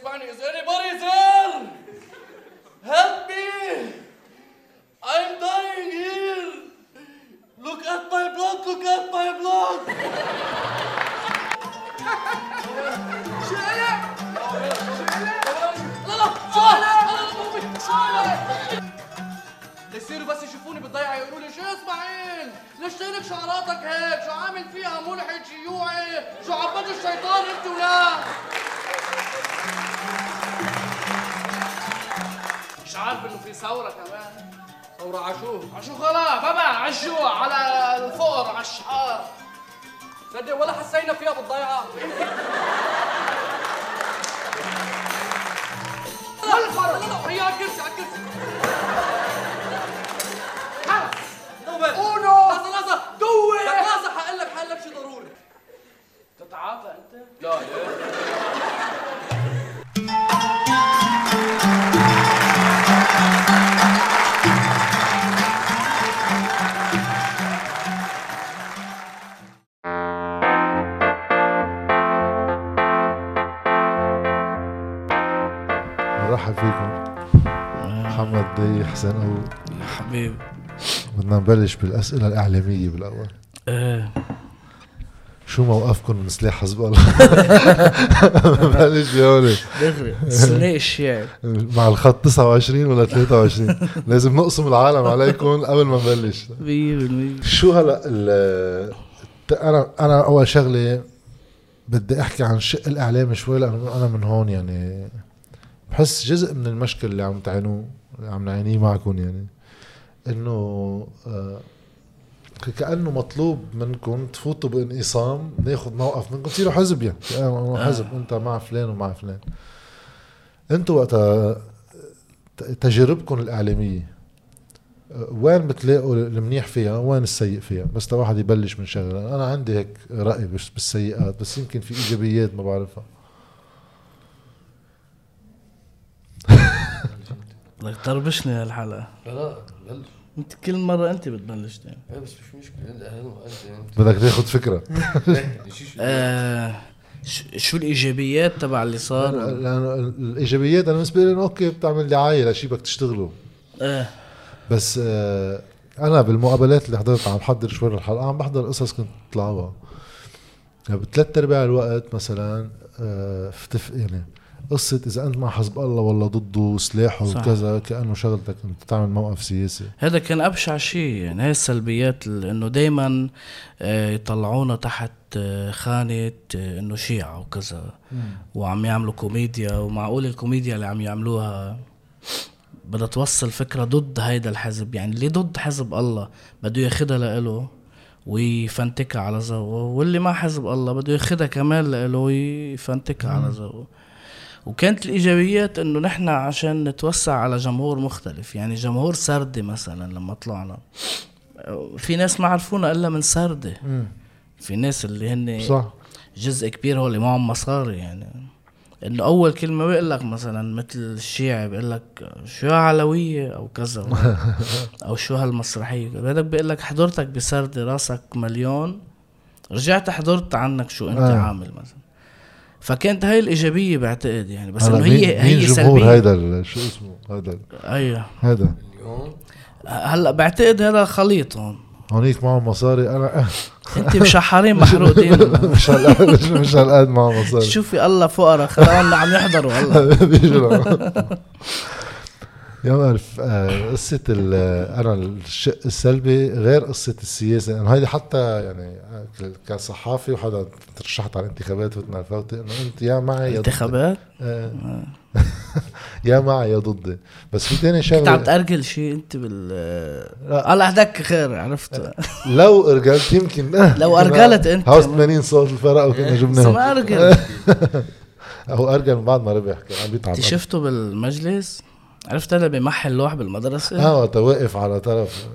اسمعني is anybody there help me I'm dying here! Look at my blood look at my blood لا لا شو يصيروا بس يشوفوني بالضيعة يقولوا لي شو إسماعيل؟ ليش تهلك شعراتك هيك؟ شو عامل فيها ملحد شيوعي؟ شو عبد الشيطان انت ولا؟ مش عارف إنه في ثورة كمان. ثورة عشو عشو خلا بابا عالجوع على الفقر على الشحار صدق ولا حسينا فيها بالضيعة. لا لا لا هي على الكرسي أونو. لحظة لحظة. دوي شيء ضروري؟ تتعاطى أنت؟ لا ليه؟ محمد دي حسين أبو حبيبي. بدنا نبلش بالأسئلة الإعلامية بالأول. إيه. شو موقفكم من سلاح حزب الله؟ بلش بهولي دغري. سلاح الشيعي مع الخط 29 ولا 23 لازم نقسم العالم عليكم قبل ما نبلش. 100% شو هلا ال- أنا أنا أول شغلة بدي أحكي عن الشق الإعلامي شوي لأنه أنا من هون يعني. بحس جزء من المشكل اللي عم تعانوه. عم نعانيه معكم يعني. إنه آه، كأنه مطلوب منكم تفوتوا بانقسام ناخذ موقف منكم. تصيروا حزب يعني. يعني حزب. أنت مع فلان ومع فلان. أنتوا وقتها ت- تجاربكم الإعلامية وين بتلاقوا المنيح فيها؟ وين السيء فيها؟ بس لواحد يبلش من شغلة. أنا عندي هيك رأي بالسيئات بس يمكن في إيجابيات ما بعرفها. بدك تربشني هالحلقة لا لا بلش. انت كل مرة انت بتبلش دايما إيه بس مش مشكلة. انت انت بدك تاخذ فكرة. آه شو الإيجابيات تبع اللي صار؟ لأنه الإيجابيات أنا بالنسبة لي أوكي بتعمل دعايه لشيء بدك تشتغله. إيه بس آه أنا بالمقابلات اللي حضرتها عم بحضر شوي الحلقة عم بحضر قصص كنت طلعوها. يعني بثلاث أرباع الوقت مثلا آه فتف يعني قصة إذا أنت مع حزب الله ولا ضده سلاحه صح. وكذا كأنه شغلتك أنت تعمل موقف سياسي. هذا كان أبشع شيء يعني هاي السلبيات ال- إنه دايما آه، يطلعونا تحت آه، خانة آه، إنه شيعة وكذا. وعم يعملوا كوميديا ومعقول الكوميديا اللي عم يعملوها بدها توصل فكرة ضد هيدا الحزب. يعني اللي ضد حزب الله بده ياخدها لإله ويفنتكها على ذوقه واللي مع حزب الله بده ياخدها كمان لإله ويفنتكها على ذوقه. وكانت الإيجابيات إنه نحن عشان نتوسع على جمهور مختلف يعني جمهور سردي مثلا لما طلعنا. في ناس ما عرفونا إلا من سردي. في ناس اللي هن صح. جزء كبير هو اللي معهم مصاري يعني. إنه أول كلمة بيقول لك مثلا مثل الشيعي بيقول لك شو علوية أو كذا أو شو هالمسرحية. هذاك بيقول لك حضرتك بسردي راسك مليون رجعت حضرت عنك شو أنت آه. عامل مثلا. فكانت هاي الإيجابية بعتقد يعني بس إنه هي هي جمهور سلبية. هيدا شو اسمه؟ هيدا ال- أيوه. اليوم هلأ بعتقد هذا خليط هون. هونيك معهم مصاري. أنا أنت مشحرين محروقين. مش هالقد مش- هالقد معهم مصاري. شوفي الله فقراء خلاهم عم يحضروا هلا. يا بعرف آه، قصة ال- أنا الشق السلبي غير قصة السياسة. يعني هيدي حتى يعني آه، كصحافي وحدا ترشحت على الانتخابات وتنا الفوتة إنه أنت يا معي يا انتخابات؟ آه. يا معي يا ضدي. بس في تاني كنت عم تأرجل شيء انت بال لا. الله هداك خير عرفت؟ لو أرجلت يمكن لو أرجلت أنت. هاوس 80 صوت الفرق وكنا بس جبناهم. ما أرجل. هو أرجل من بعد ما ربح كان عم بيتعب. شفته بالمجلس؟ عرفت هذا بيمحل لوح بالمدرسة؟ آه وقت واقف على طرف.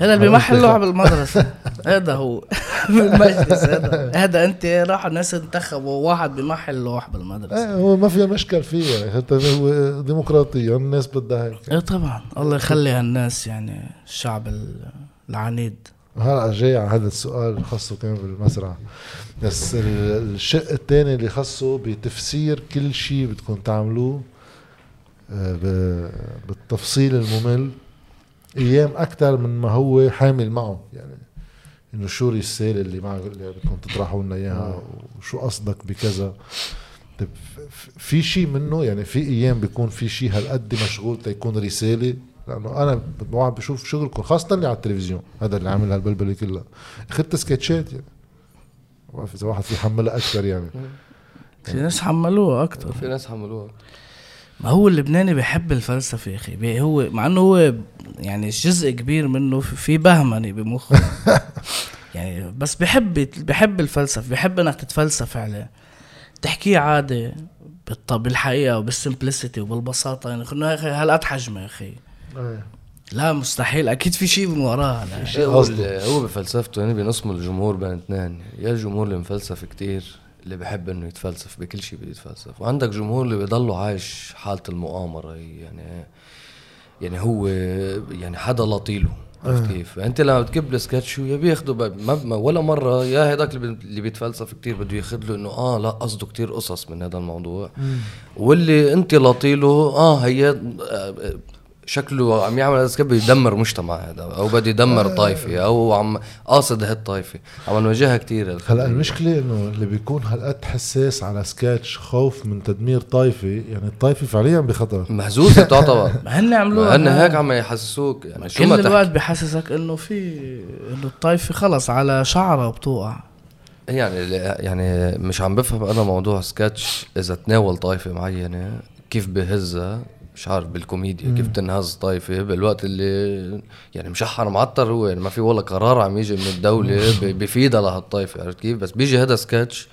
هذا اللي بيمحل لوح بالمدرسة. هذا هو. بالمجلس هذا. هذا أنت راحوا الناس انتخبوا واحد بيمحل لوح بالمدرسة. إيه هو ما في مشكل فيه حتى هو ديمقراطية الناس بدها هيك. إيه طبعا. الله يخلي هالناس يعني الشعب ال- العنيد. هلا جاي على هذا السؤال خاصة كمان بالمزرعة بس ال- الشق الثاني اللي خاصه بتفسير كل شيء بدكم تعملوه. بالتفصيل الممل أيام أكثر من ما هو حامل معه. يعني إنه شو الرساله اللي معه اللي بدكم تطرحوا لنا إياها وشو قصدك بكذا. طيب في شيء منه؟ يعني في أيام بيكون في شيء هالقد مشغول تيكون رسالة؟ لأنه أنا بقعد بشوف شغلكم خاصة اللي على التلفزيون هذا اللي عامل هالبلبله كلها. أخذت سكتشات يعني. ما بعرف إذا واحد في يحملها أكثر يعني. في ناس حملوها أكتر. في ناس حملوها ما هو اللبناني بيحب الفلسفة يا أخي. بي- هو مع إنه هو يعني جزء كبير منه في- في بهمني بمخه. يعني بس بحب بحب الفلسفة بحب إنك تتفلسف عليه تحكيه عادي بالط- بالحقيقة وبالسمبلسيتي وبالبساطة. يعني انه يا أخي هالقد حجمه يا أخي؟ إيه. لا مستحيل. أكيد في شيء من وراها. لا. هو. هو بفلسفته يعني بينصم الجمهور بين اثنين. يا الجمهور اللي مفلسف كتير اللي بحب إنه يتفلسف بكل شيء بده يتفلسف. وعندك جمهور اللي بيضله عايش حالة المؤامرة هي يعني يعني هو يعني حدا لطيله عرفت كيف؟ أنت لما بتكب السكتش يا بياخده ب- ما ولا مرة يا اللي بي- اللي بيتفلسف كتير بده ياخذ له إنه آه لا قصده كتير قصص من هذا الموضوع. واللي أنت لطيله آه هي آه، شكله عم يعمل سكيب يدمر مجتمع هذا أو بده يدمر طائفه أو عم قاصد هالطائفه عم نواجهها كتير هلأ المشكلة إنه اللي بيكون هالقد حساس على سكاتش خوف من تدمير طائفة يعني الطائفة فعليا بخطر. مهزوزه تعتبر ما هن عملوها هن هيك عم يحسسوك. يعني شو ما كل تحكي. الوقت بحسسك إنه في إنه الطائفة خلص على شعرها بتوقع يعني يعني مش عم بفهم أنا موضوع سكتش إذا تناول طائفه معينة كيف بهزها. مش عارف بالكوميديا كيف تنهز طائفه بالوقت اللي يعني مشحر معطر هو يعني ما في ولا قرار عم يجي من الدولة بفيدها لهالطائفه عرفت كيف؟ بس بيجي هذا سكتش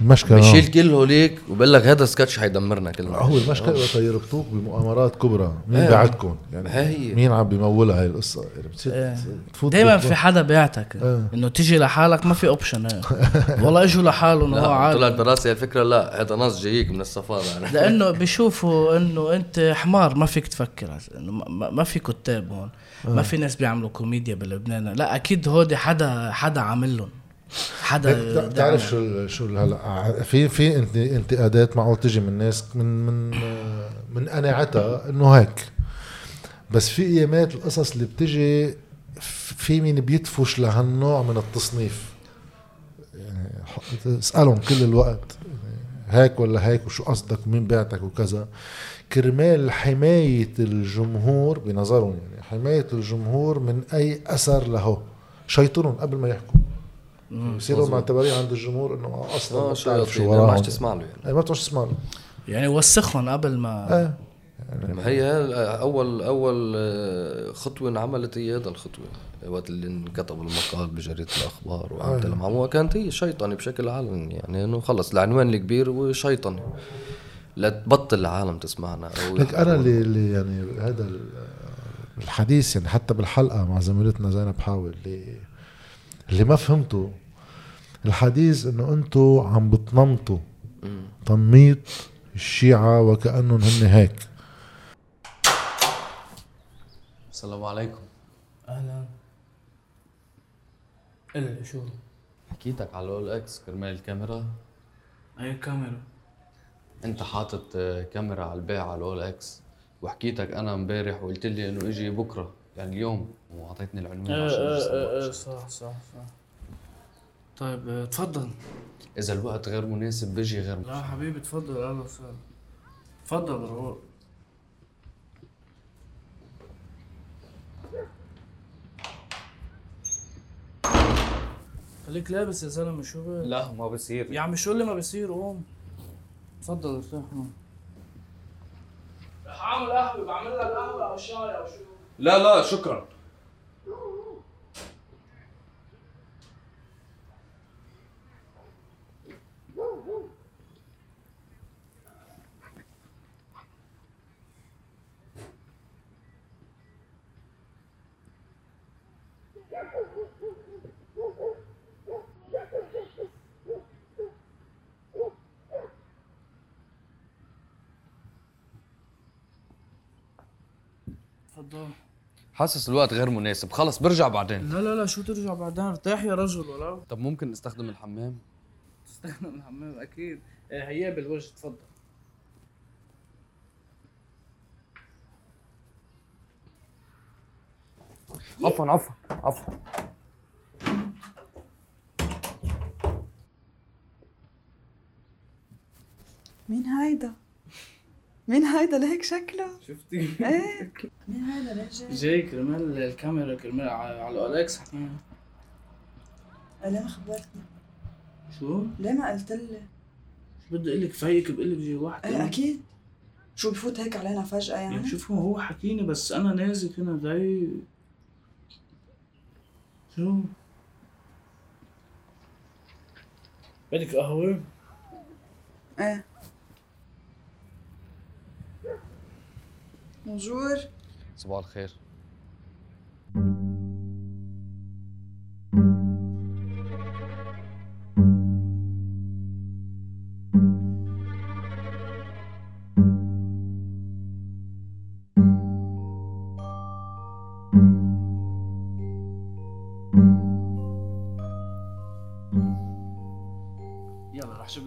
المشكلة بيشيل كل هوليك وبقول لك هذا سكتش حيدمرنا كلنا هو المشكلة وقت يربطوك بمؤامرات كبرى. مين إيه. بعدكم يعني هي. مين عم بيمولها هاي القصة؟ يعني بتصير إيه. تفوت دائما بالطبع. في حدا بيعتك. إيه. إنه تيجي لحالك ما في option والله إجوا لحالهم هو لا عادي طلعت براسي الفكرة لا هذا نص جايك من السفارة. يعني لأنه بيشوفوا إنه أنت حمار ما فيك تفكر. إنه ما- ما, ما في كتاب هون. ما في ناس بيعملوا كوميديا بلبنان. لا أكيد هودي حدا حدا عامل لهم. حدا بتع- بتعرف شو ال- شو ال- هلا في في انت- انتقادات معقول تجي من ناس من من من قناعتها إنه هيك. بس في أيامات القصص اللي بتجي في مين بيدفش لهالنوع من التصنيف. يعني اسألهم كل الوقت يعني هيك ولا هيك وشو قصدك ومين بعتك وكذا. كرمال حماية الجمهور بنظرهم يعني حماية الجمهور من أي أثر له شيطنهم قبل ما يحكوا. يصيروا معتبرين عند الجمهور إنه أصلا آه ما بتعرف شو ما عادش تسمع له يعني ما بتعرفش تسمع له يعني وسخهم قبل ما إيه. ما هي اول أول آه، خطوة انعملت هي هذا الخطوة. وقت اللي انكتب المقال بجريدة الأخبار وعملت المعموله كانت هي شيطنه بشكل علني يعني إنه خلص العنوان الكبير هو شيطنه لا تبطل العالم تسمعنا أو لك أنا اللي, اللي يعني هذا ال- الحديث يعني حتى بالحلقة مع زميلتنا زينب حاول اللي اللي ما فهمته الحديث إنه أنتم عم بتنمطوا. تنميط الشيعة وكأنهم هن هيك. السلام عليكم. أهلا. الا شو؟ حكيتك على الأول إكس كرمال الكاميرا. أي كاميرا؟ أنت حاطط آه، كاميرا على البيع على الـ OLX وحكيتك أنا امبارح وقلت لي إنه إجي بكرة يعني اليوم. وأعطيتني العنوان إيه عشان إيه إيه إيه أصور. صح صح صح. طيب آه، تفضل إذا الوقت غير مناسب بيجي غير لا حبيبي تفضل أهلا وسهلا تفضل رؤوف خليك لابس يا زلمه شو بك؟ لا ما بصير. يا عم شو اللي ما بيصير قوم. تفضل ارتاح رح اعمل قهوة بعمل لك قهوة أو شاي أو شو؟ لا لا شكرا. تفضل حاسس الوقت غير مناسب. خلص برجع بعدين. لا لا لا شو ترجع بعدين؟ ارتاح يا رجل ولو طب ممكن استخدم الحمام؟ تستخدم الحمام أكيد. إيه، هيا بالوجه تفضل عفوا عفوا عفوا. مين هيدا؟ مين هيدا لهيك شكله؟ شفتي إيه مين هيدا ليه جاي؟ جاي كرمال الكاميرا كرمال على الـ OLX حكينا ليه ما خبرتني؟ شو؟ ليه ما قلت لي؟ شو بدي أقول لك فيك بقول لك جاي واحد إيه أكيد شو بفوت هيك علينا فجأة يعني يعني؟ شوف هو حكيني بس أنا نازل هنا جاي شو؟ بدك قهوة؟ إيه بونجور صباح الخير. يلا رح شوف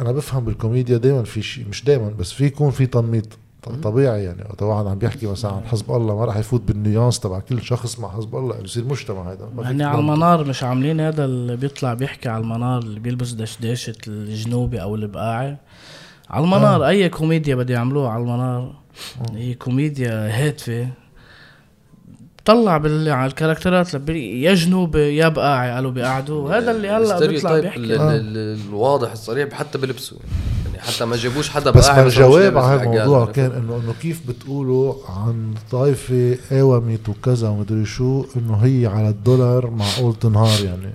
أنا بفهم بالكوميديا دائما في شيء مش دائما بس في يكون في تنميط. طبيعي يعني. وقت واحد عم بيحكي مثلا عن حزب الله ما راح يفوت بالنيانس تبع كل شخص مع حزب الله. بصير مجتمع هذا فيك هني على. المنار مش عاملين هذا اللي بيطلع بيحكي على المنار اللي بيلبس دشداشة الجنوبي أو البقاعي؟ على المنار آه. أي كوميديا بده يعملوها على المنار. هي كوميديا هادفة. طلع بال... على ال characters ات يا جنوبي يا بقاعي قالوا بيقعدوا. هذا اللي هلا بيطلع بيحكي. ال- ال- آه. ال- الواضح الصريح حتى بلبسه. يعني حتى ما جابوش حدا بس ما الجواب على العقال، كان؟ انه إنه كيف بتقولوا عن طائفة قاومت وكذا ومدري شو إنه هي على الدولار معقول تنهار يعني.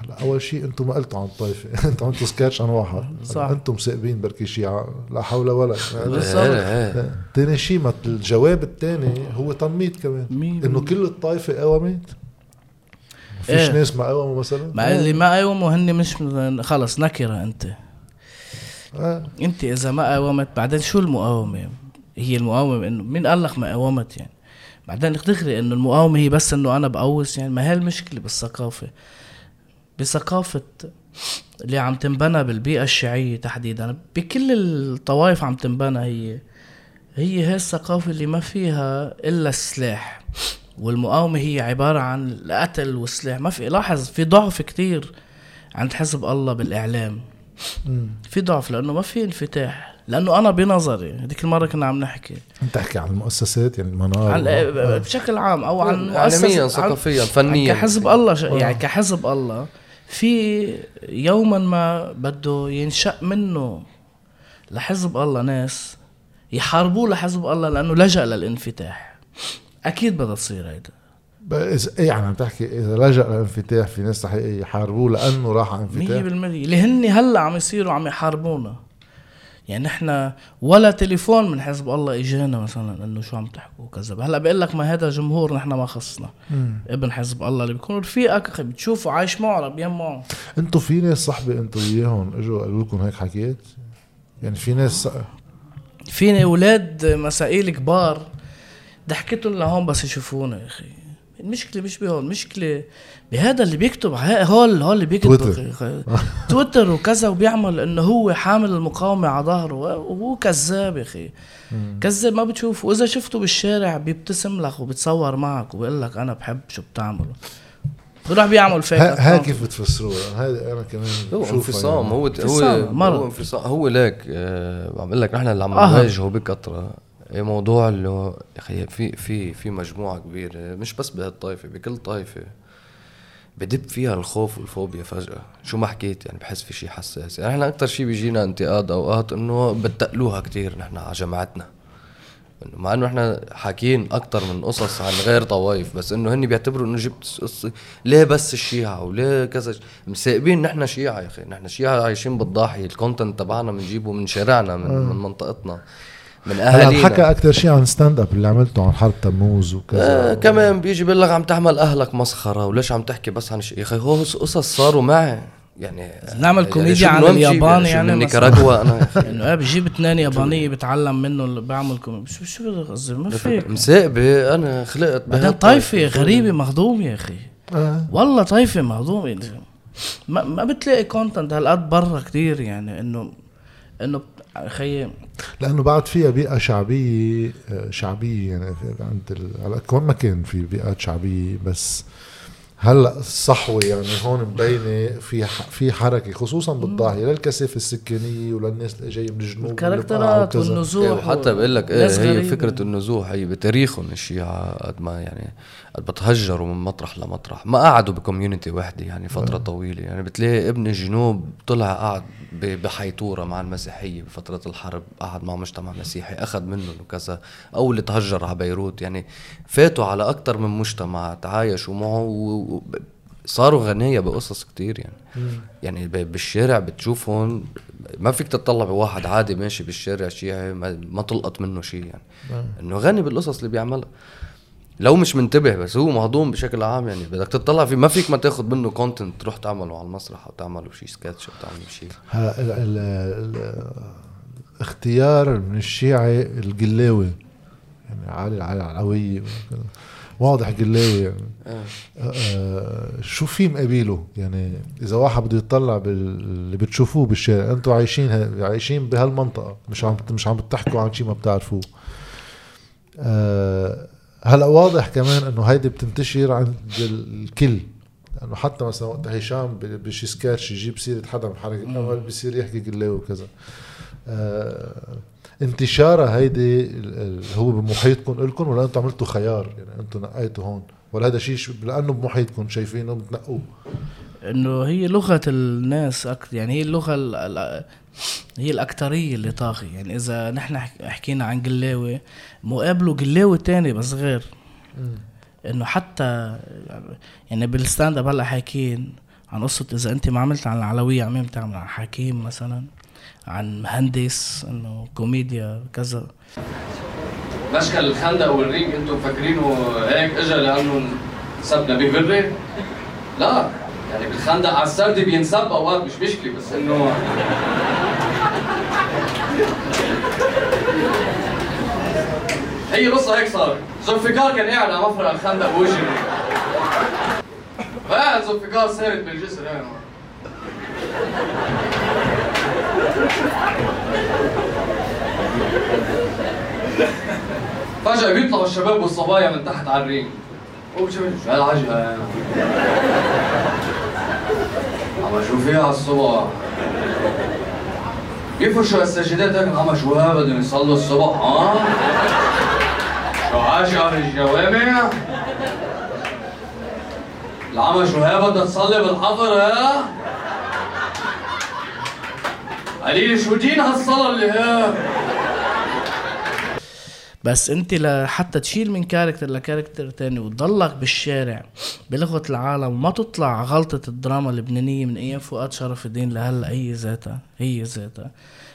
هلا أول شيء أنتم ما قلتوا عن طائفه أنتم عملتوا سكتش عن واحد صح. أنتم ثاقبين بركي شيعة لا حول ولا يعني بالضبط. إيه، إيه. تاني شيء ما الجواب الثاني هو تنميط كمان مين؟ إنه كل الطائفة قاومت ما فيش إيه. ناس ما قاوموا مثلا مع اللي ما قاوموا هن مش خلص نكرة أنت آه. أنت إذا ما قاومت بعدين شو المقاومة هي المقاومة إنه مين قال لك ما قاومت يعني بعدين تغري إنه المقاومة هي بس إنه أنا بقوس يعني ما هي المشكلة بالثقافة بثقافة اللي عم تنبنى بالبيئة الشيعية تحديدا. بكل الطوائف عم تنبنى هي. هي هي الثقافة اللي ما فيها إلا السلاح. والمقاومة هي عبارة عن القتل والسلاح. ما في لاحظ في ضعف كتير عند حزب الله بالإعلام. مم. في ضعف لأنه ما في انفتاح. لأنه أنا بنظري هذيك المرة كنا عم نحكي. انت تحكي عن المؤسسات يعني المنار عن آه. بشكل عام أو عن اعلاميا مؤسسة- عن- ثقافيا فنيا. كحزب الله ش... يعني كحزب الله. في يوما ما بده ينشأ منه لحزب الله ناس يحاربوه لحزب الله لأنه لجأ للانفتاح. أكيد بدها تصير هيدا. بس إيه يعني عم تحكي إذا لجأ للانفتاح في ناس رح يحاربوه لأنه راح على 100% انفتاح اللي هن هلأ عم يصيروا عم يحاربونا. يعني نحن ولا تليفون من حزب الله إجانا مثلا إنه شو عم تحكوا وكذا. هلأ بقول لك ما هذا جمهور نحن ما خصنا. مم. ابن حزب الله اللي بيكون رفيقك بتشوفه عايش معه ربيان معه؟ أنتوا في ناس صحبه أنتوا وياهم إجوا قالوا لكم هيك حكيت؟ يعني في ناس فيني أولاد مسائل كبار. ضحكتهم لهون بس يشوفونا يا أخي. المشكلة مش بهون المشكلة بهذا اللي بيكتب هول هول اللي بيكتب تويتر. أخي. تويتر وكذا وبيعمل إنه هو حامل المقاومة على ظهره وهو كذاب يا أخي كذاب ما بتشوفه وإذا شفته بالشارع بيبتسم لك وبيتصور معك وبيقول لك أنا بحب شو بتعمله بيروح بيعمل فيك ها. كيف بتفسروها هذا أنا كمان هو انفصام يعني. هو انفصام، هو انفصام هو ليك آه، عم أقول لك نحن اللي عم أها. نواجهه بكثرة موضوع أخي في في في مجموعة كبيرة مش بس بهالطائفه بكل طائفه بدب فيها الخوف والفوبيا فجأة. شو ما حكيت يعني بحس في شيء حساس. يعني إحنا أكثر شيء بيجينا انتقاد أوقات إنه بتقلوها كتير نحن على جماعتنا. إنه مع إنه إحنا حاكيين أكثر من قصص عن غير طوائف بس إنه هن بيعتبروا إنه جبت قصة ليه بس الشيعة وليه كذا مساقبين نحن شيعة يا أخي. نحن شيعة عايشين بالضاحية ال content تبعنا بنجيبه من شارعنا من, من منطقتنا. من هلا أهالينا. حكى أكثر شيء عن stand-up اللي عملته عن حرب تموز وكذا. آه كمان بيجي بيقول لك عم تعمل أهلك مسخرة وليش عم تحكي بس عن شيء؟ يا أخي هو قصص صاروا معي. يعني نعمل يعني كوميديا عن اليابان يعني من؟ نيكاراغوا أنا؟ إنه إيه بجيب اثنين يابانيه بتعلم منه اللي بعمل كوميديا. شو شو بدك قصدي؟ ما فيك. مساقبه أنا خلقت بعدين بهالطريقة. طايفة غريبة مهضوم يا أخي. آه. والله طايفة مهضوم ما, ما بتلاقي كونتنت هالقد برا كتير يعني انه إنه خيي لأنه بعد فيها بيئة شعبية آه، شعبية يعني عند ال... هلا كمان ما كان في بيئات شعبية بس هلأ الصحوه يعني هون مبينة في ح... في حركة خصوصا بالضاحيه للكثافه السكانيه وللناس اللي جاية من الجنوب الكاركترات إيه، والنزوح وحتى بقول لك إيه هي. فكرة النزوح هي بتاريخهم الشيعة قد ما يعني قد بتهجروا من مطرح لمطرح ما قعدوا بكوميونتي وحدة يعني فترة طويلة يعني بتلاقي ابن الجنوب طلع قعد ب- بحيطورة مع المسيحية بفترة الحرب قعد مع مجتمع مسيحي أخذ منهم وكذا أو اللي تهجر على بيروت يعني فاتوا على أكثر من مجتمع تعايشوا معه. صاروا غنية بقصص كتير يعني. يعني ب- بالشارع بتشوفهم ما فيك تطلع بواحد عادي ماشي بالشارع شيعي ما, ما تلقط منه شيء يعني. إنه غني بالقصص اللي بيعملها. لو مش منتبه بس هو مهضوم بشكل عام يعني. بدك تطلع فيه ما فيك ما تاخد منه كونتنت تروح تعمله على المسرح أو تعمله شيء سكتش أو تعمل شيء. اختيار من الشيعة القلاوي يعني علي علي العلوية. واضح قلاوي يعني. آه. آه، شو في مقابله؟ يعني إذا واحد بده يطلع باللي بتشوفوه بالشارع أنتم عايشين ه- عايشين بهالمنطقة مش عم مش عم بتحكوا عن شيء ما بتعرفوه. آه، هلأ واضح كمان إنه هيدي بتنتشر عند الكل لأنه حتى مثلا وقت هشام بشي سكاتش يجيب سيرة حدا من حركه اول بصير يحكي قلاوي وكذا. آه، انتشارها هيدي هو بمحيطكم إلكم ولا أنتم عملتوا خيار؟ يعني أنتم نقيتوا هون. ولا هذا شيء لأنه بمحيطكم شايفينه بتنقوه. إنه هي لغة الناس أكتر يعني هي اللغة ال- ال- هي الأكترية اللي طاغي يعني إذا نحن حك- حكينا عن قلاوي مقابله قلاوي تاني بس غير. إنه حتى يعني بال stand-up هلا حاكين عن قصة إذا أنت ما عملت عن العلوية عم تعمل عن حكيم مثلا. عن مهندس إنه كوميديا كذا. مشكل الخندق والريق أنتم مفكرينه هيك اجى لأنه سبنا ببره؟ لا يعني بالخندق على السردي بينسب أوقات مش مشكلة بس إنه هي قصة هيك صار. زلفقار كان قاعد على مفرق الخندق بوجهي. فقاعد زلفقار سارد بالجسر هين فجأة بيطلعوا الشباب والصبايا من تحت على الريم شو هالعجقة يعني عم أشوف فيها على الصبح يفرشوا السجدات هيك عم شو ها بدهم يصلوا الصبح ها؟ شو عاشقة بالجوامع العمى شو ها بدها تصلي بالحفر ها؟ قليل شو دين هالصلاة اللي ها بس انت لحتى تشيل من كاركتر لكاركتر تاني وتضلك بالشارع بلغة العالم وما تطلع غلطة الدراما اللبنانية من أيام فؤاد شرف الدين لهلا هي ذاتها هي ذاتها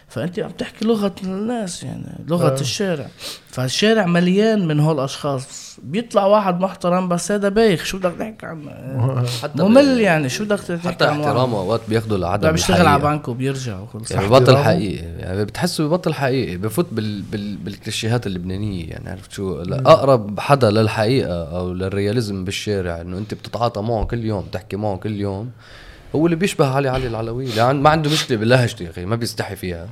فأنت عم تحكي لغة الناس يعني لغة آه. الشارع فالشارع مليان من هول الاشخاص بيطلع واحد محترم بس هذا بايخ شو بدك تحكي عنه حتى ممل يعني شو بدك تحكي حتى؟ احترامه أوقات بياخذوا لعدم لا بيشتغل على الحقيقة. بنك وبيرجع وخلص يعني ببطل؟ حقيقي يعني بتحسه ببطل حقيقي بفوت بال... بال... بالكليشيهات اللبنانية يعني عرفت شو؟ أقرب حدا للحقيقة أو للرياليزم بالشارع إنه أنت بتتعاطى معه كل يوم تحكي معه كل يوم هو اللي بيشبه علي علي العلوي. يعني ما عنده مشكلة بلهجته يا أخي ما بيستحي فيها.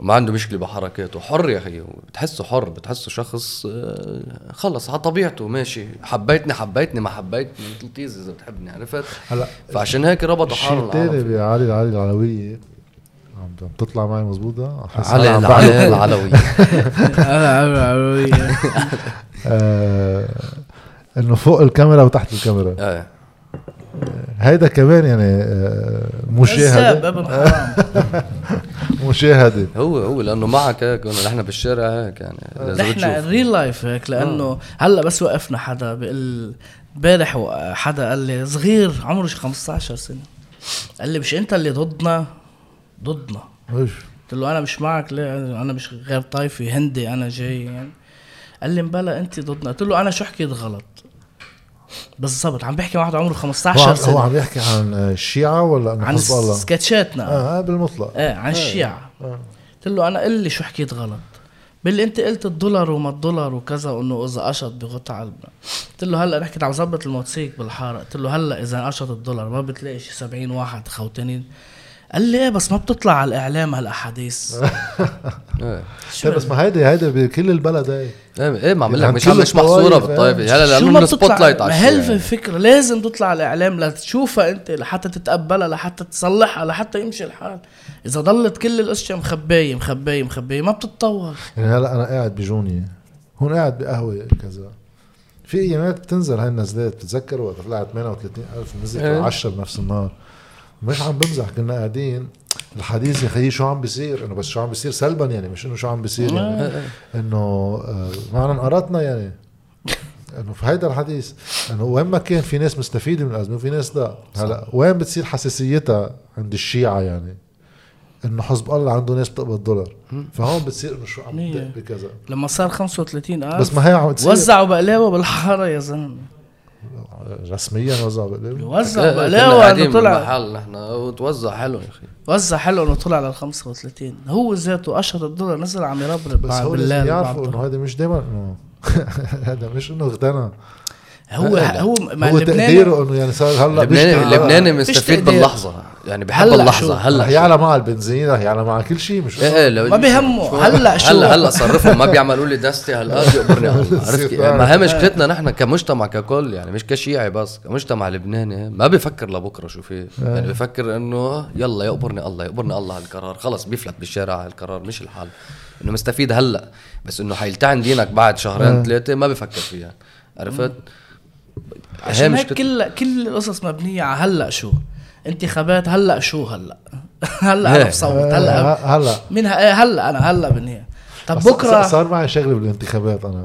ما عنده مشكلة بحركاته. حر يا أخي بتحسه حر بتحسه شخص آه، خلص على طبيعته ماشي. حبيتني حبيتني ما حبيتني مثل تيز إذا بتحبني عرفت؟ هلا فعشان هيك ربطوا الشيء حالهم الثاني العرب. بعلي علي العلوية عم تطلع معي مزبوطة أحس علي أنا عم علي بعرف. العلوي آه، إنه فوق الكاميرا وتحت الكاميرا. إيه هيدا كمان يعني آه، مشاهدة ابن حرام. مشاهدة هو هو لأنه معك هيك نحن بالشارع هيك يعني نحن الريل لايف هيك لأنه هلأ بس وقفنا حدا بقول امبارح حدا قال لي صغير عمره شي 15 سنة. قال لي مش أنت اللي ضدنا؟ ضدنا. قلت له أنا مش معك ليه؟ أنا مش غير طايفي هندي أنا جاي يعني. قال لي مبلا أنت ضدنا. قلت له أنا شو حكيت غلط. بالضبط عم بحكي مع واحد عمره هو 15 عم, هو سنه عم يحكي عن الشيعة ولا عن عن حزب الله؟ سكتشاتنا. آه آه، بالمطلق. إيه عن الشيعة. آه. قلت له أنا قل لي شو حكيت غلط. باللي أنت قلت الدولار وما الدولار وكذا وإنه إذا قشط بغطى علبنا قلت له هلأ نحكي عم ظبط الموتوسيكل بالحارة. قلت له هلأ إذا قشط الدولار ما بتلاقي شي 70 واحد خوتانين قال لي إيه بس ما بتطلع على الإعلام هالأحاديث. إيه. إيه بس ما هيدي هيدي بكل البلد هي إيه إيه، ما عم يعني لك عن مش عم مش محصوره بالطائفه إيه. هلا لأنه ما من spotlight على ما هل. الفكرة لازم تطلع على الإعلام لتشوفها أنت لحتى تتقبلها لحتى تصلحها لحتى يمشي الحال. إذا ضلت كل الأشياء مخبايه مخبايه مخبايه ما بتتطور. يعني هلأ أنا قاعد بجوني. هون قاعد بقهوة كذا. في ايامات بتنزل هاي النزلات بتتذكر وقت طلعت 38 ألف نزلت إيه. 10 بنفس النهار. مش عم بمزح كنا قاعدين. الحديث يا خيي شو عم بيصير؟ إنه بس شو عم بيصير سلبا يعني مش إنه شو عم بيصير يعني. إنه آه، معنا انقرضنا يعني. إنه في هيدا الحديث إنه وين ما كان في ناس مستفيدة من الازمه وفي ناس لا. هلأ وين بتصير حساسيتها عند الشيعة يعني؟ إنه حزب الله عنده ناس بتقبض دولار. فهون بتصير إنه شو عم بكذا. لما صار 35 ألف بس ما هي عم تصير. وزعوا بقلاوة بالحارة يا زلمة. رسميا وزع كنا بقلاوه قاعدين انه طلع بالمحل نحن وتوزع حلو يا أخي. وزع حلو إنه طلع لل 35 هو ذاته قشط الدولار نزل عم يربرب بس هو لازم بالليل يعرفوا بعد إنه هذا مش دائما انه هذا مش إنه اغتنى. هو هو ما هو تقديره إنه يعني صار هلا اللبناني فيش مستفيد. باللحظة. يعني بحب هلأ اللحظة شو؟ هلا رح يعلى مع البنزين رح يعلى مع كل شيء مش إيه إيه لو ما بيهمه. هلا شو؟ هلا هلا صرفهم ما بيعملوا لي دستي هالقد يقبرني الله عرفت كيف؟ ما هي مشكلتنا نحن كمجتمع ككل يعني مش كشيعي بس كمجتمع لبناني. ما بيفكر لبكرة شو فيه يعني بيفكر إنه يلا يقبرني الله يقبرني الله هالقرار. خلص بيفلت بالشارع هالقرار مش الحال. إنه مستفيد هلا بس إنه حيلتعن دينك بعد شهرين ثلاثة ما بفكر فيها. عرفت؟ عشان هيك كل كل القصص مبنية على هلأ شو؟ انتخابات هلأ شو هلأ؟ هلأ إيه. أنا بصوت هلأ هلا هلأ. مين ه- إيه هلأ أنا هلأ بالنهايه طب بكره صار معي شغلة بالانتخابات أنا.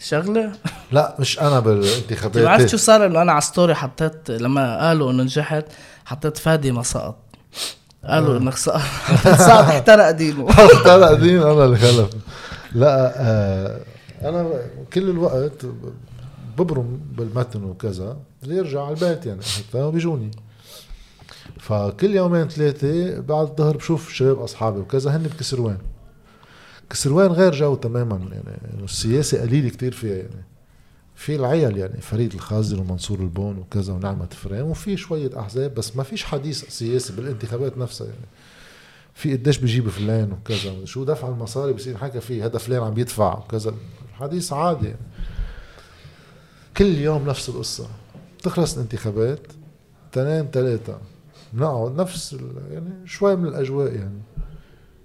شغلة؟ لا مش أنا انت بالانتخابات عرفت شو صار؟ إنه أنا على ستوري حطيت لما قالوا إنه نجحت حطيت فادي ما سقط. قالوا إنك سقط. حطيت سقط احترق دينه. طلع دين أنا اللي خلف. لا آه أنا كل الوقت ببرم بالمتن وكذا اللي يرجع على البيت يعني. حتى بيجوني. فكل يومين ثلاثة بعد الظهر بشوف شباب أصحابي وكذا هن بكسروان. كسروان غير جو تماما يعني السياسة قليل كتير فيها يعني. في العيل يعني فريد الخازن ومنصور البون وكذا ونعمة فريم وفي شوية أحزاب بس ما فيش حديث سياسي بالانتخابات نفسها يعني. في قديش بيجيب فلان وكذا شو دفع المصاري بصير حكى فيه هذا فلان عم يدفع وكذا. حديث عادي يعني. كل يوم نفس القصة. تخلص الانتخابات تنين ثلاثة بنقعد نفس يعني شوي من الأجواء يعني.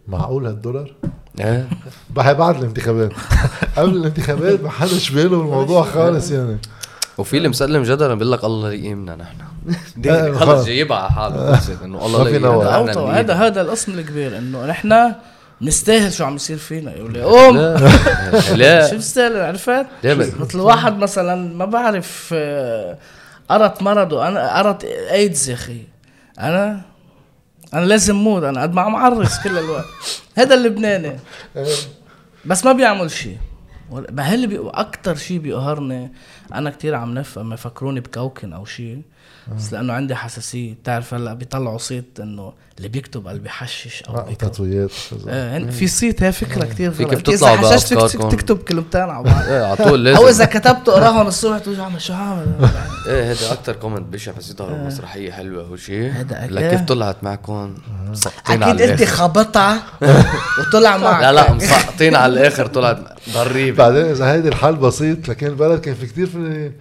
معقول هالدولار؟ إيه. بعد الانتخابات. قبل الانتخابات ما حدش باله بالموضوع خالص يعني. وفي اللي مسلم جدلا بيقول لك الله يقيمنا نحن. خلص. جايبها على حاله انه الله يقيمنا. هذا هذا القسم الكبير إنه نحن نستاهل شو عم يصير فينا. يقول لي قوم شو لا بستاهل عرفت؟ مثل واحد مثلا ما بعرف آه، قرط مرضه أنا قرط ايدز يا أخي. أنا أنا لازم موت أنا قد ما عم عرس كل الوقت. هذا اللبناني. بس ما بيعمل شيء. ما اللي بي... أكثر شيء بيقهرني أنا كتير عم نفهم يفكروني بكوكن أو شيء بس لأنه عندي حساسية. بتعرف هلأ بيطلعوا صيت إنه اللي بيكتب اللي بيحشش أو بيكتب. تطويات. آه، هن- في صيت هي فكرة كتير فيك غلط. بتطلع إذا حششت فيك. تكتب كلمتين على بعض. إيه على طول أو لازم إذا كتبت أقراهم الصبح تقول عم شو عامل إيه هذا أكثر كومنت بشع حسيتها مسرحية حلوة وشيء لك إيه. كيف طلعت معكم؟ مسقطين على أكيد أنت الآخر. خبطها وطلع معك. لا لا مسقطين على الآخر طلعت ضريبه بعدين إذا هيدي الحل بسيط لكن البلد كان في كتير فنانين.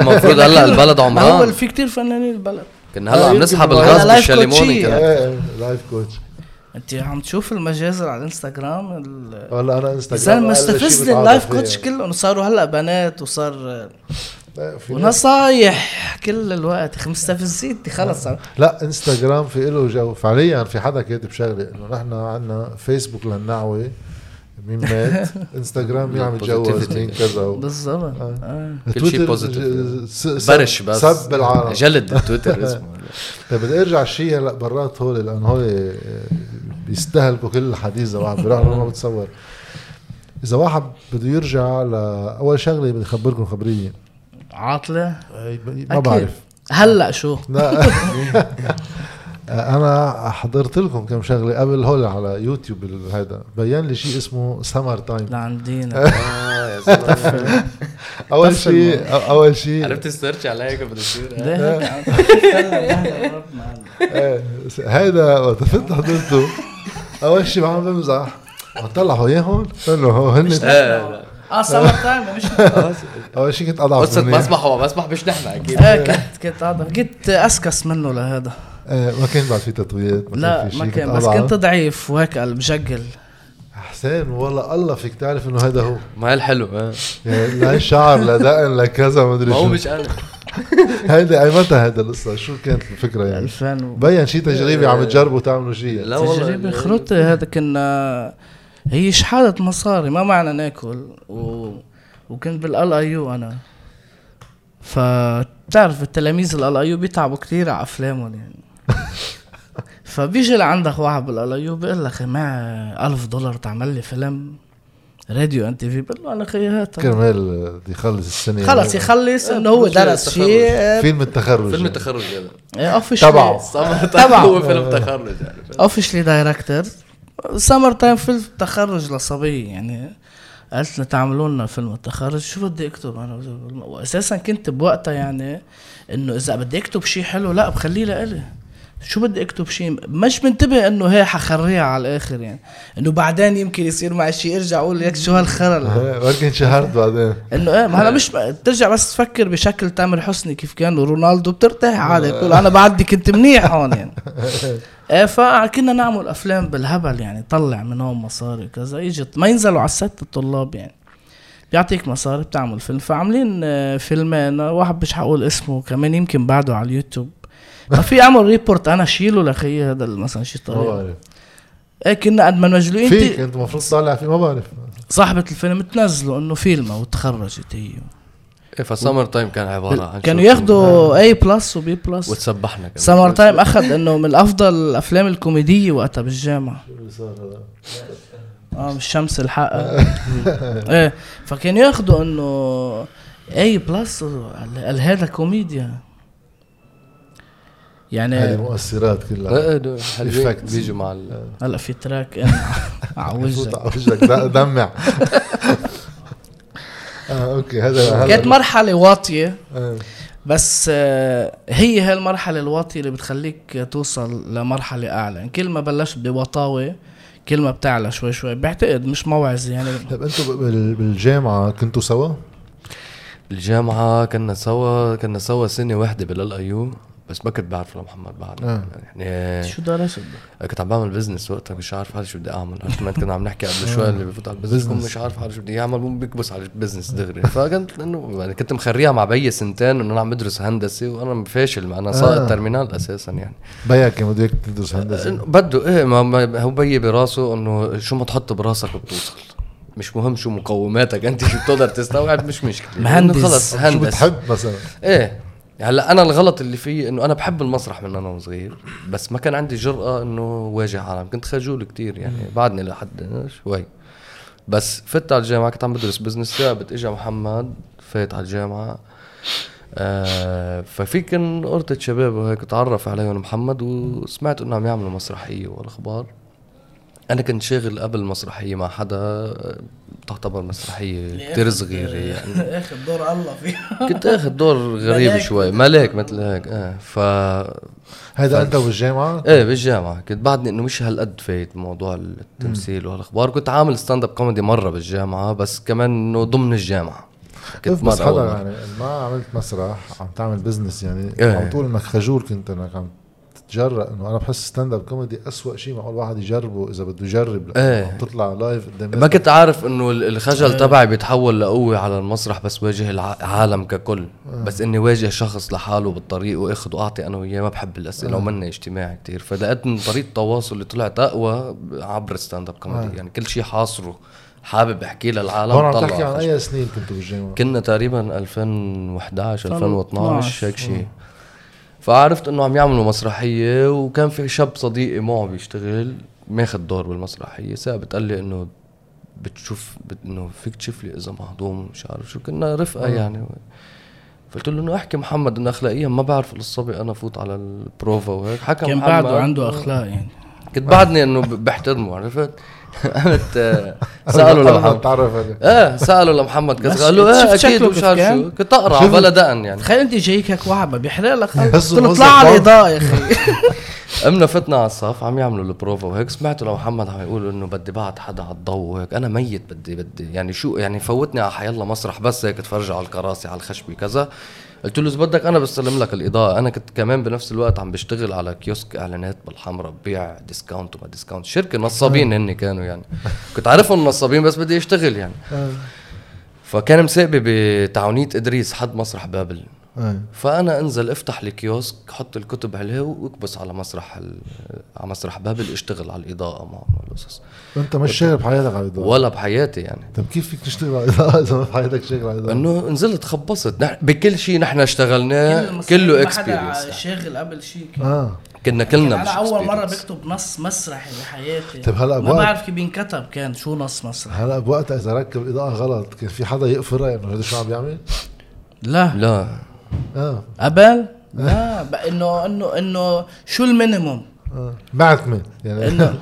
المفروض؟ هلا البلد هو عمران في كتير فنانين البلد. كنا هلا عم نسحب الغاز إيه life coach انت عم تشوف المجازر على الانستغرام ال- هلا أنا انستغرام مستفز ال life coach. كله انه صاروا هلأ بنات وصار ونصايح كل الوقت. أخي مستفزين خلص. لا انستغرام في له جو فعليا في حدا كاتب شغلة إنه نحن عندنا فيسبوك للنعوة. مين مات انستغرام مين عم يتجوز. مين كذا و... بالضبط آه. كل شيء تويتر سب- برش بس سب العالم جلد بالتويتر اسمه طيب بدي ارجع شيء هلا برات هول لأنه هول بيستهلكوا كل الحديث اذا واحد بيروح ما بتصور اذا واحد بده يرجع لاول شغله بدي اخبركم خبريه عاطله ما. بعرف هلا شو لا أنا حضرت لكم كم شغلة قبل هول على يوتيوب هذا بين لي شيء اسمه summer time لعندينا آه أول شيء أول شيء عرفت ال search عليا بده يصير إيه، هيدا وقت فت حضرته. أول شيء عم بمزح. طلع هو اياهم انه هو هن. آه سمر تايم مش أول شيء كنت أضعف قصة مني. مسبح هو مسبح مش نحن أكيد. إيه كنت كنت هذا كنت أسكس منه لهذا. ما كان بعد في تطويات لا في ما شيء، كان بس. كنت ضعيف وهيك قلب جقل حسين والله الله فيك تعرف إنه هذا هو. ما هي الحلو آه. يعني لا شعر لا دقن لا كذا ما أدري ما هو مش أنا هيدا أي متى هيدا القصة. شو كانت الفكرة يعني؟ 2000 و- بين شيء تجريبي عم تجربوا تعملوا شيء لا والله تجربة خروطة هذا كنا هي شحادة مصاري ما معنا ناكل. و... وكنت بال LIU أنا. فتعرف التلاميذ ال LIU بيتعبوا كثير على أفلامهم يعني. فبيجي لعندك واحد بال LIU بيقول لك معي ألف دولار تعمل لي فيلم radio and TV. بقول له أنا خيي هات. كرمال بده يخلص السنة. خلص يخلص إنه هو درس التخرج. شيء. فيلم التخرج. فيلم التخرج هذا officially تبعه. تبعه. هو فيلم تخرج يعني. officially director Summer Time فيلم تخرج لصبي يعني قالت لنا تعملوا لنا فيلم التخرج. شو بدي أكتب أنا؟ واساسا كنت بوقتها يعني إنه إذا بدي أكتب شيء حلو لا بخليه لإلي. شو بدي اكتب شيء مش منتبه انه هي حخريها على الآخر يعني. انه بعدين يمكن يصير معي شيء ارجع أقول لك شو هالخرا ولكن شهرت بعدين. انه إيه ما هلا مش بترجع بس تفكر بشكل تامر حسني كيف كان ورونالدو بترتاح عادي بتقول أنا بعدي كنت منيح هون يعني. إيه فكنا نعمل أفلام بالهبل يعني طلع من هون مصاري وكذا. يجي ما ينزلوا على الست الطلاب يعني. بيعطيك مصاري بتعمل فيلم. فعاملين آه، فيلمين واحد مش حقول اسمه كمان يمكن بعده على اليوتيوب. ما في أعمل report أنا شيله لخيي هذا مثلا شي ما طريقه بعرف. إيه كنا قد ما مجلوين فيك أنت المفروض تطلع فيه ما بعرف. صاحبة الفيلم تنزلوا إنه فيلمه وتخرجت هي. إيه ف Summer Time كان عبارة عن كانوا شو؟ ياخدوا A plus و B plus وتسبحنا كمان. Summer Time أخذ إنه من افضل الأفلام الكوميدية وقتها بالجامعة. آه مش شمس الحق. إيه فكانوا ياخذوا إنه A plus قال هذا كوميديا. هذه يعني المؤثرات كلها. إيه دول حلوين Effects. بيجوا مع ال هلا في track على وجهك على وجهك. دمع. آه أوكي هذا كانت مرحلة واطية. بس آه، هي هالمرحلة الواطية اللي بتخليك توصل لمرحلة أعلى. يعني كل ما بلشت بوطاوة كل ما بتعلى شوي شوي. بعتقد مش موعظة يعني. طيب أنتم بال- بالجامعة كنتوا سوا؟ الجامعة كنا سوا كنا سوا سنة واحدة بالال ايو بس ما كنت بعرف لمحمد بعد آه. يعني شو درست؟ كنت عم بعمل business وقتها مش عارف حالي شو بدي أعمل عرفت ما كنا عم نحكي قبل شوي اللي بفوت على ال business. مش عارف حالي شو بدي يعمل بيكبس على ال business دغري فكنت إنه يعني كنت مخريها مع بيي سنتين انه أنا عم بدرس هندسة وأنا فاشل مع أنا ساقط آه. terminale أساسا يعني بيك كان بده اياك تدرس هندسة إنه بده إيه ما, هو بيي براسه إنه شو ما تحط براسك بتوصل مش مهم شو مقوماتك أنت شو بتقدر تستوعب مش مشكلة مهندس. خلص شو هندس بتحب مثلا؟ إيه هلا أنا الغلط اللي فيه إنه أنا بحب المسرح من أنا وصغير بس ما كان عندي جرأة إنه واجه عالم. كنت خجول كتير يعني بعدني لحد شوي. بس فت على الجامعة كنت عم بدرس بزنس ثابت اجى محمد فات على الجامعة. آه ففي كان قرطة شباب وهيك تعرف عليهم محمد وسمعت انه عم يعملوا مسرحية والأخبار. أنا كنت شاغل قبل مسرحية مع حدا تعتبر مسرحية كتير صغيرة يعني. اخذ دور الله فيها كنت اخذ دور غريب ملاك. شوي. ملاك مثل هيك آه. ف هذا أنت بالجامعة؟ إيه بالجامعة. كنت بعدني إنه مش هالقد فايت بموضوع التمثيل وهالاخبار كنت عامل stand-up comedy مرة بالجامعة بس كمان إنه ضمن الجامعة. كيف مرة بس حدا. يعني ما عملت مسرح عم تعمل business يعني. إيه. عم تقول إنك خجول كنت انك عم تتجرأ إنه أنا بحس stand-up comedy اسوء شيء معقول واحد يجربه إذا بده يجرب إيه. عم تطلع live قدام ما. كنت عارف إنه ال- الخجل تبعي بيتحول لقوة على المسرح بس واجه العالم ككل. بس إني واجه شخص لحاله بالطريق وآخذ وأعطي أنا وياه ما بحب الأسئلة ومني اجتماعي كتير. فلقيت إنه طريقة التواصل اللي طلعت أقوى عبر ال stand-up comedy يعني كل شيء حاصره. حابب أحكي للعالم هون عم تحكي عن. أي سنين كنتوا بالجامعة؟ كنا تقريبا 2011 2012 هيك شيء فعرفت إنه عم يعملوا مسرحية وكان في شاب صديقي معه بيشتغل ماخذ دور بالمسرحية ثابت قال لي إنه بتشوف بت إنه فيك تشوف لي إذا مهضوم مش عارف شو كنا رفقة يعني. قلت له إنه أحكي محمد انه اخلاقيا ما بعرف الصبي أنا فوت على البروفا وهيك حكى كان محمد. بعده عنده أخلاق يعني. كنت بعدني إنه بحترمه عرفت؟ قمت آه، سالوا لمحمد. تعرف إيه سالوا لمحمد كذا قال له إيه أكيد مش عارف؟ شو. كنت أقرع؟ بلا دقن يعني. تخيل أنت جايك هيك وعبه بيحرق لك. اطلع على. الاضاءه يا أخي. قمنا فتنا على الصف عم يعملوا البروفا وهيك. سمعت لمحمد عم يقول إنه بدي بعت حدا على الضوء وهيك. أنا ميت بدي بدي. يعني شو يعني فوتني على حيالله مسرح بس هيك اتفرج على الكراسي على الخشبة كذا. قلت له إذا بدك أنا بستلم لك الإضاءة. أنا كنت كمان بنفس الوقت عم بشتغل على كيوسك إعلانات بالحمراء ببيع discount وما discount شركة نصابين هن كانوا يعني. كنت عارفهم نصابين بس بدي أشتغل يعني. فكان مساقبي بتعاونية إدريس حد مسرح بابل. فأنا أنزل أفتح الكيوسك حط الكتب عليه وأكبس على مسرح ال... على مسرح بابل اشتغل على الإضاءة معه القصص أنت مش شاغل بحياتك على الإضاءة؟ ولا بحياتي يعني. طب كيف فيك تشتغل على الإضاءة؟ إذا ما بحياتك شاغل على الإضاءة. إنه نزلت خبصت. نح... بكل شيء نحن اشتغلناه كله experience شاغل قبل شيء آه. كنا كلنا أنا مش أول مرة. بكتب نص مسرحي بحياتي. طيب هلأ ما بعرف كيف بينكتب كان شو نص مسرحي. هلا بوقتها إذا ركب إضاءة غلط كان في حدا يقفرها إنه هذا شو عم بيعمل؟ لا. لا. آه. قبل لا ب- إنه إنه إنه شو المينيموم؟ آه. معتمه يعني إنه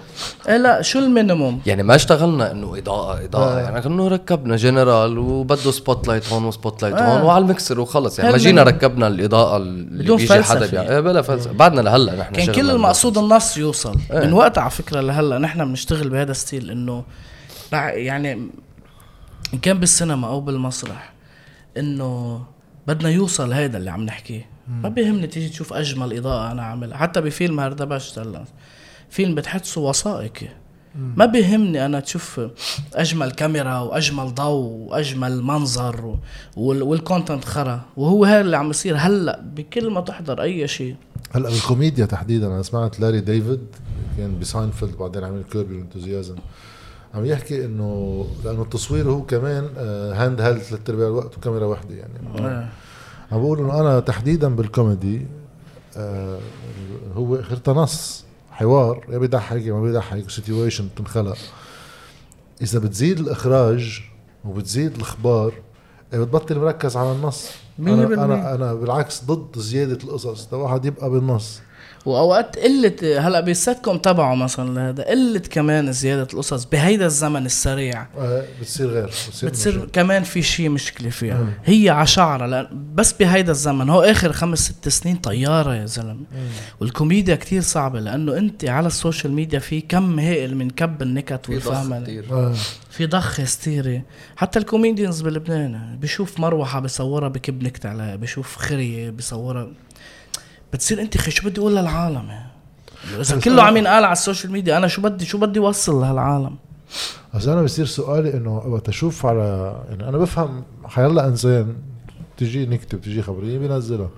إيه لا شو المينيموم؟ يعني ما اشتغلنا إنه إضاءة إضاءة. آه. يعني كانه ركبنا جنرال وبده spotlight هون و spotlight آه. هون وعلى المكسر وخلص. يعني ما جينا ركبنا الإضاءة اللي بدون بيجي حدا فلسفة. بيع... إيه بلا فلسفة. بعدنا لهلا نحن كان كل المقصود فلسفة. النص يوصل. إيه. من وقت على فكرة لهلا نحن بنشتغل بهذا style إنه يعني ان كان بالسينما أو بالمسرح إنه بدنا يوصل هيدا اللي عم نحكيه ما بيهمني تيجي تشوف أجمل إضاءة أنا عاملها. حتى بفيلم هردبشت هلا فيلم بتحسه وثائقي. ما بيهمني أنا تشوف أجمل كاميرا وأجمل ضوء وأجمل منظر و- وال- وال content خرا. وهو هذا اللي عم يصير هلا بكل ما تحضر أي شيء. هلا بالكوميديا تحديدا أنا سمعت لاري ديفيد كان بساينفيلد بعدين عمل Curb Your Enthusiasm عم يحكي إنه لأنه التصوير هو كمان handheld ثلاث ارباع الوقت وكاميرا واحدة يعني آه. عم بقول إنه أنا تحديدا بالكوميدي آه هو اخرتها نص حوار يا بيضحك يا ما بيضحك situation بتنخلق إذا بتزيد الإخراج وبتزيد الإخبار آه، بتبطل مركز على النص أنا. أنا أنا بالعكس ضد زيادة القصص ده واحد يبقى بالنص وأوقات قلة هلأ بالسيت كوم تبعه مثلا لهذا قلة كمان زيادة القصص بهيدا الزمن السريع. آه بتصير غير بتصير, بتصير. كمان في شيء مشكلة فيها. مم. هي عشعرة لأن بس بهيدا الزمن. هو آخر خمس ست سنين طيارة يا زلمة. والكوميديا كتير صعبة لأنه أنت على ال social media في كم هائل من كب النكت في ضخ والفهم آه. في ضخ هستيري. حتى ال comedians بلبنان بشوف مروحة بصورها بكب نكت عليها بشوف خرية بصورها بتصير أنت خي شو بدي أقول للعالم؟ يعني إذا كله عم ينقال على ال social media أنا شو بدي شو بدي أوصل لهالعالم؟ بس أنا بصير سؤالي إنه وقت أشوف على يعني أنا بفهم حيلا إنسان تجي نكته بتجي خبريه بينزلها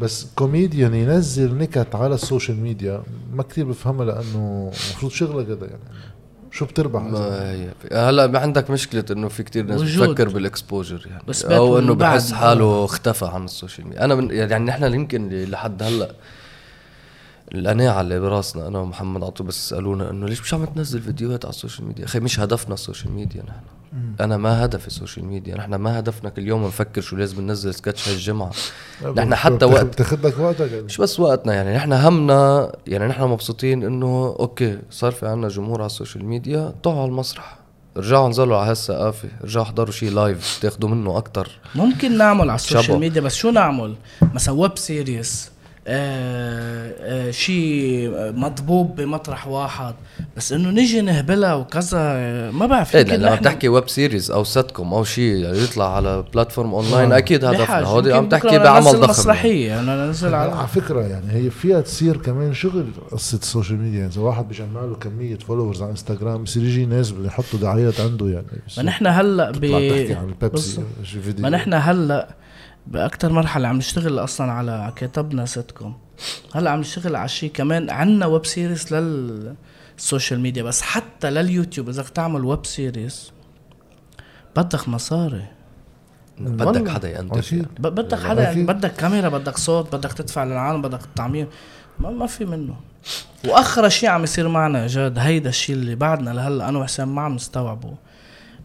بس كوميديان ينزل نكت على ال social media ما كتير بفهمها لأنه المفروض شغلة كده يعني. شو بتربح ما هي هلا ما عندك مشكلة إنه في كتير ناس وجود. بتفكر بال exposure يعني. بس أو إنه. بحس حاله اختفى عن ال social media. أنا من يعني نحن يمكن لحد هلا القناعة اللي براسنا أنا ومحمد عطو بس سألونا إنه ليش مش عم تنزل فيديوهات على ال social media؟ أخي مش هدفنا ال social media نحن. أنا ما هدفي ال social media نحن ما هدفنا كل يوم نفكر شو لازم ننزل سكتش هالجمعة. نحن حتى وقت بتاخد لك وقتك يعني. مش بس وقتنا يعني نحن همنا يعني نحن مبسوطين إنه okay صار في عنا جمهور على ال social media طلعوا على المسرح. رجعوا نزلوا على هالثقافة رجعوا احضروا شي live تاخدوا منه أكتر. ممكن نعمل على ال social. media بس شو نعمل؟ مثلا web series آه آه شيء مضبوب بمطرح واحد بس إنه نيجي نهبلها وكذا ما بعرف إيه يمكن لما بتحكي web series أو سيت كوم أو شيء يطلع على platform online آه. أكيد هدفنا. هودي يمكن عم تحكي بعمل ضخم مسرحية أنا ننزل على على فكرة يعني هي فيها تصير كمان شغل قصة ال social media يعني إذا واحد بيجمع له كمية followers على انستغرام بصير يجي ناس بده يحطوا دعايات عنده يعني ما نحن هلأ ب تحكي عن فيديو ما نحن هلأ باكثر مرحلة عم نشتغل أصلا على كتبنا سيتكم هلأ عم نشتغل على شيء كمان عنا web series لل social media بس حتى لليوتيوب إذا بدك تعمل web series بدك مصاري. بدك. حدا ينتج ب- بدك حدا أكيد. بدك كاميرا بدك صوت بدك تدفع للعالم بدك التعمير ما, ما في منه. وآخر شيء عم يصير معنا جاد هيدا الشيء اللي بعدنا لهلأ أنا وحسام ما عم نستوعبه.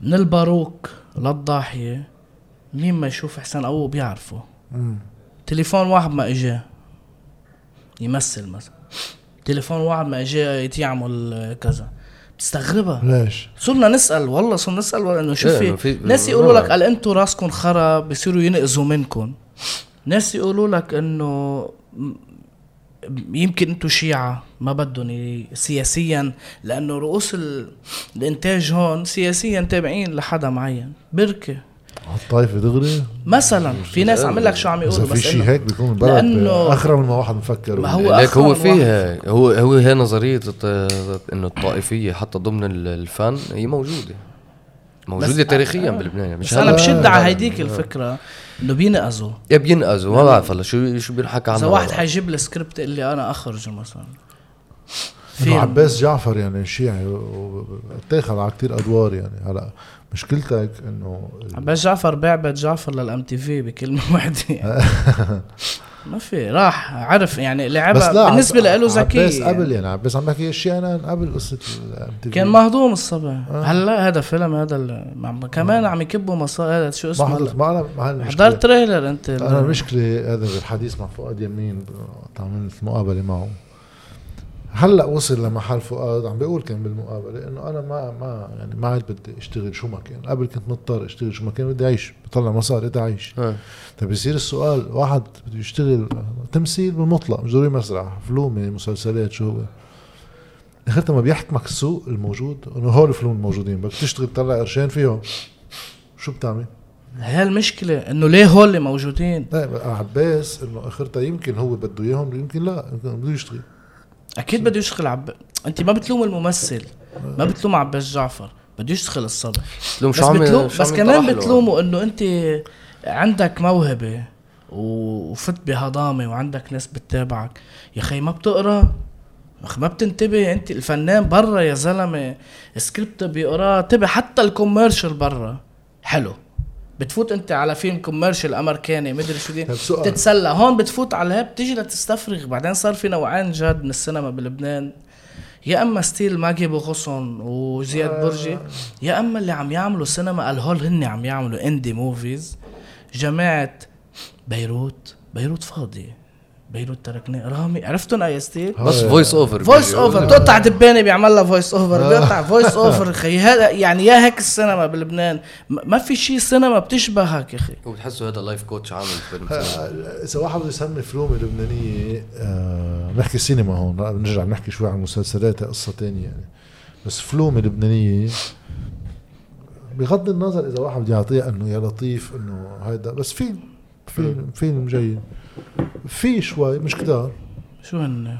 من الباروك للضاحية مين ما يشوف حسين أبوه بيعرفه. مم. تليفون واحد ما اجاه يمثل مثلا. تليفون واحد ما اجاه يعمل كذا. بتستغربها. ليش؟ صرنا نسأل والله صرنا نسأل والله إنه شو إيه، في؟ ناس يقولوا لك آه. قال أنتوا راسكم خرب بصيروا ينقذوا منكم. ناس يقولوا لك إنه يمكن أنتوا شيعة ما بدهم ي- سياسيا لأنه رؤوس ال- الإنتاج هون سياسيا تابعين لحدا معين. بركة الطائفة دغري؟ مثلا في ناس عم لك شو عم يقولوا في بس شيء إنه- هيك بيكون البلد لأنه- أخرى من ما واحد مفكر ما هو أخرى هو فيها هو هو هي نظرية إنه الطائفية حتى ضمن ال- الفن هي موجودة. موجودة تاريخيا آه. بلبنان. مش بس أنا بشد على هيديك لا. الفكرة إنه بينقذوا. يا بينقذوا. ما بعرف هلا شو شو بينحكى عنه. إذا واحد حيجيب لي سكريبت اللي أنا اخرجه مثلا. إنه فيلم. عباس جعفر يعني شيعي واتاخذ على كتير أدوار يعني. هلا مشكلتك إنه عباس جعفر بعبد جعفر للام تي في بكلمة واحدة يعني. ما في راح عرف يعني بس لعبها لا بالنسبة عب- له ذكي عباس قبل يعني. يعني عباس عم بحكي إشياء أنا قبل قصة. كان مهضوم الصبح آه. هلا هذا فيلم هذا ال- عم- كمان عم يكبوا مصاري هذا شو اسمه؟ ما أنا ما حضرت تريلر أنت أنا المشكلة هذا بالحديث مع فؤاد يمين عملت مقابلة معه هلا وصل لمحل فؤاد عم بيقول كان بالمقابلة إنه أنا ما ما يعني ما عاد بدي أشتغل شو ما كان. قبل كنت مضطر أشتغل شو ما كان بدي أعيش. بطلع مصاري بدي أعيش. طيب بصير السؤال واحد بده يشتغل تمثيل بالمطلق مش ضروري مسرح فلومه مسلسلات شو هو؟ اخرتها ما بيحكمك السوق الموجود إنه هول الفلوم الموجودين بدك تشتغل تطلع قرشين فيهم. شو بتعمل؟ هي المشكلة إنه ليه هول اللي موجودين؟ لا عباس إنه اخرتها يمكن هو بده إياهم يمكن لا يمكن بده يشتغل. أكيد بده يشتغل عب أنت ما بتلوم الممثل ما بتلوم عباس جعفر بده يشتغل الصبح تلوم بس شو عم بتلوم بس كمان؟ بتلومه إنه أنت عندك موهبة وفت بهضامة وعندك ناس بتتابعك. يا أخي ما بتقرأ. أخي ما بتنتبه. أنت الفنان برا يا زلمة سكريبت بيقراه انتبه حتى ال commercial برا. حلو. بتفوت انت على فيلم commercial أمريكاني مدري شو دي. طيب. تتسلى. هون بتفوت على هي بتيجي لتستفرغ. بعدين صار في نوعين جاد من السينما بلبنان. يا أما style ماغي بو غصن وزياد برجي يا أما اللي عم يعملوا سينما قال هول هن عم يعملوا indie movies جماعة بيروت بيروت فاضي. بيروت تركناه رامي عرفتن اي style؟ بس voice over voice over بتقطع دبانة بيعمل لها voice over بيقطع voice over خي هذا يعني يا هيك السينما بلبنان. ما في شيء سينما بتشبهك يا أخي وبتحسوا هذا life coach عامل فيلم إذا واحد بده يسمي فلومه لبنانيه آه نحكي سينما هون بنرجع نحكي شوي عن مسلسلات قصة تانية يعني. بس فلومه لبنانيه بغض النظر إذا واحد بده يعطيه إنه يا لطيف إنه هيدا بس فيلم فيلم فيلم جيد. في شوي مش كتار. شو هن؟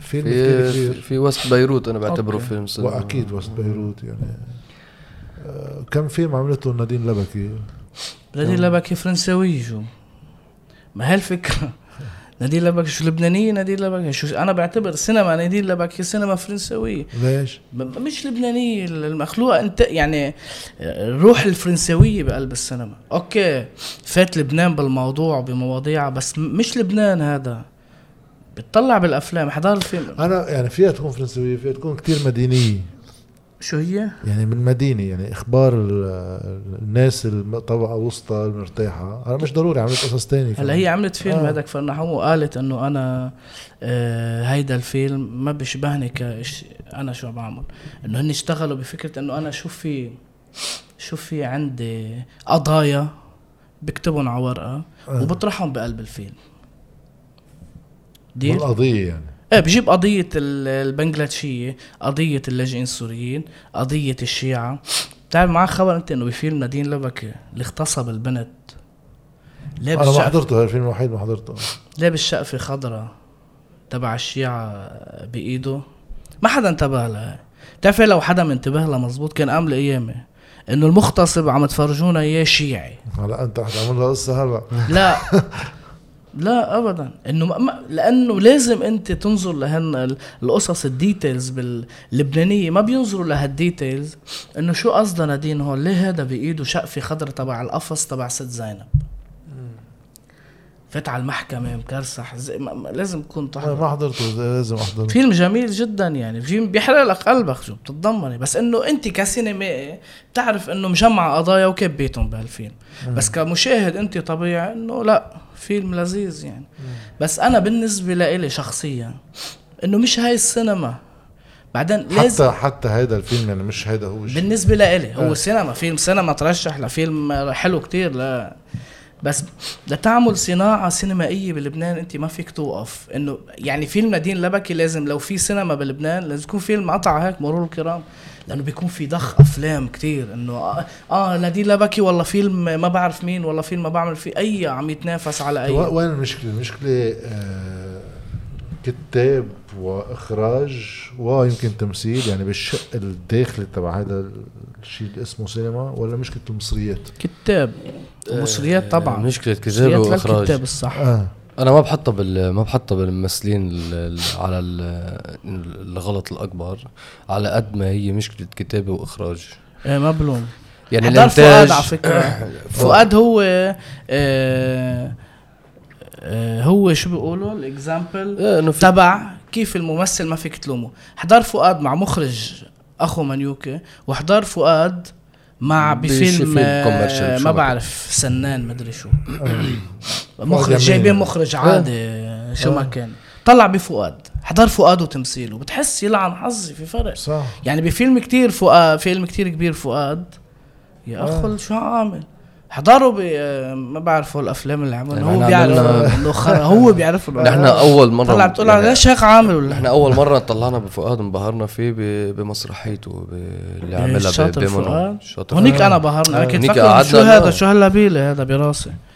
فيلم كتير في كبير. في وسط بيروت أنا بعتبره okay. فيلم سينما. وأكيد وسط بيروت يعني. آه كم فيلم عملته نادين لبكي؟ نادي لبكي فرنساوي شو؟ ما هي الفكرة نادي لبكي شو لبنانية نادي لبكي شو أنا بعتبر سينما نادي لبكي سينما فرنساوية ليش؟ مش لبنانية المخلوقة أنت يعني الروح الفرنساوية بقلب السينما. أوكي فات لبنان بالموضوع بمواضيعها بس مش لبنان هذا. بتطلع بالأفلام حضر الفيلم. أنا يعني فيها تكون فرنسوية فيها تكون كتير مدينية. شو هي؟ يعني من مدينة يعني إخبار ال- الناس الطبقة وسطى المرتاحة أنا مش ضروري عملت قصص تانية هلا هي عملت فيلم آه. هذاك فرنحوم وقالت إنه أنا آه هيدا الفيلم ما بيشبهني كإش أنا شو بعمل إنه هن اشتغلوا بفكرة إنه أنا شو في شو في عندي قضايا بكتبهم على ورقة آه. وبطرحهم بقلب الفيلم ديل القضية يعني إيه بجيب قضية ال- البنغلاديشية قضية اللاجئين السوريين قضية الشيعة. بتعرف معك خبر أنت إنه بفيلم نادين لبكة اللي اغتصب البنت. لابس أنا ما حضرته الفيلم الوحيد ما حضرته. لابس شقفة خضراء تبع الشيعة بإيده. ما حدا انتبه لها. بتعرف لو حدا منتبه لها مزبوط كان قام ايامي إنه المغتصب عم تفرجونا إياه شيعي. هلا أنت حتعمل لها قصة هلا. لا. لا ابدا. إنه ما- لأنه لازم أنت تنظر لهن ال- القصص ال details باللبنانية. ما بينظروا لهال details إنه شو قصدها نادين هون؟ ليه هذا بإيده شقفة خضر تبع القفص تبع ست زينب؟ فات على المحكمة مكرسح. زي ما ما لازم تكون تحضر ما حضرته لازم أحضره. فيلم جميل جدا يعني. فيلم بيحرق لك قلبك شو بتتضمني بس إنه أنت كسينمائي بتعرف إنه مجمع قضايا وكب بيتهم بهالفيلم. بس كمشاهد أنت طبيعي إنه لا فيلم لذيذ يعني. بس أنا بالنسبة لإلي شخصيا إنه مش هاي السينما. بعدين لازم حتى حتى هيدا الفيلم يعني مش هيدا هو الشيء. بالنسبة لإلي هو آه. سينما. فيلم سينما ترشح لفيلم حلو كتير لا. بس لتعمل صناعة سينمائية بلبنان انت ما فيك توقف. انه يعني فيلم نادين لبكي لازم لو في سينما بلبنان لازم يكون فيلم قطع هيك مرور الكرام لأنه بيكون في ضخ أفلام كتير. إنه آه, آه نادين لبكي والله فيلم ما بعرف مين والله فيلم ما بعمل فيه أي عم يتنافس على أي. وين المشكلة؟ المشكلة آه كتاب. وإخراج ويمكن تمثيل يعني بالشق الداخلي تبع هذا الشيء اللي اسمه سينما ولا مشكلة المصريات؟ كتاب. ومصريات طبعا. مشكلة كتابة مصريات وإخراج. للكتاب الصح. آه. أنا ما بحطها بال ما بحطها بالممثلين ال- ال- على ال- الغلط الأكبر على قد ما هي مشكلة كتابه وإخراج. إيه ما بلوم. يعني حضر فؤاد الإنتاج على فكرة. فؤاد هو آه آه هو شو بيقولوا؟ الاكزامبل تبع كيف الممثل ما فيك تلومه. حضر فؤاد مع مخرج أخو منيوكي وحضر فؤاد مع بفيلم فيلم آه، ما بعرف سنان مدري شو. مخرج. جايبين مخرج عادي شو ما كان. طلع بفؤاد. حضر فؤاد وتمثيله. بتحس يلعن حظي في فرق. صح. يعني بفيلم كتير فؤاد فيلم كتير كبير فؤاد يا اخو شو عامل؟ حضروا ب ما بعرف هو الأفلام اللي عملها يعني هو بيعرف هو بيعرف نحن أول مرة طلع بتقول يعني ليش هيك عامل. ولا نحن أول مرة طلعنا بفؤاد انبهرنا فيه ب- بمسرحيته ب- اللي عملها بمنى فؤاد. شاطر هونيك. أنا بهرنا أنا كنت هونيك فاكر شو هذا. شو هاللبيله هذا براسي.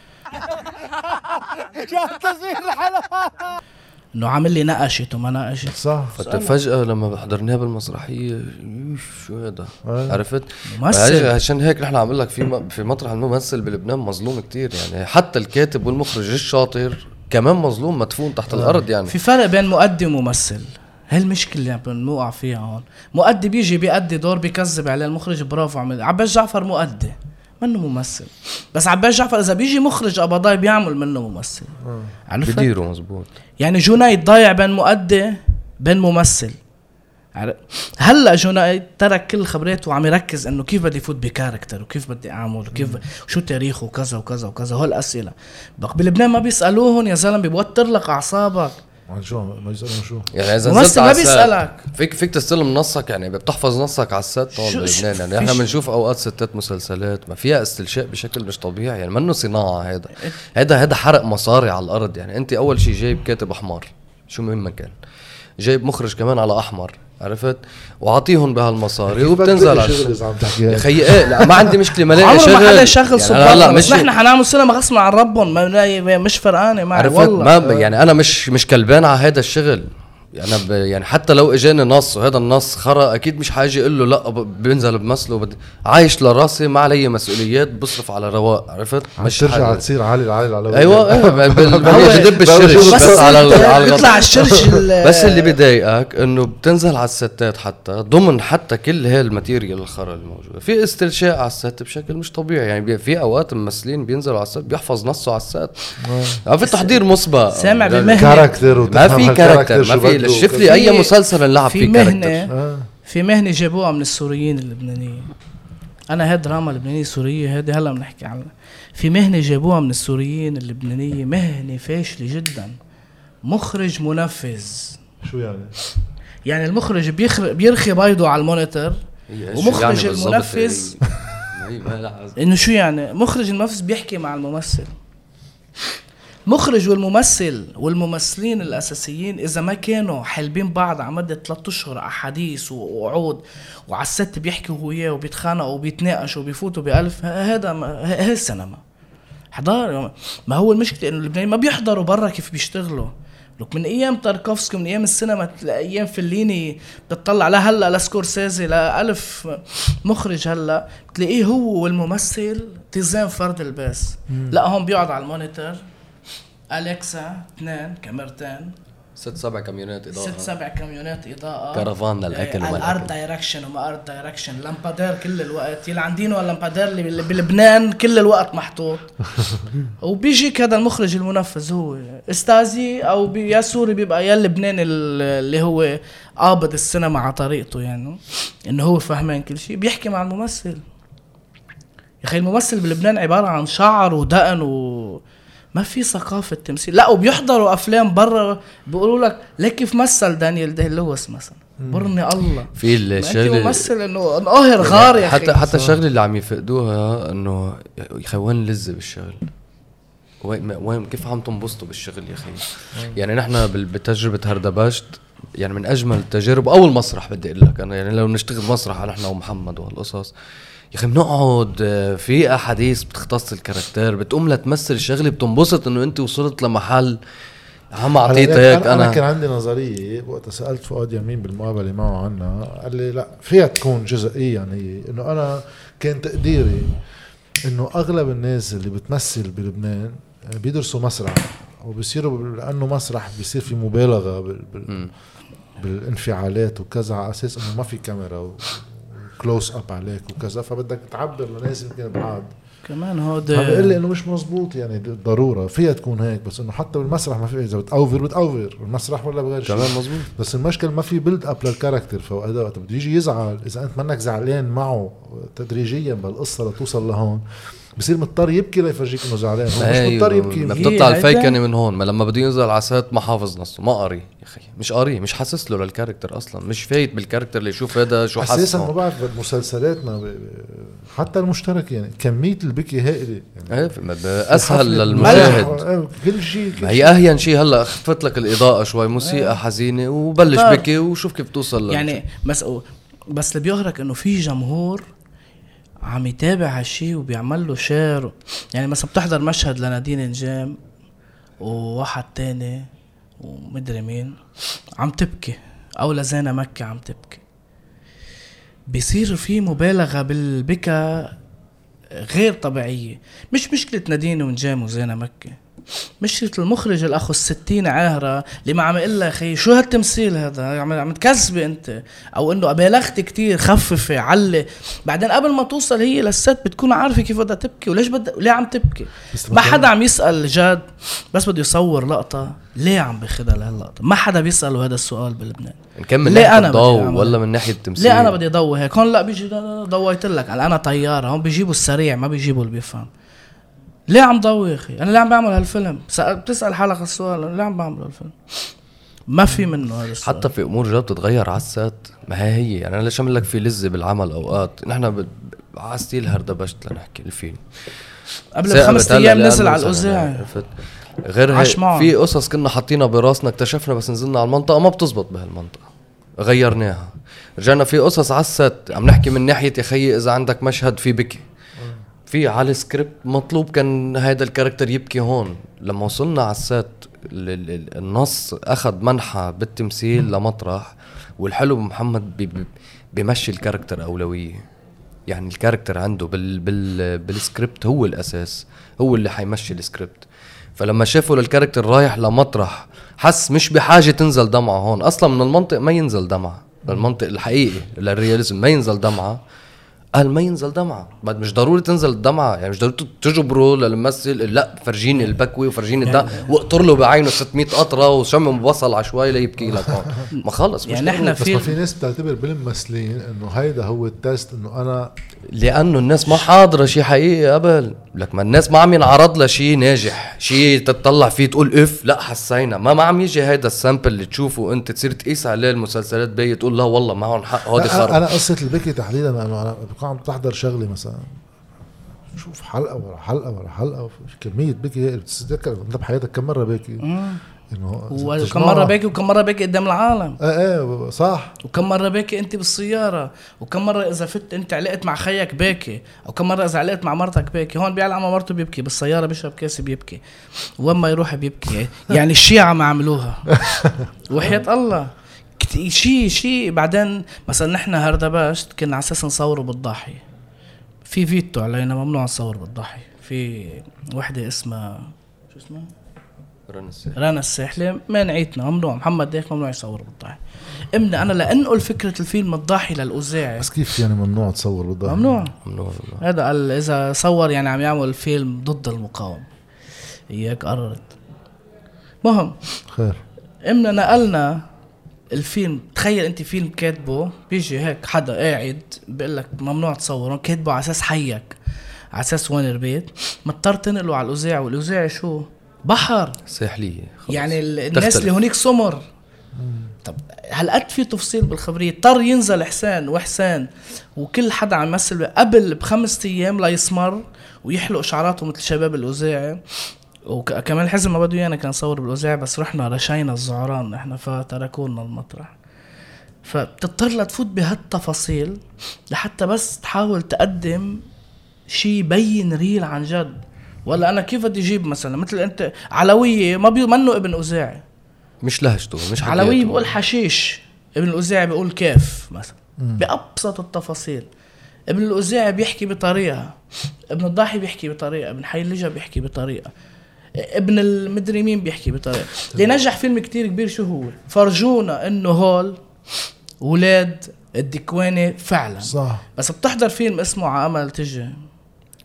إنه عامل لي نقشت وما نقشت صح. فجأة لما حضرناها بالمسرحية إيش شو هذا آه. عرفت؟ ممثل. عشان هيك نحن عم لك في م- في مطرح الممثل بلبنان مظلوم كتير يعني حتى الكاتب والمخرج الشاطر كمان مظلوم مدفون تحت الأرض يعني. في فرق بين مؤدي وممثل. هالمشكلة اللي عم بنوقع فيها هون. مؤدي بيجي بيأدي دور بيكذب عليه المخرج برافو عمل عباس جعفر مؤدي. منه ممثل. بس عباس جعفر إذا بيجي مخرج قبضاي بيعمل منه ممثل. عرفت؟ بديره مزبوط يعني جنيد ضايع بين مؤدي بين ممثل. هلأ جنيد ترك كل خبراته وعم يركز إنه كيف بدي فوت ب character وكيف بدي أعمل وكيف شو تاريخه وكذا وكذا وكذا. هول الاسئله بق بلبنان ما بيسألوهن يا زلمة بيوتر لك أعصابك. عن شو ما يسألون شو يعني إذا نزلت ما بيسألك. فيك فيك تستلم نصك يعني بتحفظ نصك على السات طول شو- بلبنان. يعني إحنا شو- بنشوف أوقات sets مسلسلات ما فيها استلشاء بشكل مش طبيعي يعني منه صناعة هذا هذا هذا حرق مصاري على الأرض. يعني أنت أول شيء جايب كاتب أحمر شو مهم ما كان جايب مخرج كمان على أحمر عرفت؟ وعطيهم بهالمصاري وبتنزل على شغل يا هيك. خي إيه لا ما عندي مشكلة. ما لاقي عمره شغل. ما حدا يشغل يعني بس مش نحن حنعمل سينما غصب عن ربهم. ما مش فرقانة معي عرفت؟ والله. ما. يعني أنا مش مش كلبان على هذا الشغل. يعني ب... يعني حتى لو إجاني نص وهذا النص خرا أكيد مش حاجي أقول له لا ب- بنزل بمثله وبد... عايش لراسي ما علي مسؤوليات بصرف على رواق عرفت؟ عم ترجع تصير عالي العالي على أيوه أيوه بدب الشرش بس بس, على ال- على بيطلع الشرش ال- بس اللي بضايقك إنه بتنزل على ال set ات حتى ضمن حتى كل هاي ال material الخرا الموجودة. في استرخاء على ال set بشكل مش طبيعي يعني بي- في أوقات ممثلين بينزلوا على ال set بيحفظ نصه على ال set. يعني في تحضير مسبق. سامع بمهنة character ما في character ما في شوف وكذا. لي أي في- مسلسل نلعب في فيه مهنة character؟ آه. في مهنة جابوها من السوريين اللبنانيين. أنا هاد دراما لبنانية سورية هادي هلا بنحكي عنها. في مهنة جابوها من السوريين اللبنانية مهنة فاشلة جدا. مخرج منفذ. شو يعني؟ يعني المخرج بيخر... بيرخي بيضه على ال monitor ومخرج بالضبط المنفذ لها عز- إنه شو يعني؟ مخرج المنفذ بيحكي مع الممثل. مخرج والممثل والممثلين الأساسيين إذا ما كانوا حالبين بعض على مدة ثلاث أشهر أحاديث ووعود وعلى ال set بيحكوا هو وياه وبيتخانقوا وبيتناقشوا وبيفوتوا بألف هذا هي السينما. حضار ما هو المشكلة إنه اللبنانيين ما بيحضروا برا كيف بيشتغلوا. لك من أيام تاركوفسكي من أيام السينما لايام فليني بتطلع لهلا لسكورسيزي لألف مخرج هلا. بتلاقيه هو والممثل تزام فرد الباس. لا هون بيقعد على ال monitor. Alexa اثنين كاميرتين. ست سبع كاميونات إضاءة. ست سبع كاميونات إضاءة. كرفان للأكل وما ال art. direction وما art direction. lampadaire كل الوقت. يلي عندينو ال lampadaire اللي بلبنان كل الوقت محطوط. وبيجيك هذا المخرج المنفذ هو إستاذي أو بي- يا سوري بيبقى يا لبناني ال- اللي هو قابض السينما على طريقته يعني. إنه هو فهمان كل شيء. بيحكي مع الممثل. يا أخي الممثل بلبنان عبارة عن شعر ودقن و ما في ثقافة تمثيل. لا وبيحضروا أفلام برا بيقولوا لك ليك كيف مثل دانيال دي لويس مثلا؟ برني الله. في الشغله ممثل إنه انقهر غار يا أخي. حتى حتى الشغله اللي عم يفقدوها إنه يا أخي وين اللذه بالشغل؟ وين ما- وين كيف عم تنبسطوا بالشغل يا أخي؟ يعني نحن بال- بتجربة هردبشت يعني من أجمل التجارب أول مسرح بدي أقول لك أنا. يعني لو نشتغل مسرح نحن ومحمد وهالقصص يا أخي بنقعد آه، في أحاديث بتختص الكاركتير بتقوم لتمثل الشغلة بتنبسط إنه أنت وصلت لمحل. عم أعطيتك أنا, أنا, أنا كان عندي نظرية وقت سألت فؤاد يمين بالمقابلة معه عنها قال لي لا فيها تكون جزئيا يعني إنه أنا كان تقديري إنه أغلب الناس اللي بتمثل بلبنان بيدرسوا مسرح وبصيروا لأنه مسرح بيصير في مبالغة بال بال بالانفعالات وكذا على أساس إنه ما في كاميرا و close up عليك وكذا فبدك تعبر لناس يمكن بعاد كمان هود عم بيقول لي إنه مش مزبوط يعني ضرورة. فيها تكون هيك بس إنه حتى بالمسرح ما في إذا بت over بت over. بالمسرح ولا بغير شيء. كمان مزبوط بس المشكلة ما في build up لل character فوقت وقت بده يجي يزعل إذا أنت منك زعلان معه تدريجيا بالقصة لتوصل لهون. بصير مضطر يبكي ليفرجيك إنه زعلان. هو مش مضطر أيوة، ما يبكي. هي بتطلع ال fake نه من هون ما لما بده ينزل على set ما حافظ نصه ما قاري. يا أخي مش قاري مش حاسس له لل character أصلا مش فايت بال character اللي يشوف هذا شو أساسا ما حاسس بعرف بمسلسلاتنا حتى المشترك يعني كمية البكي هائلة. يعني إيه أسهل للمشاهد. آه، كل شيء هي أهين شيء هلأ خفت لك الإضاءة شوي موسيقى حزينة وبلش طار. بكي وشوف كيف توصل لل- يعني بس بس اللي بيهرك إنه في جمهور عم يتابع هالشي وبيعمل له شير يعني مثلا بتحضر مشهد لنادين نجام وواحد تاني ومدري مين عم تبكي أو لزينة مكة عم تبكي. بيصير في مبالغة بالبكا غير طبيعية. مش مشكلة نادين ونجام وزينة مكة مشكلة المخرج الاخو الستين عاهرة اللي ما عم يقول لها أخي شو هالتمثيل هذا؟ عم عم تكذبي أنت. أو إنه بالغت كتير خففي علي. بعدين قبل ما توصل هي للست بتكون عارفة كيف بدها تبكي وليش بدها ليه عم تبكي؟ ما حدا عم يسأل جاد بس بده يصور لقطة. ليه عم باخدها لهاللقطة؟ ما حدا بيسأله هذا السؤال بلبنان. من ليه ناحية الضوء أعمل ولا؟ من ناحية التمثيل؟ ليه أنا بدي أضوي هيك؟ هون لا بيجي ضويت لك. أنا طيارة هون بيجيبوا السريع ما بيجيبوا اللي بيفهم. ليه عم ضوي يا أخي؟ أنا ليه عم بعمل هالفيلم؟ بتسأل حالك السؤال ليه عم بعمل هالفيلم؟ ما في منه هذا السؤال. حتى في أمور جد بتتغير على السات ما هي هي. يعني أنا ليش عم لك في لذة بالعمل أوقات؟ نحن ب... على ستيل هردبشت لنحكي الفيلم قبل بخمس أيام نزل على الأذاعة. عرفت؟ غير هيك. في قصص كنا حاطينها براسنا اكتشفنا بس نزلنا على المنطقة ما بتزبط بهالمنطقة. غيرناها. رجعنا في قصص على ال set عم نحكي من ناحية يا خيي إذا عندك مشهد في بكي. في على السكريبت مطلوب كان هذا ال character يبكي هون. لما وصلنا على ال set ال- ال- النص أخذ منحى بالتمثيل لمطرح والحلو بي- بيمشي ال character أولوية. يعني ال character عنده بال بال بالسكريبت هو الأساس هو اللي حيمشي السكريبت. فلما شافوا لل character رايح لمطرح حس مش بحاجة تنزل دمعة هون. أصلا من المنطق ما ينزل دمعة. للمنطق الحقيقي لل realism ما ينزل دمعة. قال ما ينزل دمعة. بعد مش ضروري تنزل الدمعة يعني مش ضروري تجبره للممثل لا فرجيني البكوي وفرجيني الدم واقطر له بعينه 600 قطرة وشمم بصل على شوي ليبكي لك. هون ما خلص مش يعني ضروري. نحن بس في ما في ناس بتعتبر بالممثلين إنه هيدا هو ال test إنه أنا لأنه الناس ما حاضرة شيء حقيقي قبل. لك ما الناس ما عم ينعرض لها شيء ناجح. شيء تطلع فيه تقول إف لا حسينا. ما ما عم يجي هيدا ال sample اللي تشوفه انت تصير تقيس عليه المسلسلات باقي تقول لا والله معهم حق هودي خرب أنا قصة البكي تحديدا بكون عم تحضر شغلة مثلا. شوف حلقة ورا حلقة ورا حلقة كمية بكي بتتذكر انت بحياتك كم مرة باكي إنه وكم مرة باكي وكم مرة باكي قدام العالم. إيه إيه صح. وكم مرة باكي أنت بالسيارة. وكم مرة إذا فت أنت علقت مع خيك باكي أو كم مرة إذا علقت مع مرتك باكي هون بيعلق مع مرته بيبكي. بالسيارة بيشرب كاسة بيبكي. وين ما يروح بيبكي. يعني الشيعة ما عملوها. وحياة الله. شيء شيء بعدين مثلا نحن هردبشت كنا على أساس نصوره بالضاحية في فيتو علينا ممنوع نصور بالضاحية في وحدة اسمها شو اسمها؟ رنا الساحل رنا الساحلة مانعتنا ممنوع. محمد ديك ممنوع يصور بالضاحي. امنا أنا لانقل فكرة الفيلم الضاحي للاذاعي بس كيف يعني ممنوع تصور بالضبط ممنوع. ممنوع هذا قال إذا صور يعني عم يعمل فيلم ضد المقاومة. اياك قررت. مهم. خير. امنا نقلنا الفيلم تخيل أنت فيلم كاتبه بيجي هيك حدا قاعد بيقول لك ممنوع تصوره كاتبه على أساس حيك على أساس وين البيت مضطر تنقله على الأذاعة والأذاعة شو؟ بحر. ساحلية. يعني ال- الناس تختلف. اللي هونيك سمر. طب هالقد في تفصيل بالخبرية؟ اضطر ينزل حسان وحسان وكل حدا عم يمثل قبل بخمس أيام ليسمر ويحلق شعراته مثل شباب الأذاعة. وكمان الحزم ما بده إيانا كان نصور بالاذاعه بس رحنا رشينا الزعران إحنا فتركونا المطرح. فبتضطر لتفوت بهالتفاصيل لحتى بس تحاول تقدم شيء يبين ريل عن جد. ولا أنا كيف بدي أجيب مثلا؟ مثل أنت علوية ما بي منه ابن اذاعي مش لهجته مش حكايته. علوي بيقول حشيش ابن الاذاعي بيقول كيف مثلا. بأبسط التفاصيل. ابن الاذاعي بيحكي بطريقة ابن الضاحي بيحكي بطريقة ابن حي اللجا بيحكي بطريقة. ابن المدري مين بيحكي بطريقة. اللي نجح فيلم كتير كبير شو هو؟ فرجونا إنه هول ولاد الدكواني فعلا. صح. بس بتحضر فيلم اسمه على أمل تجي.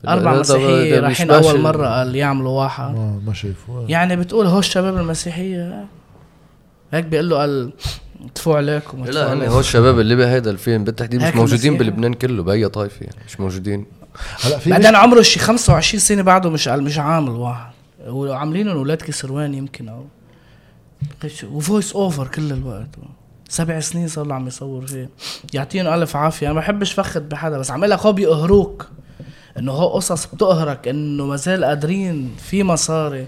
أربع مسيحية رايحين اول مرة قال يعملوا واحد. ما ما شايفه يعني بتقول هو الشباب المسيحية. هيك بيقول له قال مدفوع عليكم مدفوع لا يعني هو الشباب اللي بهيدا الفيلم بالتحديد مش موجودين. بلبنان كله بأي طائفه يعني مش موجودين. هلا في بعدين عمره شي 25 سنة بعده مش قال مش عامل واحد. وعاملينهم أولاد كسروان يمكن أو وفويس اوفر كل الوقت. سبع سنين صار له عم يصور فيه. يعطيهم ألف عافية. أنا ما بحبش فخد بحدا بس عم لك هو بيقهروك. إنه هو قصص بتقهرك إنه ما زال قادرين في مصاري.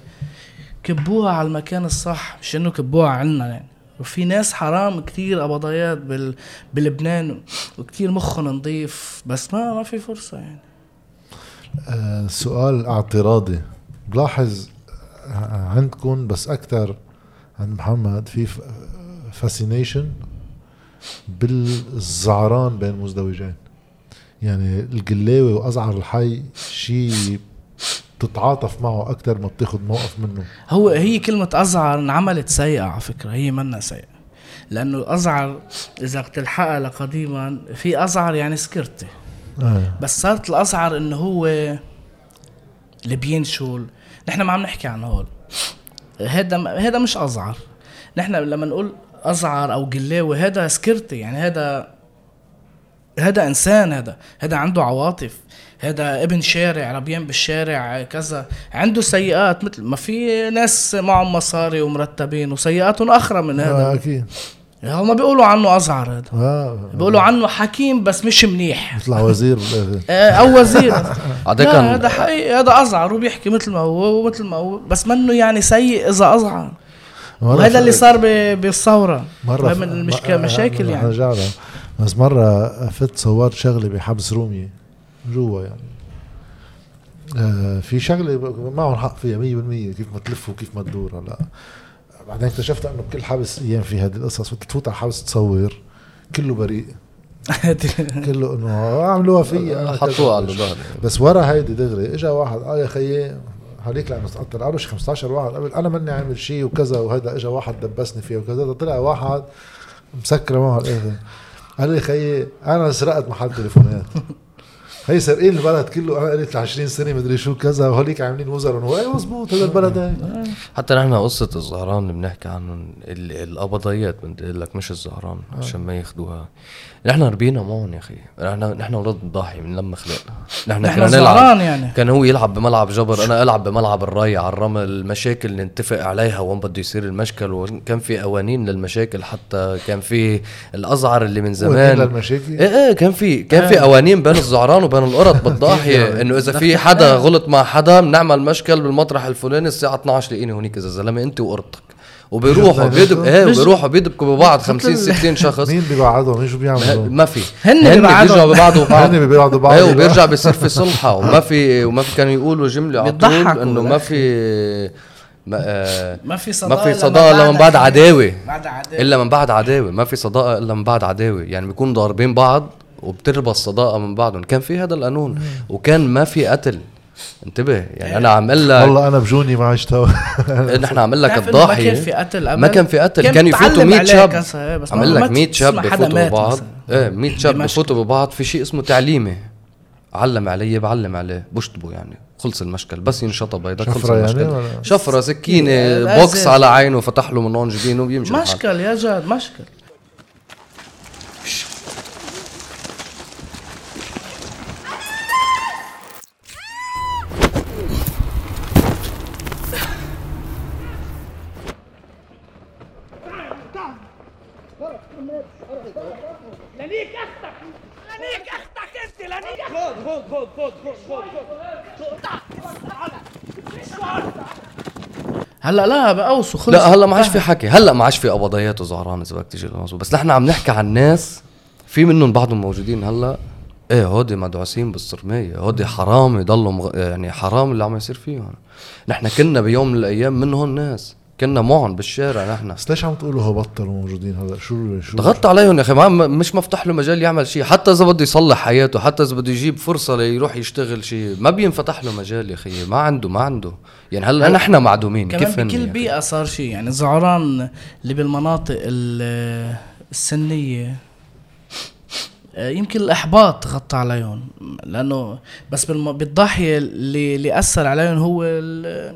كبوها على المكان الصح مش إنه كبوها عنا يعني. وفي ناس حرام كتير قبضيات بال... بلبنان وكتير مخهم نظيف بس ما ما في فرصة يعني. آه سؤال اعتراضي. بلاحظ عندكم بس أكثر عند محمد في فاسينيشن بالزعران بين مزدوجين يعني القلاوي وأزعر الحي شيء بتتعاطف معه أكثر ما بتاخذ موقف منه. هو هي كلمة أزعر انعملت سيئة على فكرة هي منا سيئة. لأنه الأزعر إذا بتلحقها لقديما في أزعر يعني سكرتي آه. بس صارت الأزعر إنه هو اللي بينشل نحن ما عم نحكي عن هول. هذا هذا مش أزعر. نحن لما نقول أزعر أو قلاوي هذا سكرتي يعني هذا هذا إنسان هذا هذا عنده عواطف. هذا ابن شارع ربيان بالشارع كذا. عنده سيئات مثل ما في ناس معهم مصاري ومرتبين وسيئاتهم أخرى من آه هذا أكيد. هم بيقولوا عنه ازعر هذا. آه. بيقولوا عنه حكيم بس مش منيح. بيطلع وزير. بالاخر آه، أو وزير. لا هذا حقيقي هذا ازعر وبيحكي مثل ما هو ومثل ما هو بس منه يعني سيء إذا ازعر وهذا اللي صار ب- بالثورة. مرة من المشك- م- مشاكل يعني. نرجع لها بس مرة فت صورت شغلة بحبس رومي جوا يعني. آه في شغلة ب- معهم حق فيها 100% كيف ما تلف وكيف ما تدور هلا. بعدين اكتشفت انه بكل حبس أيام في هذه القصص وتفوت على حبس تصور. كله بريء. كله إنه عملوها فيا. حطوه على الظهر بس ورا هيدي دغري اجى واحد قال يا خيي هذيك لأنه تقطر قالوا شي 15 واحد. قبل أنا ماني عامل شيء وكذا وهذا اجى واحد دبسني فيه وكذا. طلع واحد مسكره معه قال لي خيي أنا سرقت محل تليفونات. هي سارقين البلد كله؟ أنا قلت 20 سنة مدري شو كذا وهوليك عاملين وزر هو إيه مزبوط هذا البلد هيك حتى نحن قصة الزهران اللي بنحكي عنهم ال- القبضيات بدي أقول لك مش الزهران عشان ما ياخدوها. نحن ربينا معهم يا أخي. نحن نحن أولاد الضاحي من لما خلقنا. نحن نحن كنا زعران نلعب يعني. كان هو يلعب بملعب جبر أنا ألعب بملعب الري على الرمل المشاكل نتفق عليها وين بده يصير المشكل وكان في قوانين للمشاكل حتى كان في الأزعر اللي من زمان. للمشاكل؟ إيه إيه كان في كان في قوانين بين الزعران وبين القرط بالضاحيه إنه إذا في حدا غلط مع حدا بنعمل مشكل بالمطرح الفلاني الساعة 12 لاقيني هونيك إذا زلمة أنت وقرطك وبيروحوا بيدب إيه وبيروحوا بيدبكوا ببعض 50 60 شخص. مين بيبعدهم؟ مين شو بيعملوا؟ ما في. هن. بيرجعوا ببعض وبعض هن بيبعدوا بعض. إيه وبيرجع بيصير في صلحة. وما في وما في كانوا يقولوا جملة على طول بيضحكوا إنه ما. في ما, آه ما في ما صداقة في صداقة إلا من بعد عداوة. بعد عداوة. إلا من بعد عداوة. ما في صداقة إلا من بعد عداوة. يعني بيكونوا ضاربين بعض وبتربى الصداقة من بعضهم. كان في هذا القانون. وكان ما في قتل. انتبه يعني أنا عم أقول لك والله أنا بجوني ما عشت نحن عم أقول لك إنه ما كان الضاحيه في قتل قبل ما كان في قتل كان يفوتوا بتعلم 100 عليه شاب. إيه، ما لك 100 شاب بفوتوا ببعض. إيه 100 شاب. بفوتوا ببعض. في شيء اسمه تعليمي علم علي بعلم عليه بشطبوا يعني. خلص المشكل. بس ينشطب هيدا خلص شفرة يعني المشكل. ولا؟ شفرة سكينة إيه، بوكس. على عينه فتح له من هون جبينه بيمشي. مشكل يا جاد مشكل. هلا لا بقوسوا خلص. لا هلا ما عادش في حكي. هلا ما عادش في قبضيات وزعران إذا بدك تيجي بس نحن عم نحكي عن ناس في منهم بعضهم موجودين هلا. إيه هودي مدعوسين بالصرمية. هودي حرام يضلوا مغ... يعني حرام اللي عم يصير فيهم. نحن كنا بيوم من الأيام منهم ناس. كنا معهم بالشارع نحن. بس ليش عم تقولوا هو بطلوا موجودين هلا شو شو ضغطت عليهم يا أخي ما مش مفتح له مجال يعمل شيء. حتى إذا بده يصلح حياته حتى إذا بده يجيب فرصة ليروح يشتغل شيء ما بينفتح له مجال يا أخي. ما عنده ما عنده. يعني هلا نحن معدومين؟ كمان كيف بكل؟ بيئة صار شيء. يعني الزعران اللي بالمناطق ال- السنية آه، يمكن الإحباط غطى عليهم. لأنه بس بالضاحية اللي, اللي أثر عليهم هو ال-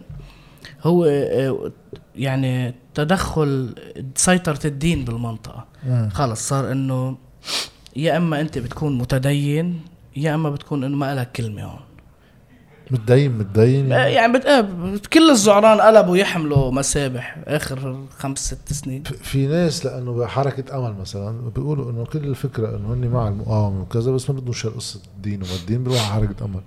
هو آه، يعني تدخل سيطرة الدين بالمنطقة. خلص صار إنه يا إما أنت بتكون متدين يا إما بتكون إنه ما لك كلمة هون. متدين متدين؟ آه، يعني يعني بت... آه، كل الزعران قلبوا يحملوا مسابح آخر خمس ست سنين. في ناس لأنه بحركة أمل مثلا بيقولوا إنه كل الفكرة إنه هن مع المقاومة وكذا بس ما بدهم قصة الدين وما الدين بيروح على حركة أمل.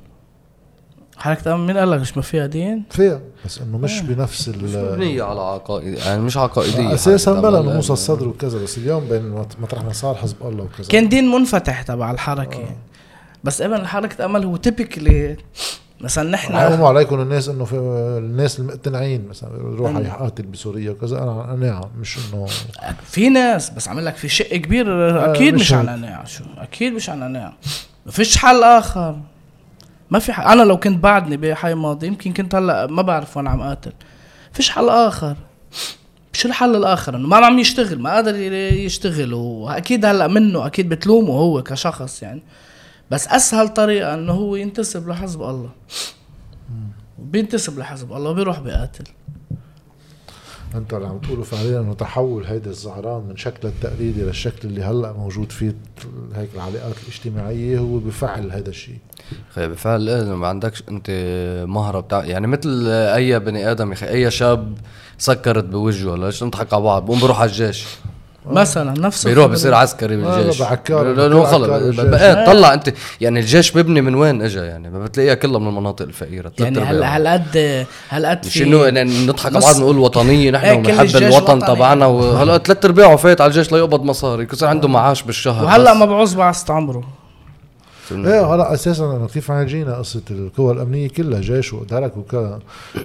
حركة أمن مين قال لك مش ما فيها دين؟ فيها بس إنه مش بنفس مش ال مبنية على عقائد يعني مش عقائدية أساسا حركة بلا موسى لا. الصدر وكذا بس اليوم بين مط- مطرح ما صار حزب الله وكذا. كان دين منفتح تبع الحركة. بس إبن حركة أمل هو تيبيكلي مثلا نحن حيقوموا عليكم الناس إنه في الناس المقتنعين مثلا يروح يقاتل بسوريا وكذا. أنا عن قناعه مش انه في ناس بس عم لك في شق كبير أكيد مش مش عن هيك. قناعة شو؟ أكيد مش عن قناعة ما فيش حل آخر. ما في حل. أنا لو كنت بعدني بحي ماضي يمكن كنت هلأ ما بعرف وين عم قاتل فيش حل آخر. شو الحل الآخر. انه ما عم يشتغل ما قادر يشتغل. وأكيد هلأ منه أكيد بتلومه هو كشخص يعني. بس أسهل طريقة إنه هو ينتسب لحزب الله. بينتسب لحزب الله وبيروح بيقاتل. أنتوا اللي عم تقولوا فعليا إنه تحول هيدا الزعران من شكله التقليدي للشكل اللي هلأ موجود فيه هيك العلاقات الاجتماعية هو بفعل هذا الشيء. بالفعل إيه؟ ما عندكش أنت مهرة بتاع يعني مثل أي بني آدم يا أخي أي شاب سكرت بوجهه ليش نضحك على بعض؟ بقوم بروح على الجيش. مثلا نفس بيروح. بصير عسكري آه، بالجيش. بعكار خلص. بقى طلع انت يعني الجيش بيبني من وين اجى يعني؟ ما بتلاقيها كلها من المناطق الفقيرة. يعني أرباعها. هالقد هالقد مش في إنه نضحك على بعض نقول وطنيه نحن إيه، كل ونحب الجيش الوطن. تبعنا وهلا ثلاث أرباعه فايت على الجيش ليقبض مصاري يصير عنده معاش بالشهر. وهلا بس. مبعوث بعث عمره. إيه هلا أساسا انه كيف عم يجينا قصة القوى الأمنية كلها جيش ودرك وكذا.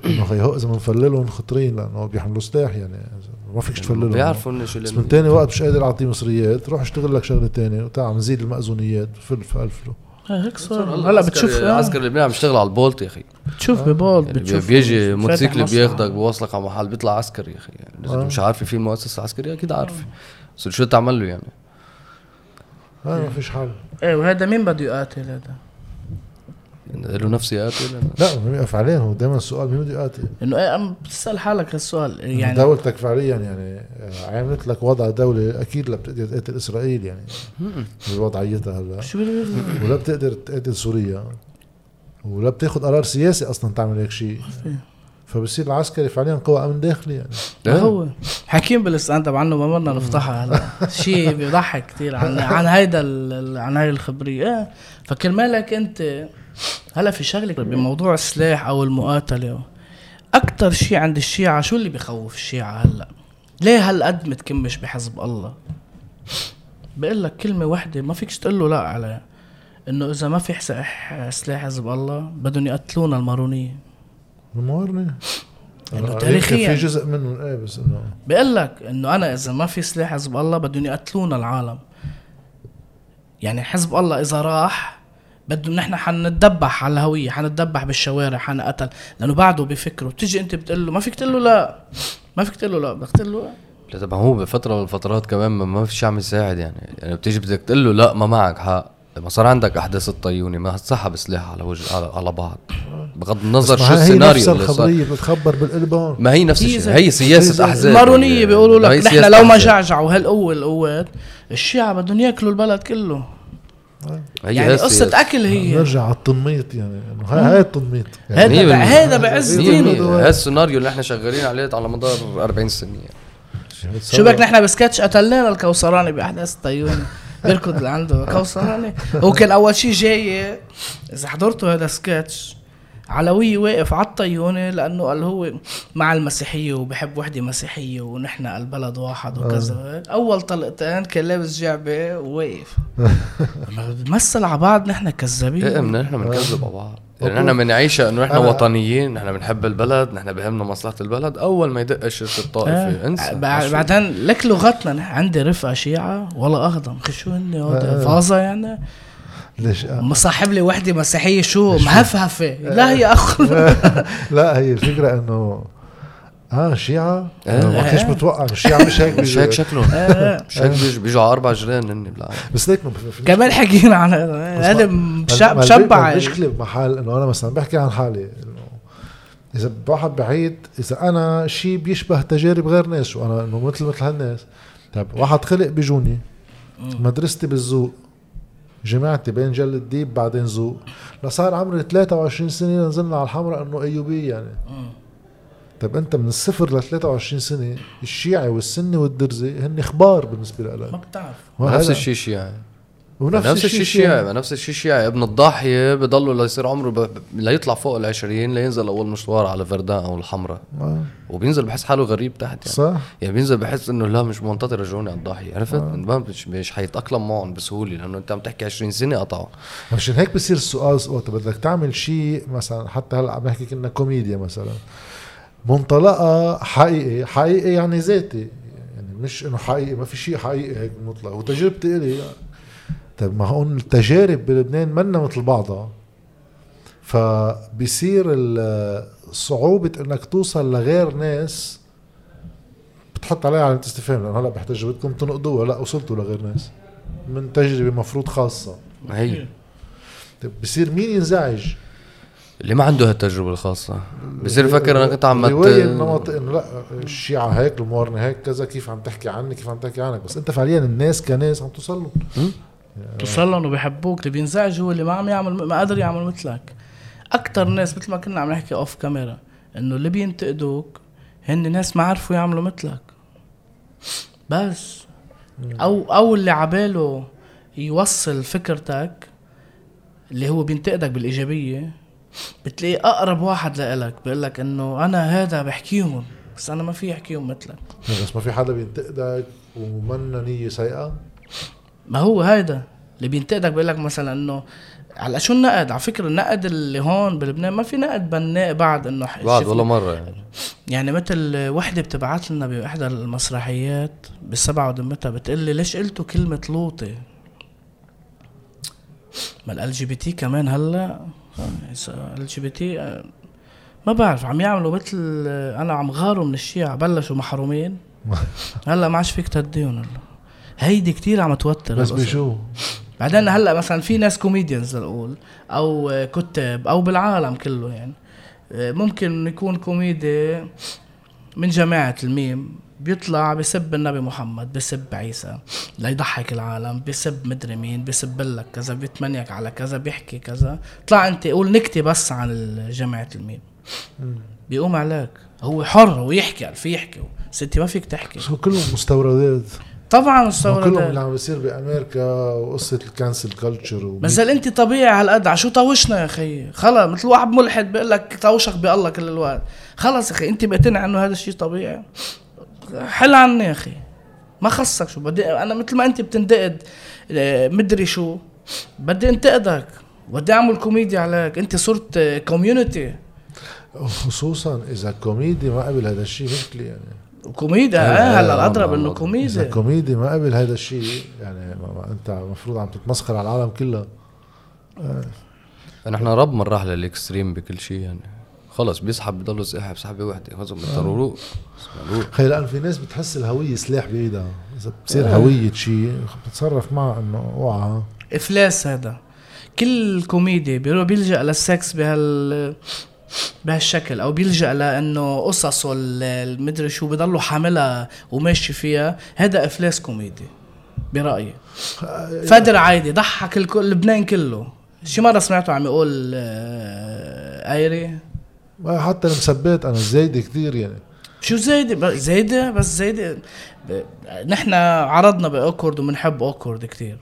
إنه إذا بنفللهم خطرين لأنه بيحملوا سلاح يعني. ما فيك تفللهم. بيعرفوا إنه شو بس من تاني وقت مش قادر أعطيه مصريات روح اشتغل لك شغلة تانية وتعال نزيد المأذونيات فلف الفلو إيه، هيك صار. هلا بتشوف آه، العسكر اللبناني عم يشتغل على البولت يا أخي. بتشوف ببول يعني بتشوف بيجي موتوسيكل مصنع. بياخدك بوصلك على محل بيطلع عسكري يا أخي. يعني إذا مش عارفه في المؤسسه العسكريه أكيد عارفة. بس شو تعمل له يعني؟ ما فيش حل. إيه وهذا مين بده يقاتل هذا؟ له نفسي يقاتل؟ لا ما بيقف عليه هو دائما السؤال مين بده يقاتل. إنه إيه عم بتسأل حالك هالسؤال. يعني دولتك فعليا يعني آه، عملت لك وضع دولة أكيد لا بتقدر تقاتل إسرائيل يعني. بوضعيتها هلا. شو بده- ولا بتقدر تقاتل سوريا. ولا بتاخذ قرار سياسي أصلا تعمل هيك شيء. فبصير العسكري فعليا قوى أمن داخلي يعني. ما هو. حكيم بال stand up عنه ما بدنا نفتحها هلا. شيء بيضحك كثير عن عن هيدا عن هاي الخبرية. إيه. فكرمالك أنت هلا في شغله بموضوع السلاح أو المقاتلة. أكثر شيء عند الشيعة شو اللي بخوف الشيعة هلا؟ ليه هالقد متكمش بحزب الله؟ بقول لك كلمة واحدة ما فيكش تقول له لا عليها. إنه إذا ما في سلاح حزب الله بدهم يقتلونا المارونية الموارنة إنه آه، تاريخياً. في جزء منهم. إيه بس إنه بقول لك إنه أنا إذا ما في سلاح حزب الله بدهم يقتلونا العالم. يعني حزب الله إذا راح بدهم نحن حنتدبح على الهوية حنتدبح بالشوارع حنقتل لأنه بعده بفكره. بتيجي أنت بتقول له ما فيك تقول له لا ما فيك تقول له لا بدك تقول له لا. لا طبعا هو بفترة من الفترات كمان ما- ما في شيء عم يساعد يعني. يعني بتيجي بدك تقول له لا ما معك حق. لما صار عندك أحداث الطيوني ما سحب سلاح على وجه على, على بعض. بغض النظر شو ما هي نفس السيناريو اللي صار. الخبرية بتخبر بالقلبان. ما هي نفس هي الشيء. هي سياسة أحزاب. المارونية يعني. بيقولوا لك نحن لو ما. جعجعوا هالقوة القوات الشيعة بدهم ياكلوا البلد كله. هي يعني هي قصة السياسة. أكل هي نرجع على التنميط يعني إنه هاي هاي التنميط هذا يعني. هذا بعز دينه. هذا السيناريو اللي إحنا شغالين عليه على مدار 40 سنة يعني. شو بك نحن بسكتش قتلنا الكوثراني بأحداث الطيون بيركض اللي عنده كوثراني هو كان أول شيء جاي إذا حضرتوا هذا سكتش علوي واقف على الطيونة لأنه قال هو مع المسيحية وبحب وحدة مسيحية ونحن البلد واحد وكذا. أول طلقتين كان لابس جعبة وواقف. بنمثل على بعض نحن إيه كذابين من نحن بنكذب على بعض. يعني نحن بنعيشها انه نحن وطنيين نحن بنحب البلد نحن بهمنا مصلحة البلد. أول ما يدق الشرطه الطائفي آه. انسى بعدين لك لغتنا نحن عندي رفقة شيعة ولا خي شو هن هود فازة يعني. ليش؟ آه. مصاحب لي وحدة مسيحية شو؟ مهفهفة. لا يا اخ لا هي الفكرة إنه آه شيعة؟ آه. أنا ما كنتش متوقع الشيعة مش هيك مش هيك بيجوا. شكلهم مش هيك بيجوا. على أربع جيران هن بس ليك كمان حكينا عن هذا مش- مشبع. المشكلة بمحل إنه أنا مثلا بحكي عن حالي إنه إذا واحد بعيد إذا أنا شيء بيشبه تجارب غير ناس وأنا إنه مثل مثل هالناس. طيب واحد خلق بجوني مدرستي بالذوق جامعتي بين جل الديب بعدين ذوق لصار عمري 23 سنة نزلنا على الحمراء إنه ايوبيه يعني. طيب أنت من الصفر ل 23 سنة الشيعي والسني والدرزي هن أخبار بالنسبة ما لك بتعرف نفس الشيء الشيعي ونفس نفس الشيء الشيعي نفس الشيء الشيعي ابن الضاحيه بضله ليصير عمره ب... ليطلع فوق ال 20 لينزل أول مشوار على فردان أو الحمراء. آه. وبينزل بحس حاله غريب تحت يعني. صح. يعني بينزل بحس إنه لا مش منتظر يرجعوني على الضاحيه عرفت؟ ما مش مش حيتأقلم معهم بسهولة لأنه أنت عم تحكي 20 سنة قطعوا. مشان هيك بصير السؤال سؤال طب بدك تعمل شيء مثلا حتى هلأ عم نحكي كنا كوميديا مثلا. منطلقها حقيقي حقيقي يعني ذاتي. يعني مش إنه حقيقي ما في شيء حقيقي هيك مطلق. وتجربتي إلي طيب ما هون التجارب بلبنان منا مثل بعضها. فبصير ال- صعوبة إنك توصل لغير ناس بتحط عليها علامة استفهام لأنه هلأ بحتاج بدكم تنقضوها لأ وصلتوا لغير ناس من تجربة مفروض خاصة. هي. طيب بصير مين ينزعج؟ اللي ما عنده هالتجربة الخاصة. بصير يفكر إنك أنت عم ت- رواية النمط إنه لأ الشيعة هيك المورنة هيك كذا كيف عم تحكي عني كيف عم تحكي عنك؟ بس أنت فعليا الناس كناس عم توصل لهم توصل لهم وبيحبوك اللي بينزعج هو اللي ما عم يعمل ما قادر يعمل مثلك. أكثر ناس مثل ما كنا عم نحكي اوف كاميرا إنه اللي بينتقدوك هن ناس ما عرفوا يعملوا مثلك. بس. أو أو اللي عباله يوصل فكرتك اللي هو بينتقدك بالإيجابية بتلاقيه أقرب واحد لإلك بيقول لك إنه أنا هذا بحكيهم بس أنا ما في أحكيهم مثلك. بس ما في حدا بينتقدك ومنا نية سيئة؟ ما هو هيدا اللي بينتقدك بيقول لك مثلا إنه على شو النقد؟ على فكرة النقد اللي هون بلبنان ما في نقد بناء بعد إنه بعد ولا مرة يعني. يعني مثل وحدة بتبعت لنا بإحدى المسرحيات بالسبعة ودمتها بتقول لي ليش قلتوا كلمة لوطي؟ ما LGBT كمان هلأ؟ LGBT ما بعرف عم يعملوا مثل آه، أنا عم غاروا من الشيعة بلشوا محرومين. هلأ ما عادش فيك تهديهم هلأ. هيدي كتير عم توتر بس. بشو؟ بعدين هلأ مثلا في ناس comedians لنقول أو آه، كتاب أو بالعالم كله يعني. آه، ممكن يكون كوميدي من جماعة الميم بيطلع بسب النبي محمد بسب عيسى ليضحك العالم بسب مدري مين بسب لك كذا بيتمنيك على كذا بيحكي كذا. طلع أنت قول نكتة بس عن جماعة الميم. بيقوم عليك. هو حر هو يحكي في يحكي. انت ما فيك تحكي. بس هو كلهم مستوردات. طبعا مستورد. كلهم اللي عم بيصير بأمريكا وقصة ال cancel culture بس هل أنت طبيعي هالقد على شو طوشنا يا أخي؟ خلص مثل واحد ملحد بيقول لك طوشك بالله كل الوقت. خلص يا أخي أنت مقتنع إنه هذا الشيء طبيعي؟ حل عني يا أخي. ما خصك شو بدي أنا مثل ما أنت بتنتقد آه، مدري شو. بدي انتقدك. بدي أعمل كوميديا عليك. أنت صرت community خصوصا إذا كوميدي ما قبل هذا الشيء مشكلة يعني. كوميديا آه، آه هلا آه، الأضرب آه، إنه آه. كوميديا. كوميدي ما قبل هذا الشيء يعني ما ما أنت المفروض عم تتمسخر على العالم كلها نحن رب من راح لل extreme بكل شيء يعني خلص بيسحب بضله ساحب سحبه وحده خلص بيضطروا خي لأن في ناس بتحس الهوية سلاح بايدها إذا بتصير هوية شيء بتتصرف معها إنه اوعى إفلاس هذا. كل كوميدي بيروح بيلجأ للسكس بهال بهالشكل أو بيلجأ لأنه قصصه ال- المدري شو بضله حاملها وماشي فيها هذا إفلاس كوميدي برأيي. فادر عايدي ضحك الكل لبنان كله. شي مرة سمعته عم يقول آه، آيري. ما حتى المسبات أنا زايدة كثير يعني. شو زايدة؟ ب- زايدة بس زايدة. ب- نحن عرضنا ب Awkward وبنحب Awkward كتير.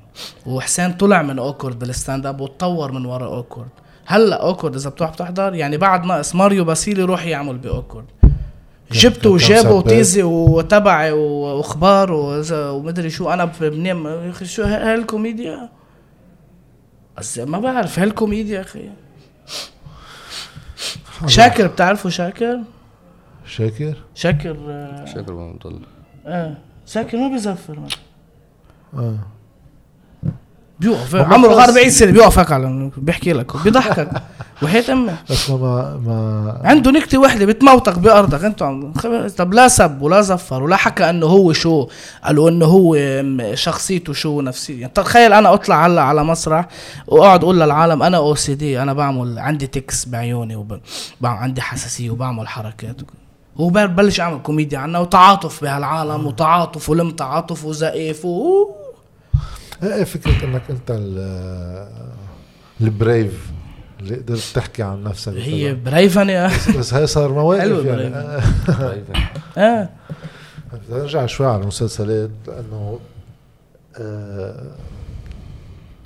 وحسين طلع من Awkward بال stand up وتطور من ورا Awkward. هلا Awkward إذا بتروح بتحضر. يعني بعد ناقص ماريو باسيلي يروح يعمل ب Awkward جبته وجابه. وتيزي وتبعي وأخبار وإذا- ومدري شو. أنا بنام يا أخي شو هالكوميديا بس ما بعرف. هالكوميديا أخي؟ شاكر بتعرفوا شاكر؟ شاكر؟ شاكر آه، شكرا ما بضل آه ساكن ما بيزفر آه. بيوقف. عمره خلص. 40 سنة بيوقفك على بيحكي لك بيضحكك. وحياة أمك بس ما ما, عنده نكتة وحده بتموتك بأرضك. أنتوا عم طب لا سب ولا زفر ولا حكى إنه هو شو قالوا إنه هو شخصيته شو نفسيته يعني تخيل أنا أطلع هلأ على مسرح وأقعد أقول للعالم أنا أو سي دي أنا بعمل عندي تكس بعيوني وب... بعمل عندي حساسية وبعمل حركات. وبلش أعمل كوميديا عنها وتعاطف بهالعالم وتعاطف ولم تعاطف وزقيف و... إيه فكرة إنك أنت ال- البريف اللي قدرت تحكي عن نفسك هي بريفني بس- بس هي صار مواقف حلوة يعني. بريفن. آه، آه أرجع شوي على المسلسلات لأنه آه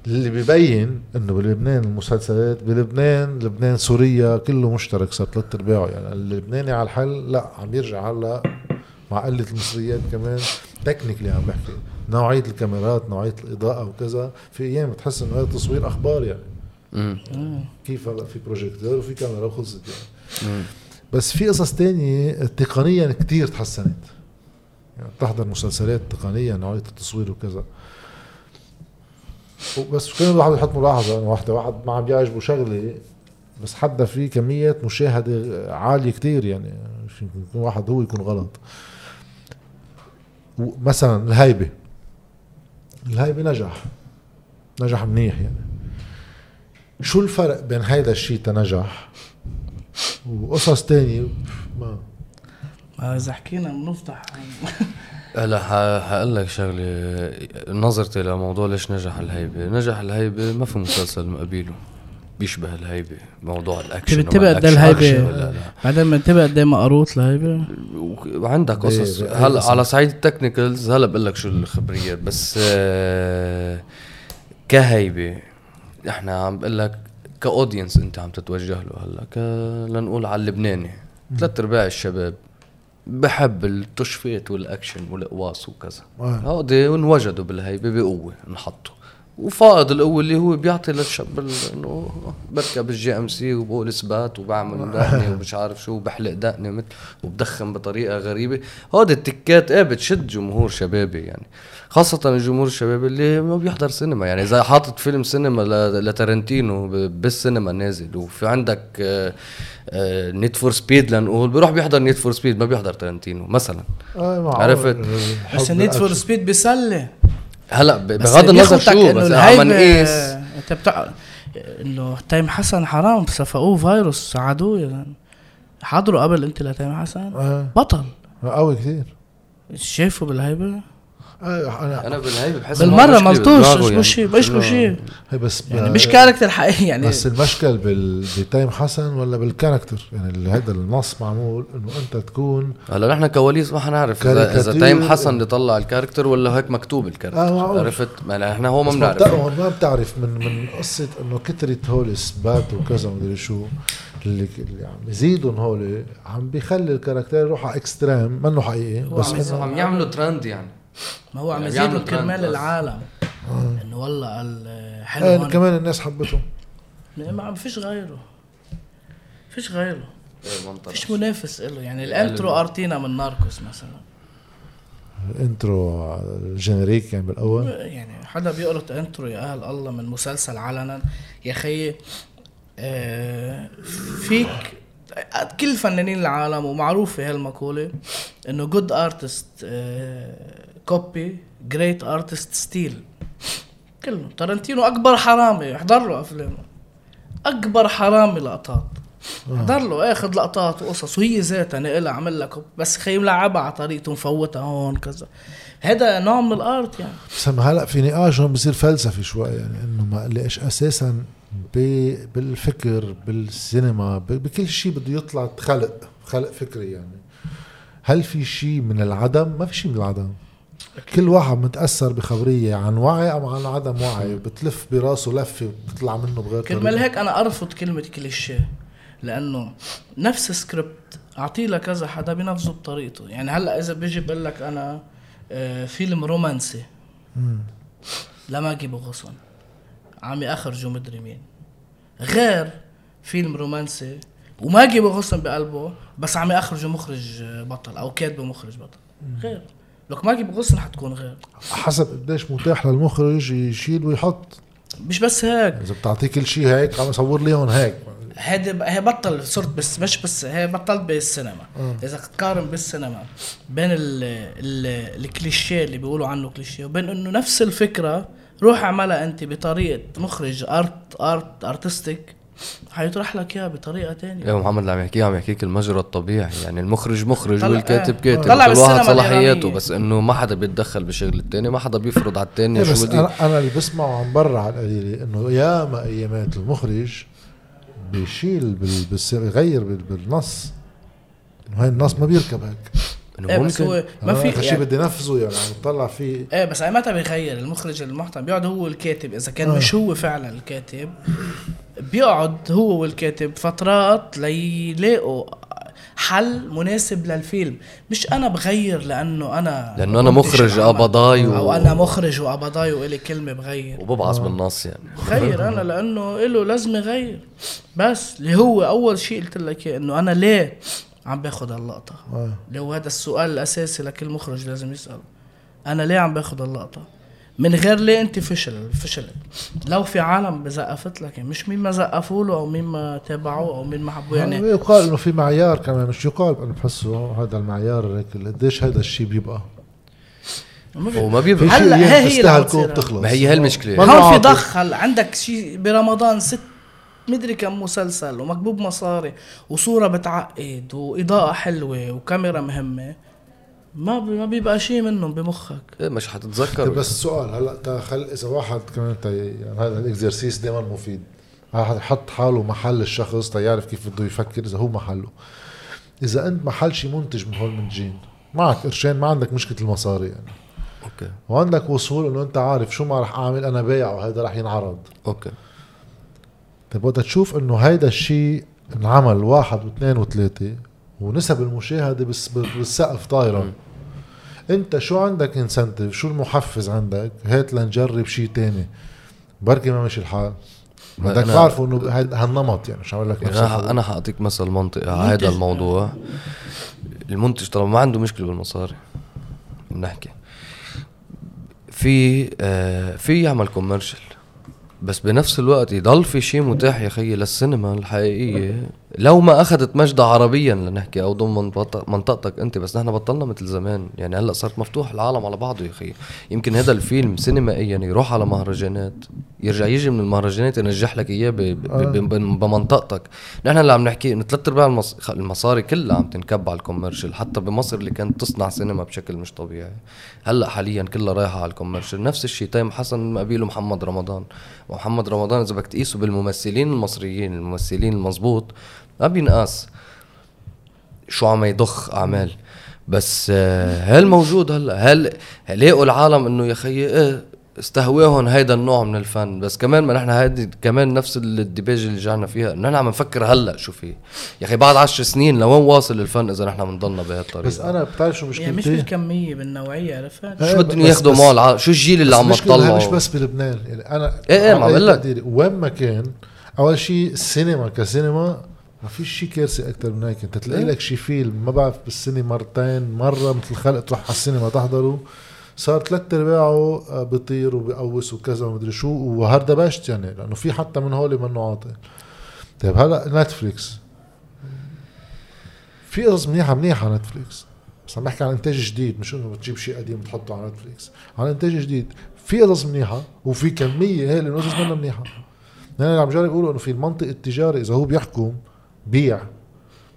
اللي ببين إنه بلبنان المسلسلات بلبنان لبنان سوريا كله مشترك صار ثلاث أرباعه يعني. اللبناني على الحل لا عم يرجع هلا مع قلة المصريات كمان technically عم بحكي نوعية الكاميرات نوعية الإضاءة وكذا في أيام بتحس إنه هذا تصوير أخبار يعني. مم. كيف هلا في بروجيكتور وفي كاميرا وخلصت يعني. مم. بس في قصص تانية تقنيا كتير تحسنت. يعني بتحضر مسلسلات تقنيا نوعية التصوير وكذا. بس كان الواحد يحط ملاحظة إنه واحدة واحد ما عم يعجبه شغلة بس حدا في كمية مشاهدة عالية كتير يعني. يمكن يكون واحد هو يكون غلط. مثلا الهيبة. الهيبة نجح نجح منيح يعني. شو الفرق بين هيدا الشيء تنجح وقصص تانية؟ ما إذا حكينا بنفتح. هلا ح- حقول لك شغلة. نظرتي لموضوع ليش نجح الهيبة؟ نجح الهيبة ما في مسلسل مقابله. بيشبه الهيبة موضوع الأكشن بتنتبه قد لا. بعدين بنتبه قد إيه مقروط لهيبه و- وعندك قصص. هلا. على صعيد ال technicals هلا بقول لك شو الخبريات بس آه، كهيبة إحنا عم بقول لك ك audience انت عم تتوجه له هلا ك لنقول على اللبناني. ثلاث أرباع الشباب بحب التشفيت والأكشن والقواص وكذا. هودي انوجدوا بالهيبة بقوة انحطوا. وفائض القوة اللي هو بيعطي للشاب إنه بركب ال GMC وبقول إثبات وبعمل دقني ومش عارف شو وبحلق دقني مثل وبدخن بطريقة غريبة هودي التكات إيه بتشد جمهور شبابي يعني خاصة الجمهور الشبابي اللي ما بيحضر سينما يعني إذا حاطط فيلم سينما ل- لتارنتينو ب- بالسينما نازل وفي عندك Need for Speed لنقول بيروح بيحضر Need for Speed ما بيحضر تارنتينو مثلا آه معقول. عرفت؟ بس ال Need for. Speed بيسلي هلا بغض النظر شو بس عم نقيس. أنت بتاع إنه تيم حسن حرام صفقوه فيروس عدو يعني حضروا قبل أنت لتيم حسن. آه. بطل. قوي كثير شايفه بالهيبة؟ أنا أنا بالهيبة بحس بالمرة ملطوش مش يعني. شيء مش إنه- شيء هي بس يعني مش character حقيقي يعني بس المشكل بال... بتيم حسن ولا بال character يعني اللي هذا النص معمول إنه أنت تكون هلا نحن كواليس ما حنعرف اذا إذا. تيم حسن اللي طلع ال character ولا هيك مكتوب ال character آه،. عرفت؟ ما نحن هو ما بنعرف. ما بتعرف من من قصة إنه كترت هول إثبات وكذا ومدري شو. اللي, اللي عم يزيدهم هول عم بيخلي ال character يروح على extreme منه حقيقي بس عم يعملوا ترند يعني. ما هو عم يعني يزيدوا كرمال. العالم إنه والله ال- حلو آه. كمان الناس حبتهم. ما فيش غيره. فيش غيره. إيه،. فيش منافس له يعني ال intro أرتينا من Narcos مثلا. intro ال générique يعني بالأول. يعني حدا بيقرط intro يا أهل الله من مسلسل علنا. يا خيي آه، فيك كل فنانين العالم ومعروفة هالمقولة إنه good artists copy great artists steal كله تارنتينو أكبر حرامي احضر له أفلامه. أكبر حرامي لقطات. احضر له آخذ لقطات وقصص. وهي ذاتها نقلها عمل لك. بس خي ملعبها على طريقته مفوتها هون كذا. هذا نوع من ال art يعني. بس هلأ في نقاش هون بصير فلسفي شوي يعني إنه ما ليش أساسا بالفكر بالسينما بكل شيء بده يطلع خلق خلق فكري يعني. هل في شيء من العدم؟ ما في شيء من العدم. كل واحد متأثر بخبرية عن وعي أو عن عدم وعي؟ بتلف براسه لفة بتطلع منه بغير كرمال. هيك أنا أرفض كلمة كليشيه لأنه نفس سكريبت أعطيه لكذا حدا بينفذه بطريقته. يعني هلأ إذا بيجي بقول لك أنا آه، فيلم رومانسي. لماجي بغصن عم يخرجوا مدري مين. غير فيلم رومانسي وماجي بغصن بقلبه بس عم يخرجوا مخرج آه، بطل أو كاتبه مخرج بطل. غير. لك ماجي بغصن حتكون غير. حسب قديش متاح للمخرج يشيل ويحط. مش بس هيك. إذا بتعطيه كل شيء هيك عم يصور لي هون هيك. هيدي هي بطل صرت بس مش بس هي بطلت بالسينما. إذا تقارن بالسينما بين ال ال الكليشيه اللي بيقولوا عنه كليشيه وبين إنه نفس الفكرة روح اعملها أنت بطريقة مخرج art art artistic حيطرح لك إياها بطريقة تانية. يا محمد اللي عم يحكيه عم يحكيك المجرى الطبيعي. يعني المخرج مخرج طلع- والكاتب آه. كاتب. طلع كل واحد بالسينما صلاحياته. بس إنه ما حدا بيتدخل بشغل التاني ما حدا بيفرض على التاني إيه شو بس بدي أنا أنا اللي بسمعه عن برا على القليله إنه ياما أيامات المخرج بيشيل بيغير بال- بالنص. إنه هاي النص ما بيركب هيك. إنه إيه بس هو ما في شيء يعني بدي نفذه يعني عم بطلع فيه. إيه بس اي متى بيغير المخرج المحترم بيقعد هو الكاتب إذا كان مش هو فعلا الكاتب بيقعد هو والكاتب فترات ليلاقوا حل مناسب للفيلم. مش أنا بغير لأنه أنا لأنه أنا مخرج. قبضاي و... أو أنا مخرج وقبضاي وإلي كلمة بغير. وببعص بالنص يعني. بغير أنا لأنه له لازم يغير. بس اللي هو أول شيء قلت لك إنه أنا ليه عم باخذ هاللقطة. آه. هو هذا السؤال الأساسي لكل مخرج لازم يسأله. أنا ليه عم باخذ اللقطه من غير ليه أنت فشل؟ فشلت. لو في عالم زقفت لك يعني مش مين ما زقفوا له أو مين ما تابعوه أو مين ما حبوه يعني يعني يقال إنه في معيار كمان مش يقال أنا بحسه هذا المعيار هيك قديش هذا الشيء بيبقى. وما بيبقى. شيء هلا هي هي تخلص ما هي هالمشكلة. ما هون في. ضخ هلا عندك شيء برمضان ست مدري كم مسلسل ومكبوب مصاري وصورة بتعقد وإضاءة حلوة وكاميرا مهمة. ما بي ما بيبقى شيء منهم بمخك. إيه مش حتتذكر. طيب بس السؤال هلأ تخل إذا واحد كمان يعني هذا ال exercice دائما مفيد. واحد يحط حاله محل الشخص تيعرف كيف بده يفكر إذا هو محله. إذا أنت محل شي منتج من هول المنتجين معك قرشين ما عندك مشكلة المصاري يعني. أوكي. وعندك وصول إنه أنت عارف شو ما رح أعمل أنا بايع وهذا رح ينعرض. أوكي. طيب وقت تشوف إنه هيدا الشيء انعمل واحد واثنين وثلاثة ونسب المشاهدة بس بالسقف طايرة. أنت شو عندك incentive شو المحفز عندك؟ هات لنجرب شيء تاني. بركي ما مشي الحال. بدك تعرفوا إنه هالنمط يعني مش عم أقول لك؟ يعني أنا. أنا حأعطيك مثل منطقي على هذا الموضوع. المنتج طالما ما عنده مشكلة بالمصاري. بنحكي. في آه في يعمل commercial بس بنفس الوقت يضل في شيء متاح يا خيي للسينما الحقيقية. لو ما أخذت مجدها عربيا لنحكي أو ضمن منطق- منطقتك أنت بس نحن بطلنا مثل زمان. يعني هلأ صارت مفتوح العالم على بعضه يا خيي يمكن هذا الفيلم سينمائيا يروح على مهرجانات يرجع يجي من المهرجانات ينجح لك إياه ب- بمنطقتك. نحن اللي عم نحكي انه ثلاث أرباع المصاري كلها عم تنكب على ال commercial حتى بمصر اللي كانت تصنع سينما بشكل مش طبيعي. هلأ حاليا كلها رايحة على ال commercial نفس الشيء تيم حسن قبيله محمد رمضان. ومحمد رمضان إذا بدك تقيسه بالممثلين المصريين الممثلين المزبوط ما بينقاس شو عم يضخ أعمال؟ بس آه، هل موجود هلا؟ هل لاقوا العالم إنه يا خيي إيه استهواهم هيدا النوع من الفن؟ بس كمان ما نحن هيدي كمان نفس الديباج اللي رجعنا فيها. انه نحن عم نفكر هلا شو في. يا أخي بعد عشر سنين لوين واصل الفن إذا نحن بنضلنا بهالطريقة؟ بس أنا بتعرف شو يعني مش مشكلتي؟ بالكمية بالنوعية عرفت؟ إيه، شو بدهم بس- ياخذوا معه الع... شو الجيل اللي عم يطلعوا مش بس بلبنان. يعني أنا إيه إيه، ما على بقول لك. وين ما كان أول شيء السينما كسينما ما في شيء كارثة أكثر من هيك. أنت تلاقي إيه. لك شيء فيلم ما بعرف بالسنه مرتين مرة مثل الخلق تروح على السينما تحضره صار ثلاث أرباعه آه، بيطير وبيقوس وكذا ومدري شو وهردبشت يعني لأنه في حتى من هول منه عاطل. طيب هلا نتفليكس. في قصص منيحة منيحة على نتفليكس. بس عم بحكي عن إنتاج جديد مش إنه بتجيب شيء قديم بتحطه على نتفليكس. عن إنتاج جديد. في قصص منيحة وفي كمية هي اللي قصص منها منيحة. يعني عم جرب يقولوا إنه في المنطق التجاري إذا هو بيحكم بيع.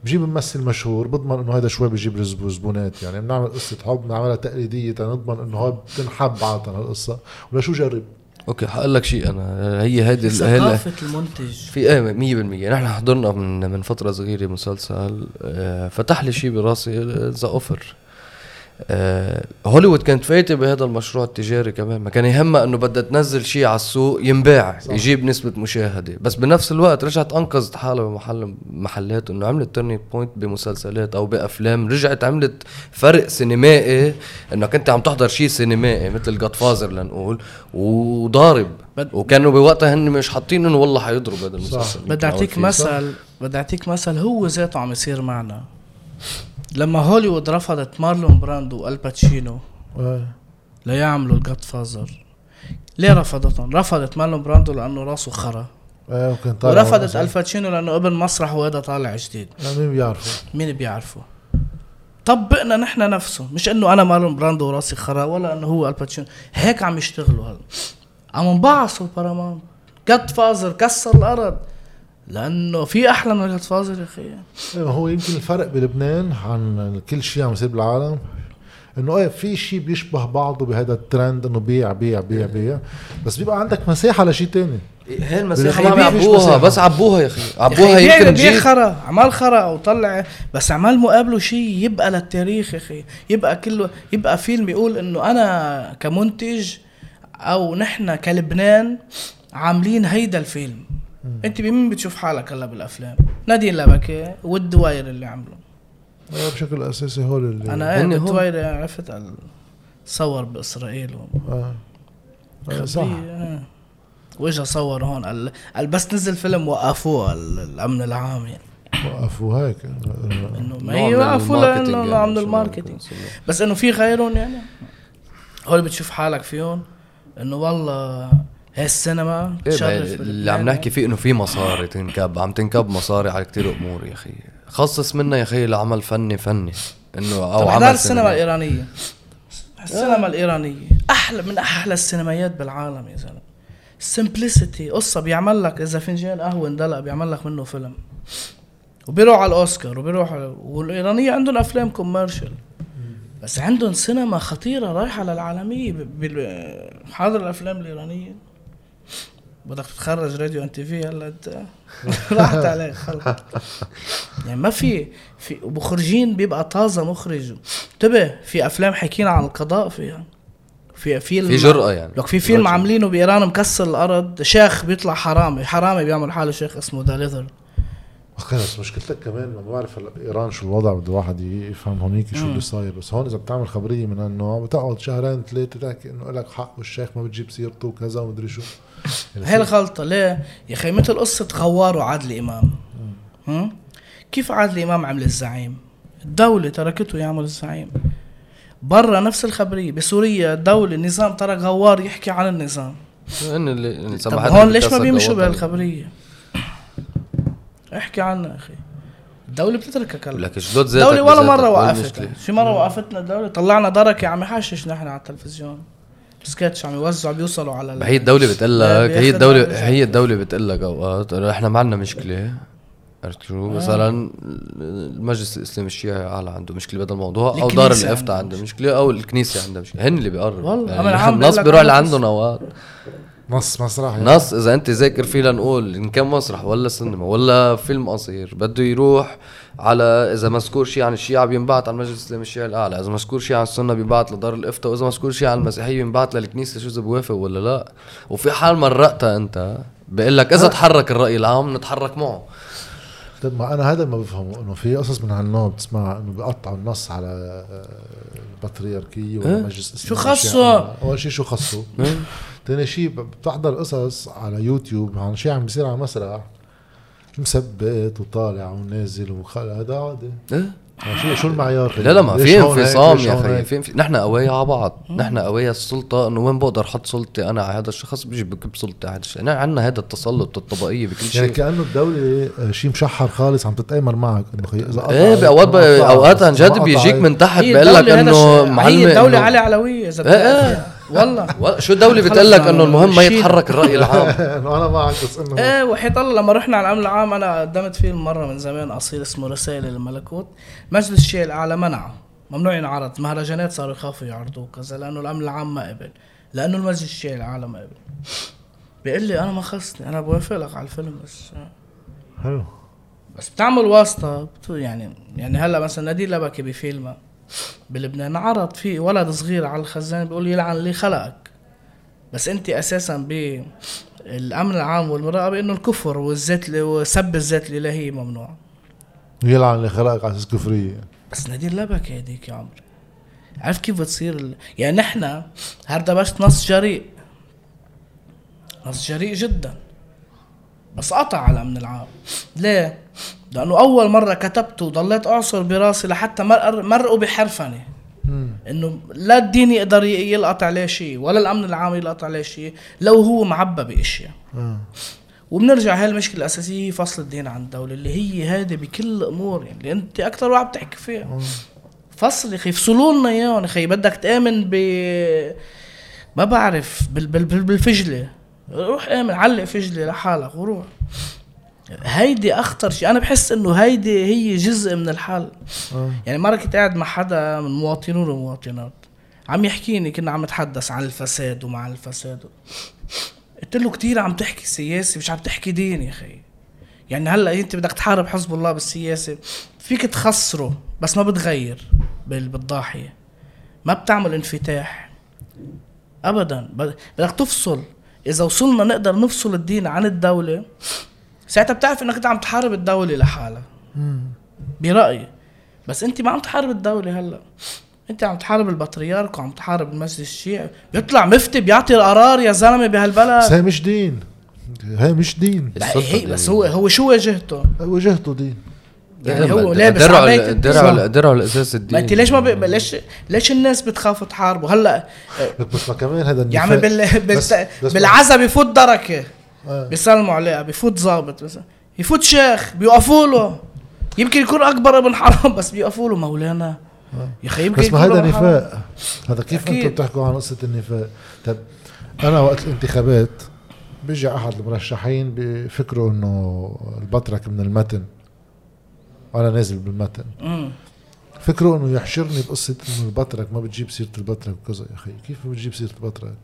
بجيب ممثل مشهور بضمن إنه هذا شوي بيجيب زب- زبونات يعني بنعمل قصة حب بنعملها تقليدية تنضمن إنه هو بتنحب عادة هالقصه ولا شو جرب؟ أوكي حقول لك شيء أنا. هي ال- ثقافة المنتج. في إيه 100% نحن حضرنا من من فترة صغيرة مسلسل آه، فتح لي شيء براسي The Offer هوليوود كانت فايتة بهذا المشروع التجاري كمان. ما كان يهمها إنه بدها تنزل شيء على السوق ينباع صح. يجيب نسبة مشاهدة. بس بنفس الوقت رجعت أنقذت حالها بمحل محلات إنه عملت turning point بمسلسلات أو بأفلام. رجعت عملت فرق سينمائي إنك أنت عم تحضر شيء سينمائي مثل Godfather لنقول وضارب. وكانوا بوقتها هن مش حاطين إنه والله حيضرب هذا المسلسل. بدي أعطيك مثل بدي أعطيك مثل هو ذاته عم يصير معنا. لما هوليوود رفضت مارلون براندو وآل باتشينو آه. ليعملوا ال Godfather ليه رفضتهم؟ رفضت مارلون براندو لأنه راسه خرا. إيه ممكن طالع ورفضت. آل باتشينو لأنه ابن مسرح وهذا طالع جديد. مين بيعرفه؟ مين بيعرفه؟ طبقنا نحن نفسه. مش إنه أنا مارلون براندو وراسي خرا ولا إنه هو آل باتشينو هيك عم يشتغلوا هلا. عم نبعصوا الباراماونت جاد فازر كسر الأرض. لأنه في أحلى من جاد فازر يا أخي. إيه هو يمكن الفرق بلبنان عن كل شيء عم يصير بالعالم إنه إيه في شيء بيشبه بعضه بهذا الترند إنه بيع بيع بيع بيع. بس بيبقى عندك مساحة لشيء تاني. هي المساحة ما عم فيش يعبوها مساحة. بس عبوها يا أخي. يا أخي عبوها بيع- يمكن بيع خرا عمل خرا أو طلع بس عمال مقابله شيء يبقى للتاريخ يا أخي. يبقى كله يبقى فيلم يقول إنه أنا كمنتج أو نحن كلبنان عاملين هيدا الفيلم. أنت بمين بتشوف حالك هلا بالأفلام؟ نادين لبكي والدويري اللي عملوا بشكل أساسي هول اللي أنا هم. الدويري عرفت؟ ال- صور بإسرائيل و- آه. آه، صح. آه. وإجا صور هون. قال قال بس نزل فيلم وقفوه ال- الأمن العام يعني. وقفوا هيك. إنه ما يوقفوا لأنه يعني، نوع من شو ال marketing بس إنه في غيرهم يعني. هول بتشوف حالك فيهم إنه والله هي السينما إيه تشرف بقى اللي. عم نحكي فيه إنه في مصاري تنكب عم تنكب مصاري على كتير أمور يا أخي. خصص منا يا أخي لعمل فني فني. إنه أو طب عمل السينما. الإيرانية. السينما الإيرانية أحلى من أحلى السينمايات بالعالم يا زلمة. سمبلسيتي قصة بيعمل لك إذا فنجان قهوة اندلق بيعمل لك منه فيلم. وبيروح على الأوسكار وبيروح على والإيرانية عندهم أفلام commercial بس عندهم سينما خطيرة رايحة للعالمية ب- بال- حاضر الأفلام الإيرانية. بدك تتخرج radio and TV هلا انت راحت عليك خلص يعني ما في في مخرجين بيبقى طازة مخرج انتبه في أفلام حكينا عن القضاء فيها في فيلم في جرأة يعني. لك في فيلم. عاملينه بإيران مكسر الأرض شيخ بيطلع حرامي حرامي بيعمل حالة شيخ اسمه The Lizard بس مشكلتك كمان ما بعرف هلا بايران شو الوضع بده واحد يفهم هونيك شو اللي صاير. بس هون إذا بتعمل خبرية من إنه بتقعد شهرين ثلاثة تحكي إنه لك حق والشيخ ما بتجيب سيرته وكذا ومدري شو. يعني هي الغلطة. ليه؟ يا أخي مثل قصة غوار وعادل إمام. هم؟ كيف عادل إمام عمل الزعيم؟ الدولة تركته يعمل الزعيم. برا نفس الخبرية. بسوريا الدولة النظام ترك غوار يحكي عن النظام. اللي طب سمحت هون ليش ما بيمشوا. بهالخبرية؟ احكي عنها أخي. الدولة بتتركك هلا. لك جدود ذاتك الدولة ولا وين وقفت؟ شي مرة وقفتنا الدولة؟ طلعنا دركة عم يحشش نحن على التلفزيون. سكتش عم يوزعوا بيوصلوا على ال- ما هي الدولة بتقول لك هي على هي الدولة بتقول لك أوقات إحنا ما عندنا مشكلة. عرفت شو؟ آه. مثلا المجلس الإسلامي الشيعي على عنده مشكلة بهذا الموضوع أو دار الإفتاء عندها مشكلة. أو الكنيسة عندها مشكلة. هن اللي بيقرروا. والله، يعني لك بيروح لعندهم أوقات. نص مسرح يعني. نص؟ إذا أنت ذاكر فيه لنقول إن كان مسرح ولا سينما ولا فيلم قصير بده يروح على إذا مذكور شيء عن الشيعة بينبعت على المجلس الإسلامي الشيعي الأعلى إذا مذكور شيء عن السنة بينبعت لدار الإفتاء واذا مذكور شيء عن المسيحية بينبعت للكنيسة شو إذا بوافق ولا لا؟ وفي حال مرقتها أنت بقول لك إذا تحرك الرأي العام نتحرك معه. طيب ما أنا هذا ما بفهمه إنه في قصص من هالنوع بتسمعها إنه بيقطعوا النص على البطريركيه ولا إيه؟ مجلس شو خصه؟ أول شيء شو خصه ثاني شيء ب- بتحضر قصص على يوتيوب عن شيء عم بيصير على مسرح مثبت وطالع ونازل وخلق هذا عادي إيه؟ شو شو المعيار؟ لا لا ما في؟ انفصام يا أخي؟ في نحن قوايا على بعض نحن قوايا السلطة إنه وين بقدر أحط سلطتي أنا على هذا الشخص بيجي بكب سلطتي على هذا الشيء نحن عندنا هذا التسلط الطبقية بكل يعني شيء كأنه الدولة آه، شيء مشحر خالص عم تتآمر معك إنه خي إذا إيه بأوقات أوقات عن جد بيجيك. من تحت بيقول لك إنه معلم هي الدولة إنه- علي علوية إذا إيه، إيه. والله. ولا- شو الدولة خلص بتقول لك إنه المهم ما. يتحرك الرأي العام؟ إنه أنا معك بس إنه إيه وحيط الله لما رحنا على الامن العام أنا قدمت فيلم مرة من زمان قصير اسمه رسائل للملكوت مجلس الشيء الأعلى منعه. ممنوع ينعرض. مهرجانات صاروا يخافوا يعرضوه كذا لأنه الامن العام ما قبل. لأنه المجلس الشيء الأعلى ما قبل. بيقول لي أنا ما خصني أنا بوافق لك على الفيلم بس حلو. بس بتعمل واسطة. بت- يعني يعني هلا مثلا نادي لبكي بفيلم بلبنان عرض في ولد صغير على الخزان بيقول يلعن اللي خلقك. بس انت أساسا بالامن العام والمراقبة انه الكفر والذات وسب الذات الالهيه ممنوع. يلعن اللي خلقك على أساس كفرية. بس نادي لبكي هديك يا عمري عارف كيف بتصير ال... يعني نحن هردبشت نص جريء. نص جريء جدا. بس قطع على الأمن العام. ليه؟ لأنه أول مرة كتبت وضليت أعصر براسي لحتى مرق- مرقوا بحرفني. إنه لا الدين يقدر يلقط عليه شيء ولا الأمن العام يلقط عليه شيء لو هو معبى بأشياء. وبنرجع هاي المشكلة الأساسية هي فصل الدين عن الدولة اللي هي هذه بكل الأمور يعني اللي أنت أكثر واحد بتحكي فيها. فصل يا أخي يفصلوا لنا إياهم يا أخي. بدك تآمن ب ما بعرف بال... بال... بال... بالفجلة. روح آمن علق فجلة لحالك وروح. هيدي أخطر شيء. أنا بحس إنه هيدي هي جزء من الحل آه. يعني مره كنت قاعد مع حدا من مواطنون ومواطنات. عم يحكيني كنا عم نتحدث عن الفساد ومع الفساد. قلت له كتير عم تحكي سياسي مش عم تحكي دين يا أخي. يعني هلأ أنت بدك تحارب حزب الله بالسياسة. فيك تخسره بس ما بتغير بال- بالضاحية. ما بتعمل انفتاح. ابدا. بدك تفصل. إذا وصلنا نقدر نفصل الدين عن الدولة ساعتها بتعرف إنك أنت عم تحارب الدولة لحالها. برأيي. بس أنت ما عم تحارب الدولة هلأ. أنت عم تحارب البطريرك وعم تحارب المجلس الشيعي. بيطلع مفتي بيعطي القرار يا زلمة بس بهالبلد هي مش دين. هي مش دين. هي بس. هو هو شو واجهته؟ وجهته دين. يعني هو لابس درعوا عباية درعوا الدين. درعوا الاساس الديني ما أنت ليش ما بي... ليش ليش الناس بتخاف تحاربه؟ هلأ بس ما كمان هذا يا عمي بال... بس- بس- بالعزا بيفوت دركة. بيسلموا عليها بيفوت ظابط بس. يفوت شيخ بيوقفوا له يمكن يكون أكبر ابن حرام بس بيوقفوا له مولانا يا أخي يمكن بس ما هذا. نفاق. هذا كيف. أنتم بتحكوا عن قصة النفاق؟ طب أنا وقت الانتخابات بيجي أحد المرشحين بفكروا إنه البطرك من المتن. وأنا نازل بالمتن. مم. فكروا إنه يحشرني بقصة إنه البطرك ما بتجيب سيرة البطرك وكذا. يا أخي كيف ما بتجيب سيرة البطرك؟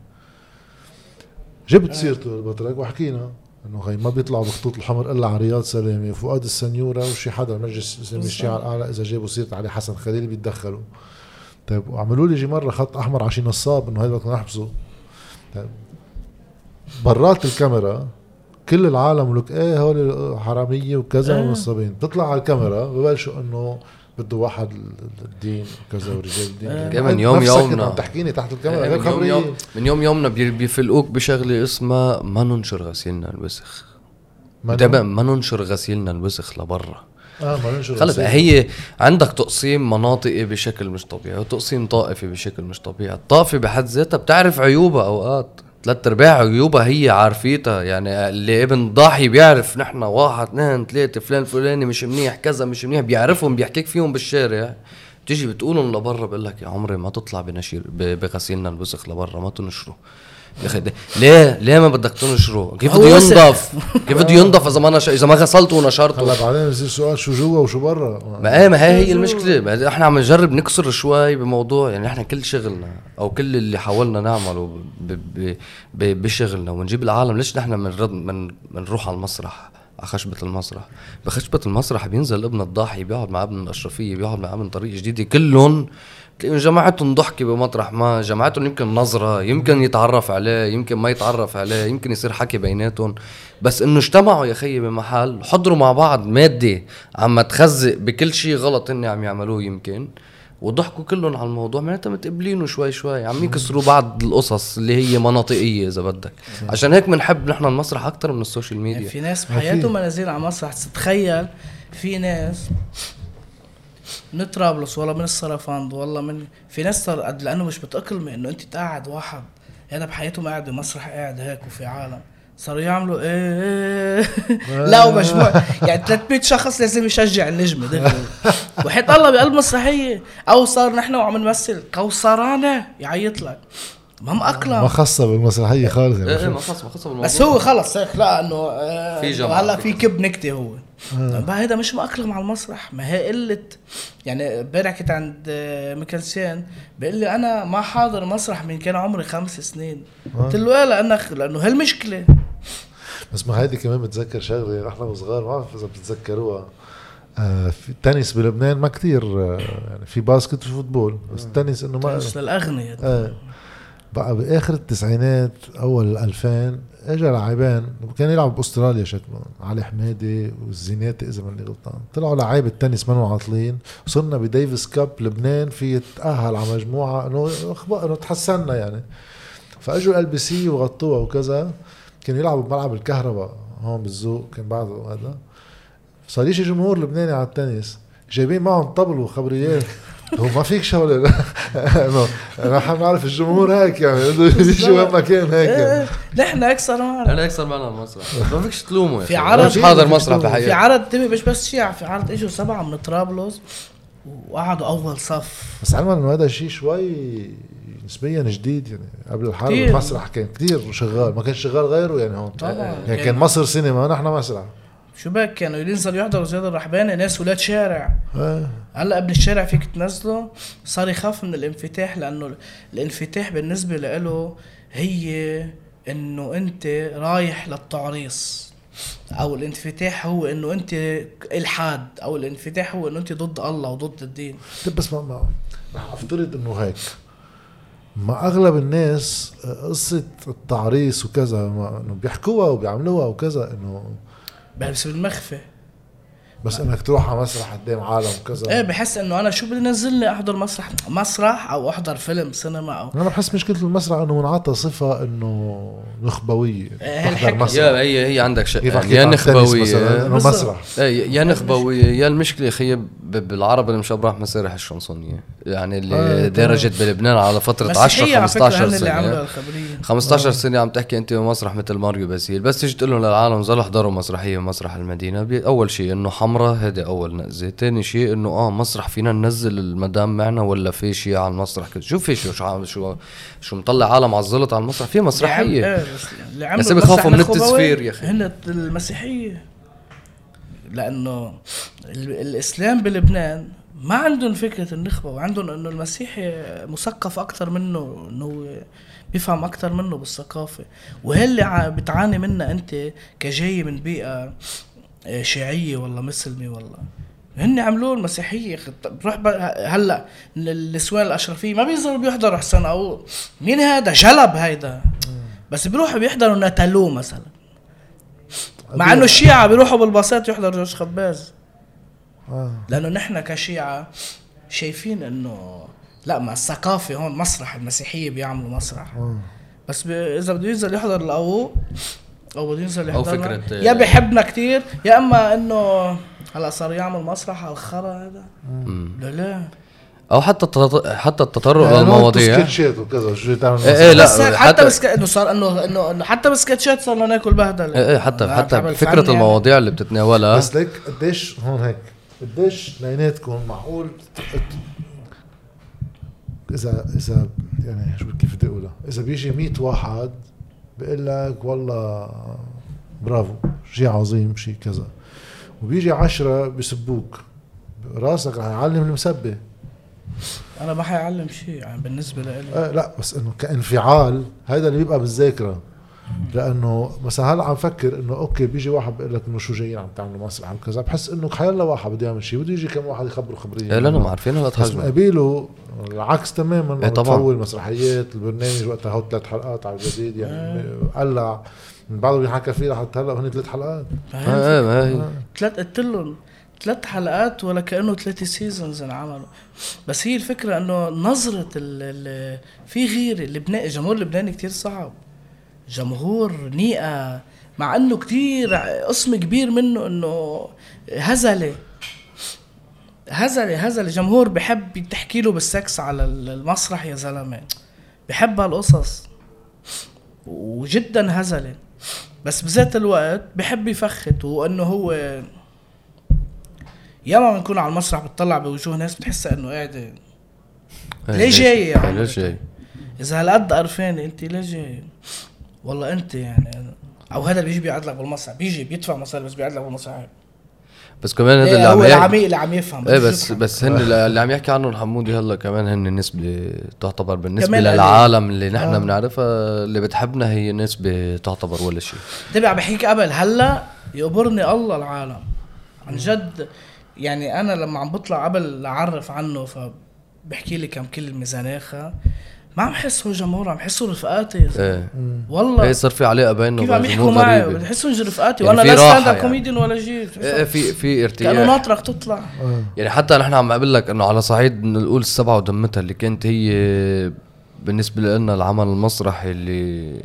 جبت سيرته البطرك وحكينا إنه خي ما بيطلعوا بخطوط الحمر إلا على رياض سلامة. وفؤاد السنيورة وشي حدا مجلس الاسلامي الشيعة الأعلى إذا جابوا سيرة علي حسن خليل بيتدخلوا. طيب وعملوا لي جي مره خط أحمر على شي نصاب انه هيدا بدنا نحبسه طيب برات الكاميرا كل العالم لك إيه هول حراميه وكذا آه. ونصابين. بتطلع على الكاميرا ببلشوا إنه بده واحد الدين وكذا ورجال الدين آه. يعني كمان يوم يومنا. عم تحكيني تحت الكاميرا. غير من يوم, خبريه يوم من يوم يومنا بي- بيفلقوك بشغلة اسمها ما ننشر غسيلنا الوسخ. ما ما ننشر غسيلنا الوسخ لبرا. آه ما ننشر خلص. هي عندك تقسيم مناطقي بشكل مش طبيعي وتقسيم طائفي بشكل مش طبيعي. الطائفة بحد ذاتها بتعرف عيوبها أوقات. ثلاث أرباع عيوبها هي عارفيتها. يعني اللي ابن ضاحي بيعرف نحن واحد اثنين ثلاثة فلان فلاني مش منيح كذا مش منيح بيعرفهم بيحكيك فيهم بالشارع. بتيجي بتقولهم لبرا بقول لك يا عمري ما تطلع بنشير بغسيلنا الوسخ لبرا ما تنشره. ليه ليه ما بدك تنشره؟ كيف بده. ينضف؟ كيف بده ينضف إذا ما نش... إذا ما غسلته ونشرته؟ هلا بعدين بصير سؤال شو جوا وشو برا؟ ما إيه ما هي هي المشكلة. ما إحنا عم نجرب نكسر شوي بموضوع يعني إحنا كل شغلنا أو كل اللي حاولنا نعمله ب ب ب بشغلنا ونجيب العالم ليش نحن منروح على المسرح على خشبة المسرح؟ بخشبة المسرح بينزل ابن الضاحي بيقعد مع ابن الأشرفية بيقعد مع ابن طريق جديدة كلهم تلاقيهم جماعتهم ضحكة بمطرح ما جماعتهم يمكن نظرة يمكن يتعرف عليه يمكن ما يتعرف عليه يمكن يصير حكي بيناتهم. بس إنه اجتمعوا يا خيي بمحل حضروا مع بعض مادة عم تخزق بكل شيء غلط هن عم يعملوه يمكن. وضحكوا كلهم على الموضوع معناتها متقبلينه شوي شوي عم يكسروا بعض القصص اللي هي مناطقية إذا بدك. عشان هيك بنحب نحن المسرح أكثر من ال social يعني ميديا في ناس. بحياتهم ما نازلين على مسرح تتخيل في ناس من طرابلس والله من الصرفند والله من في ناس صار قد لأنه مش متاقلمه إنه أنت تقعد واحد. هذا بحياتهم قاعد بمسرح قاعد هيك وفي عالم. صاروا يعملوا إيه لا ومجموع يعني 300 شخص لازم يشجع النجمه دغري. وحيط الله بقلب مسرحية. أو صار نحن وعم نمثل قوصرانه يعيط لك. ما مأقلم. ما خاصة بالمسرحية خالص إيه إيه يعني ما خلص ما خلص بالموضوع. بس هو خلص هيك لا إنه في. هلأ في كب نكتة هو. بقى هيدا مش مأقلم على المسرح. ما هي قلة يعني امبارح كنت عند آه، ميكلسيان بيقول لي أنا ما حاضر مسرح من كان عمري خمس سنين. قلت له إيه لانك لأنه هالمشكلة. بس ما هيدي كمان بتذكر شغلة نحن وصغار ما بعرف إذا بتتذكروها آه في التنس بلبنان ما كتير آه يعني في basket وفي football بس التنس إنه ما مش للاغنياء آه. بقى بآخر التسعينات أول الألفين اجى لاعبين كان يلعب بأستراليا شكله علي حمادي والزيناتي إذا ماني غلطان. طلعوا لعيبة التنس منو عاطلين وصرنا ب Davis Cup لبنان في يتاهل على مجموعة إنه أخبار إنه تحسنا يعني. فإجوا LBC وغطوها وكذا كانوا يلعبوا بملعب الكهرباء هون بالزوق كان بعده هذا. صار يجي جمهور لبناني على التنس جايبين معهم طبل وخبريات. هو ما فيك شغله إنه نحن بنعرف الجمهور هيك يعني بده يجي وين ما كان هيك يعني. إيه، نحن صار معنا أنا أكثر معنا المسرح ما فيكش تلومه في. عرض- مش حاضر مسرح في في بحياتي عرض تبي مش بس شيعة في عرض إجوا سبعة من طرابلس وقعدوا أول صف. بس علما إنه هذا شيء شوي نسبيا جديد يعني. قبل الحرب. المسرح كان كتير شغال ما كان شغال غيره يعني هون. طبعا. يعني كان مصر سينما نحن مسرح. شو بك كانوا ينزلوا يحضروا زياد الرحباني ناس ولاد شارع. آه. هلا ابن الشارع فيك تنزله. صار يخاف من الانفتاح لأنه الانفتاح بالنسبة له هي إنه أنت رايح للتعريص أو الانفتاح هو إنه أنت إلحاد. أو الانفتاح هو إنه أنت ضد الله وضد الدين. طيب بس ما ما رح افترض إنه هيك. ما أغلب الناس آه، قصة التعريس وكذا ما إنه بيحكوها وبيعملوها وكذا إنه بس بالمخفى بس إنك تروح على مسرح قدام عالم وكذا. إيه بحس إنه أنا شو بدي نزلني أحضر مسرح مسرح أو أحضر فيلم سينما أو أنا بحس مشكلة المسرح إنه منعطى صفة إنه نخبوية. إيه، تحضر هالحكي. يا مسرح هي هي عندك شق يعني يا نخبوية. مثلا؟ إنه. مسرح. إيه يا نخبوية. يا المشكلة خي ب- بالعرب اللي مش ابراح مسارح الشنصونية يعني اللي آه، درجت بلبنان على فترة 10 مسيحية على فكرة 15 هن اللي عملوا سنة الخبرية 15 سنة عم تحكي أنت بمسرح مثل ماريو بازيل بس تيجي تقول لهم للعالم ظلوا احضروا مسرحية بمسرح المدينة. بي- أول شيء إنه حمرة هيدي أول نقزة. تاني شيء إنه آه مسرح فينا ننزل المدام معنا ولا في شيء على المسرح كده. شو في شو شو عم- شو شو مطلع عالم على الزلط على المسرح. في مسرحية. إيه، بس بس بيخافوا من التزفير يا أخي. هن المسيحية. لأنه ال- الإسلام بلبنان ما عندهم فكرة النخبة وعندهم إنه المسيحي مثقف أكتر منه إنه هو بيفهم أكتر منه بالثقافة. وهي اللي بتعاني منها أنت كجاي من بيئة آه، شيعية ولا مسلمة ولا هن عملوه المسيحية بروح ب- هلأ النسوان الأشرفية ما بيقدروا بيحضروا حسن أو مين هذا جلب هيدا. بس بيروحوا بيحضروا نتالو مثلا. مع إنه الشيعة بيروحوا بالباصات يحضروا جورج خباز. آه. لأنه نحن كشيعة شايفين إنه لأ ما الثقافة هون مسرح المسيحية بيعملوا مسرح. آه. بس ب... إذا بده ينزل يحضر الأو أو بده ينزل أو يحضر فكرة- يا بيحبنا كتير يا أما إنه هلا صار يعمل مسرح على الخرا هذا. لا لا. أو حتى التط- حتى التطرق يعني للمواضيع. سكتشات وكذا شو تعمل إيه إيه لا بس حتى- حتى إنه صار إنه إنه إنه حتى بسكتشات صرنا ناكل بهدله إيه إيه حتى حتى فن يعني. المواضيع اللي بتتناولها. بس ليك قديش هون هيك قديش اثنيناتكم معقول إذا إذا يعني شو كيف بدي أقولها؟ إذا بيجي 100 واحد بيقول لك والله برافو شيء عظيم شيء كذا. وبيجي عشرة بسبوك. راسك رح يعلم المسبه أنا ما حيعلم شيء يعني بالنسبة لي آه لا بس إنه كإنفعال هذا اللي بيبقى بالذاكرة. لأنه مثلا هلا عم فكر إنه أوكي بيجي واحد بيقول لك إنه شو جايين عم تعملوا مسرح وكذا بحس إنه حيلا واحد بده يعمل شيء بده يجي كم واحد يخبره خبرية. إيه لا ما عارفين هلا بس مقابله العكس تماما إيه إيه طبعاً. طبعا مسرحيات البرنامج وقتها هو ثلاث حلقات على الجديد يعني قلع. من بعده بينحكى فيه لحتى هلا هن ثلاث حلقات. إيه إيه ما هي ثلاث قلت لهم ثلاث حلقات ولا كأنه ثلاثة seasons انعملوا بس هي الفكرة إنه نظرة ال ال في غيره لبنان الجمهور اللبناني كتير صعب. جمهور نيئه مع إنه كتير قسم كبير منه إنه هزلة. هزلة هزلة. جمهور بحب تحكي له بالسكس على المسرح يا زلمة. بحب هالقصص. وجدا هزلة. بس بذات الوقت بحب يفخت وإنه هو ياما بنكون على المسرح بتطلع بوجوه ناس بتحسها إنه قاعدة. إيه، ليه جاي يعني؟ ليش جاي؟ إذا هالقد قرفانة انت ليه جاي؟ والله انت يعني أو هذا بيجي بيقعد لك بالمسرح بيجي بيدفع مصاري بس بيقعد لك بالمسرح بس كمان هذا إيه اللي عم يحكي اللي عم يفهم إيه بس. بس هن اللي عم يحكي عنهم حمودي هلأ كمان هن نسبة تعتبر قليل. للعالم اللي نحن آه. بنعرفها اللي بتحبنا هي نسبة تعتبر ولا شيء تبع عم بحكيك قبل هلأ يقبرني الله العالم عن جد يعني أنا لما عم بطلع قبل اعرف عنه فبحكي لي كم كلمة زناخة ما عم حس هو جمهور عم حسه رفقاتي. إيه. والله. إيه صار في علاقة بيننا كيف عم يحكوا معي؟ بحسهم رفقاتي. يعني وأنا في لا stand up. comedian ولا شيء. إيه إيه، في في كأنه ارتياح ناطرك تطلع آه. يعني حتى نحن عم بقول لك إنه على صعيد نقول السبعة ودمتها اللي كانت هي بالنسبة لنا العمل المسرحي اللي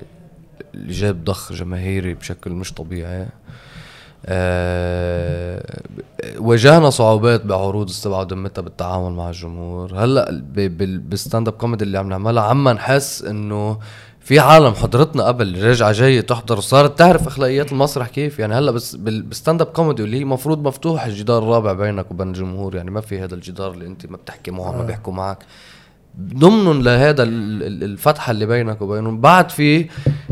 اللي جاب ضخ جماهيري بشكل مش طبيعي. آه واجهنا صعوبات بعروض السبعة ودمتها بالتعامل مع الجمهور. هلأ بال stand up comedy اللي عم نعملها عم نحس إنه في عالم حضرتنا قبل راجعه جاية تحضر صارت تعرف أخلاقيات المسرح كيف. يعني هلأ بس بال- بال stand up comedy اللي هي مفروض مفتوح الجدار الرابع بينك وبين الجمهور. يعني ما في هذا الجدار اللي أنت ما بتحكي معه ما بيحكوا معك. ضمن لهذا ال- ال- الفتحه اللي بينك وبينهم. بعد في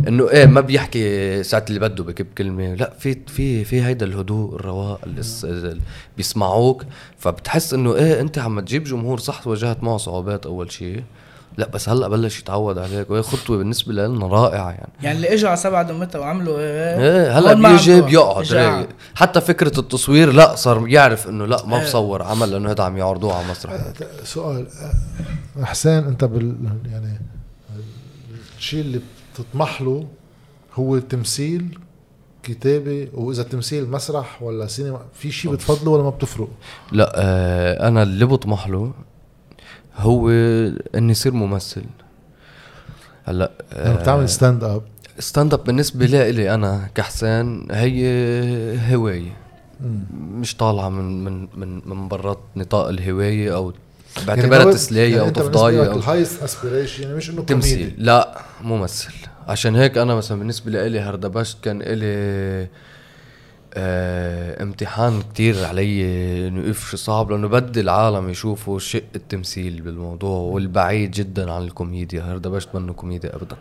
إنه إيه ما بيحكي ساعة اللي بده بكب كلمة. لا في في في هيدا الهدوء الرواق الاس- ال- بيسمعوك. فبتحس إنه إيه أنت عم تجيب جمهور صح واجهت معه صعوبات أول شيء لا بس هلا بلش يتعود عليك وهي خطوة بالنسبة لنا رائعة يعني يعني اللي اجوا على سبعة دمتها وعملوا إيه إيه هلا بيجي. بيقعد. رايق حتى فكرة التصوير لا صار يعرف إنه لا ما إيه. بصور عمل لأنه هذا عم يعرضوه على مسرح سؤال آه، حسين أنت بال يعني الشيء اللي بتطمح له هو التمثيل كتابة وإذا تمثيل مسرح ولا سينما في شيء بتفضله ولا ما بتفرق؟ لا آه أنا اللي بطمح له هو اني اصير ممثل. هلأ يعني بتعمل stand up stand up بالنسبة لي أنا كحسين هي هواية. مش طالعة من من من من برات نطاق الهواية أو بعتبرها تسلية أو تفضاية أو ال highest aspiration يعني مش إنه تمثيل. كوميدي لا ممثل. عشان هيك أنا مثلا بالنسبة لي هردبشت كان إلي آه امتحان كتير علي إنه أوف شو صعب لأنه بدي العالم يشوفوا شق التمثيل بالموضوع والبعيد جدا عن الكوميديا. هردبشت منه كوميديا ابدا.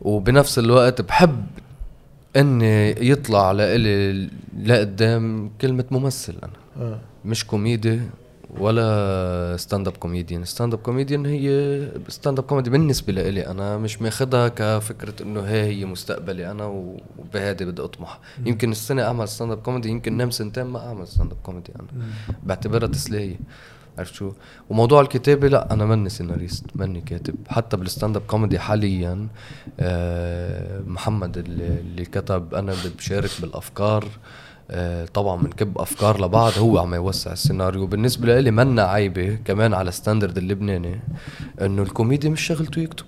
وبنفس الوقت بحب إني يطلع لإلي لقدام كلمة ممثل أنا. آه. مش كوميدي ولا stand up comedian stand up comedian هي stand up comedy بالنسبة لإلي أنا مش ماخدها كفكرة إنه هي هي مستقبلي أنا وبهذا بدي أطمح. يمكن السنة أعمل stand up comedy يمكن نام سنتين ما أعمل stand up comedy أنا بعتبرها تسلية. عرفت شو؟ وموضوع الكتابة لا أنا ماني سيناريست ماني كاتب. حتى بال stand up comedy حاليا آه محمد اللي, اللي كتب أنا بشارك بالأفكار. آه، طبعا بنكب أفكار لبعض هو عم يوسع السيناريو. بالنسبة لي منا عيبة كمان على standard اللبناني إنه الكوميدي مش شغلته يكتب.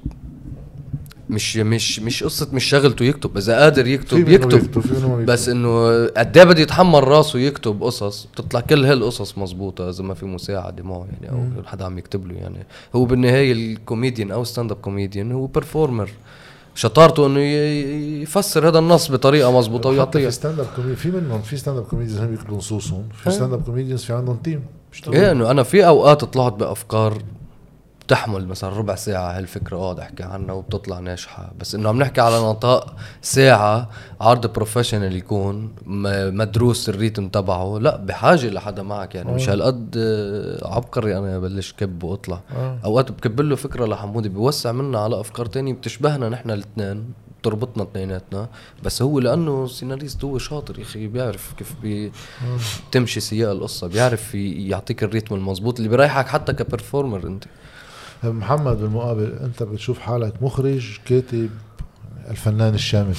مش مش مش قصة مش شغلته يكتب. إذا قادر يكتب يكتب. يكتب. بس إنه قد إيه بده يتحمل راسه يكتب قصص. بتطلع كل هالقصص مزبوطة إذا ما في مساعدة معه يعني أو حدا عم يكتب له يعني. هو بالنهاية الكوميديان أو stand up comedian هو performer شطارته إنه ي- يفسر هذا النص بطريقة مزبوطه حتى ويعطيها. في stand up comedy في منهم في stand up comedies هم بيكتبوا نصوصهم في stand up comedians في عندهم team إيه إنه أنا في أوقات طلعت بأفكار بتحمل مثلا ربع ساعة هالفكرة. اقعد احكي عنها وبتطلع ناجحة. بس إنه عم نحكي على نطاق ساعة عرض professional يكون مدروس ال rhythm تبعه. لا بحاجة لحدا معك يعني. مش هالقد آه، عبقري أنا بلش كب وأطلع. آه. أوقات بكب له فكرة لحمودي بيوسع منا على أفكار تانية. بتشبهنا نحن الاثنين بتربطنا اثنيناتنا. بس هو لأنه سيناريست هو شاطر يا أخي بيعرف كيف بي تمشي سياق القصة بيعرف يعطيك الريتم المزبوط اللي بيريحك حتى كبرفورمر أنت. محمد بالمقابل انت بتشوف حالك مخرج كاتب الفنان الشامل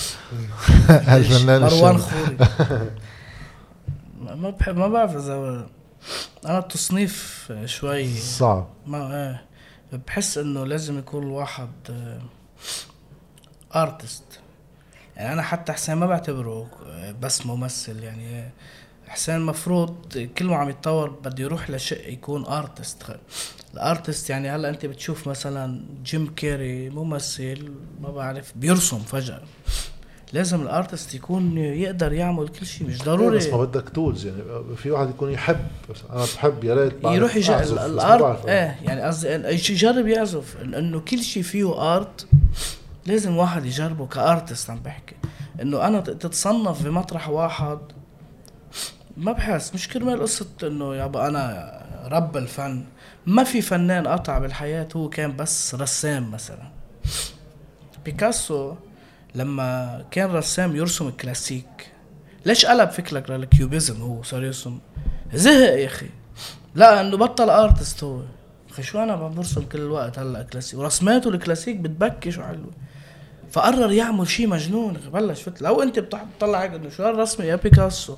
الفنان مروان خوري. ما بحب ما بعرف إذا أنا التصنيف شوي صعب. ما إيه بحس إنه لازم يكون الواحد artist يعني أنا حتى حسين ما بعتبره آه، بس ممثل يعني. حسين المفروض كل ما عم يتطور بده يروح لشيء يكون artist ال artist يعني هلا انت بتشوف مثلا جيم كيري ممثل ما بعرف بيرسم فجأة. لازم ال artist يكون يقدر يعمل كل شيء مش ضروري. بس ما بدك tools يعني في واحد يكون يحب بس أنا بحب يا ريت يروح يجي ما ال art. إيه يعني قصدي يجرب يعزف إنه كل شيء فيه art لازم واحد يجربه ك artist عم بحكي. إنه أنا تتصنف بمطرح واحد ما بحس. مش كرمال قصة إنه يابا أنا رب الفن. ما في فنان قطع بالحياة هو كان بس رسام مثلا. بيكاسو لما كان رسام يرسم الكلاسيك ليش قلب فكرك لل cubism؟ هو صار يرسم. زهق يا أخي. لا إنه بطل artist هو. أخي شو أنا برسم كل الوقت هلأ كلاسيك؟ ورسماته الكلاسيك بتبكي شو حلوة فقرر يعمل شيء مجنون. بلش فت لو أنت بتطلع هيك إنه شو هالرسمة؟ يا بيكاسو.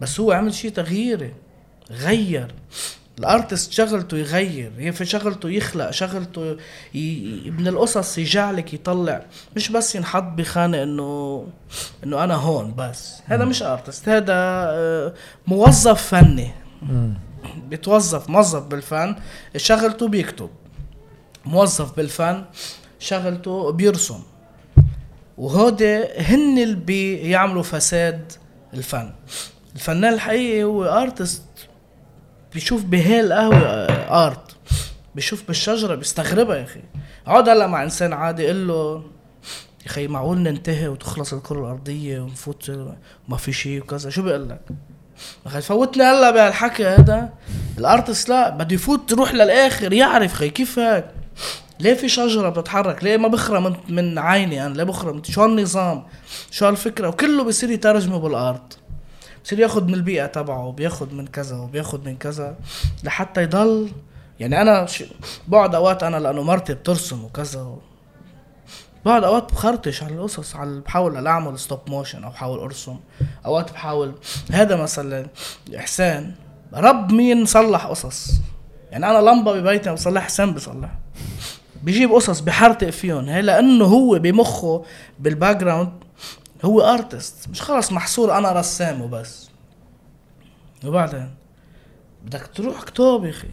بس هو عمل شيء تغييري. غير. ال artist شغلته يغير هي في شغلته يخلق شغلته ي... من القصص يجعلك يطلع مش بس ينحط بخانة إنه إنه أنا هون بس. هذا مش أرتست هذا آه، موظف فني. بيتوظف موظف بالفن شغلته بيكتب. موظف بالفن شغلته بيرسم. وهودي هن اللي بيعملوا فساد الفن. الفنان الحقيقي هو أرتست بيشوف بهالقهوة آه، آرت. بيشوف بالشجرة بيستغربها يا أخي. اقعد هلا مع إنسان عادي قل له يا أخي معقول ننتهي وتخلص الكرة الأرضية ونفوت؟ ما في شيء وكذا. شو بيقول لك؟ أخي فوتني هلا بهالحكي هذا. ال artist لا بده يفوت يروح للآخر يعرف خي كيف هيك؟ ليه في شجرة بتتحرك؟ ليه ما بخرى من, من عيني أنا؟ ليه بخرى من شو هالنظام؟ شو هالفكرة؟ وكله بصير يترجمه بالارض بصير ياخد من البيئة تبعه وبياخد من كذا وبياخد من كذا لحتى يضل. يعني أنا ش... بقعد أوقات أنا لأنه مرتي بترسم وكذا بقعد أوقات بخرطش على القصص على بحاول أعمل stop motion أو بحاول أرسم. أوقات بحاول هذا مثلا إحسان. رب مين صلح قصص؟ يعني أنا لمبة ببيتي بصلح حسين بصلح بيجيب قصص بحرتق فيهم. هي لأنه هو بمخه بال background هو artist مش خلص محصور أنا رسام وبس وبعدين بدك تروح كتاب يا أخي.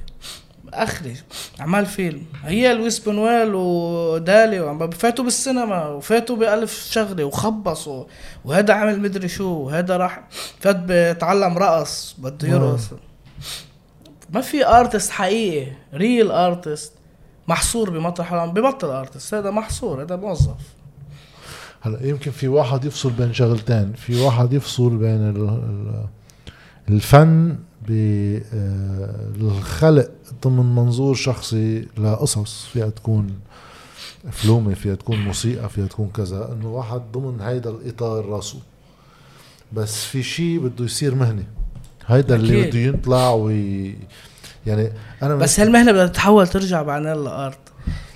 اخري اعمال فيلم. هي لويس بنويل ودالي فاتوا بالسينما وفاتوا بألف شغلة وخبصوا وهذا عمل مدري شو وهذا راح فات بتعلم رقص بده يرقص. ما في artist حقيقي real artist محصور بمطرح ببطل artist هذا محصور هذا موظف. هلا يمكن في واحد يفصل بين شغلتين. في واحد يفصل بين ال- ال- الفن بالخلق ضمن منظور شخصي لقصص فيها تكون فيلم فيها تكون موسيقى فيها تكون كذا. إنه واحد ضمن هيدا الإطار راسه. بس في شيء بده يصير مهني هيدا اللي. بده يطلع وي يعني أنا بس هالمهنة بدها تتحول ترجع بعدين ل art.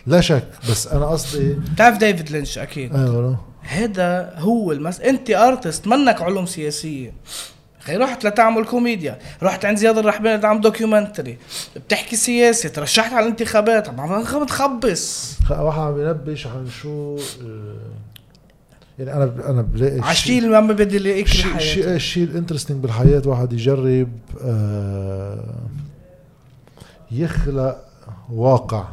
لا شك. بس أنا قصدي بتعرف ديفيد لينش أكيد. أيوه هذا هو المس أنت artist منك علوم سياسية. أخي رحت لتعمل كوميديا رحت عند زياد الرحباني تعمل documentary بتحكي سياسة ترشحت على الانتخابات. عم عم تخبص. خ- واحد عم ينبش عن شو آه، يعني أنا أنا بلاقي اللي عم بدي الاقيك الشيء بالحياة الشيء الشيء ال interesting بالحياة واحد يجرب آه، يخلق واقع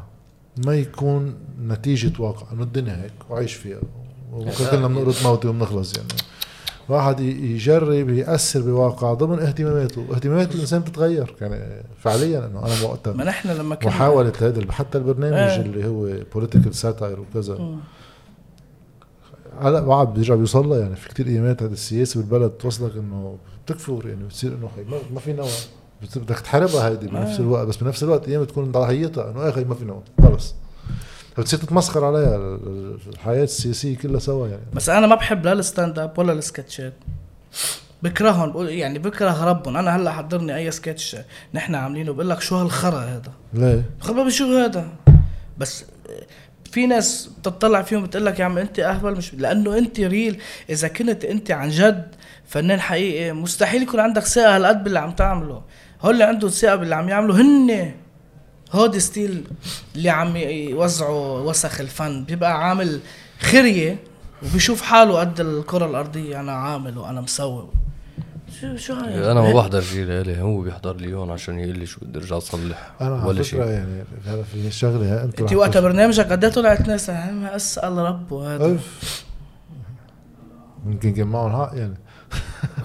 ما يكون نتيجة واقع. انه الدنيا هيك وعيش فيها. وبكره كلنا بنقرض منموت وبنخلص يعني. واحد يجرب يأثر بواقع ضمن اهتماماته. اهتمامات الإنسان بتتغير يعني فعليا إنه أنا وقتها ما نحن لما كنا محاولة هذا حتى البرنامج آه. اللي هو political satire وكذا. هلا بعد بيرجع بيوصل يعني. في كتير ايامات هذا السياسة بالبلد توصلك إنه بتكفر يعني. بتصير إنه ما, في نوع. بدك تحاربها هيدي بنفس آه. الوقت. بس بنفس الوقت أيام بتكون ضحيتها إنه أخي ما في نوع. خلص. فبتصير تتمسخر عليها ال- ال- الحياة السياسية كلها سوا يعني. بس أنا ما بحب لا ال stand up ولا السكتشات. بكرههم بقول يعني بكره ربهم. أنا هلأ حضرني أي سكتش نحن عاملينه بقول لك شو هالخرا هذا؟ ليه؟ خبر شو هذا؟ بس في ناس بتطلع فيهم بتقول لك يا عم أنت أهبل مش لأنه أنت real إذا كنت أنت عن جد فنان حقيقي مستحيل يكون عندك ثقة هالقد باللي عم تعمله. هول اللي عندهم ثقة باللي عم يعملوا هن هودي still اللي عم يوزعوا وسخ الفن. بيبقى عامل خرية وبيشوف حاله قد الكرة الأرضية. أنا عامل وأنا مسوي. شو شو هاي؟ أنا ما بحضر شيء لإلي. هو بيحضر لي هون عشان يقول لي شو بدي أرجع أصلح أنا ولا شيء يعني في شغله أنت أنت وقتها برنامجك قد إيه طلعت ناس؟ أسأل ربه هذا. اوف يمكن كان معهم حق يعني.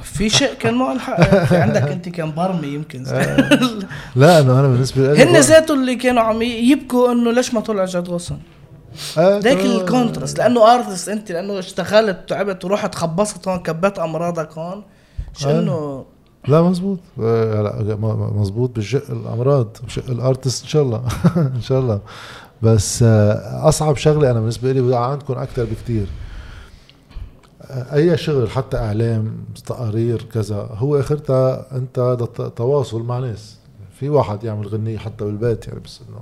في شيء كان معه الحق. في عندك أنت كان برمي يمكن. لا انه أنا بالنسبة لي هن ذاته اللي كانوا عم يبكوا إنه ليش ما طلع جد غصن آه ذاك تمام. ال contrast. لأنه artist أنت لأنه اشتغلت تعبت ورحت خبصت هون كبت أمراضك هون. مش آه. انه لا مزبوط. آه، لا مزبوط بشق الأمراض بشق ال artist إن شاء الله. إن شاء الله. بس آه، أصعب شغلة أنا بالنسبة لي عندكم أكثر بكتير. آه، أي شغل حتى إعلام تقارير كذا هو اخرتها أنت تواصل مع ناس. في واحد يعمل غنية حتى بالبيت يعني بس إنه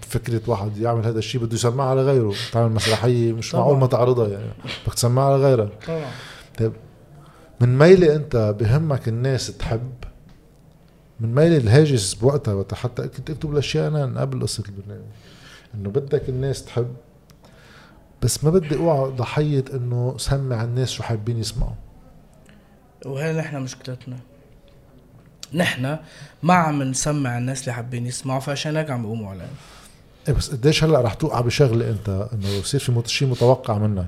فكرة واحد يعمل هذا الشيء بده يسمعها على غيره. تعمل مسرحية مش طبعاً. معقول ما تعرضها يعني بدك تسمعها على غيرها. طبعا. طيب من ميلة أنت بهمك الناس تحب؟ من ميلة الهاجس بوقتها وقتها حتى كنت اكتب الأشياء أنا قبل قصة البرنامج. إنه بدك الناس تحب؟ بس ما بدي أوعى ضحية إنه سمع الناس شو حابين يسمعوا. وهي نحن مشكلتنا. نحن ما عم نسمع الناس اللي حابين يسمعوا فعشان هيك عم بيقوموا علينا. إيه بس قديش هلأ رح توقع بشغلة أنت إنه يصير في شيء متوقع منك؟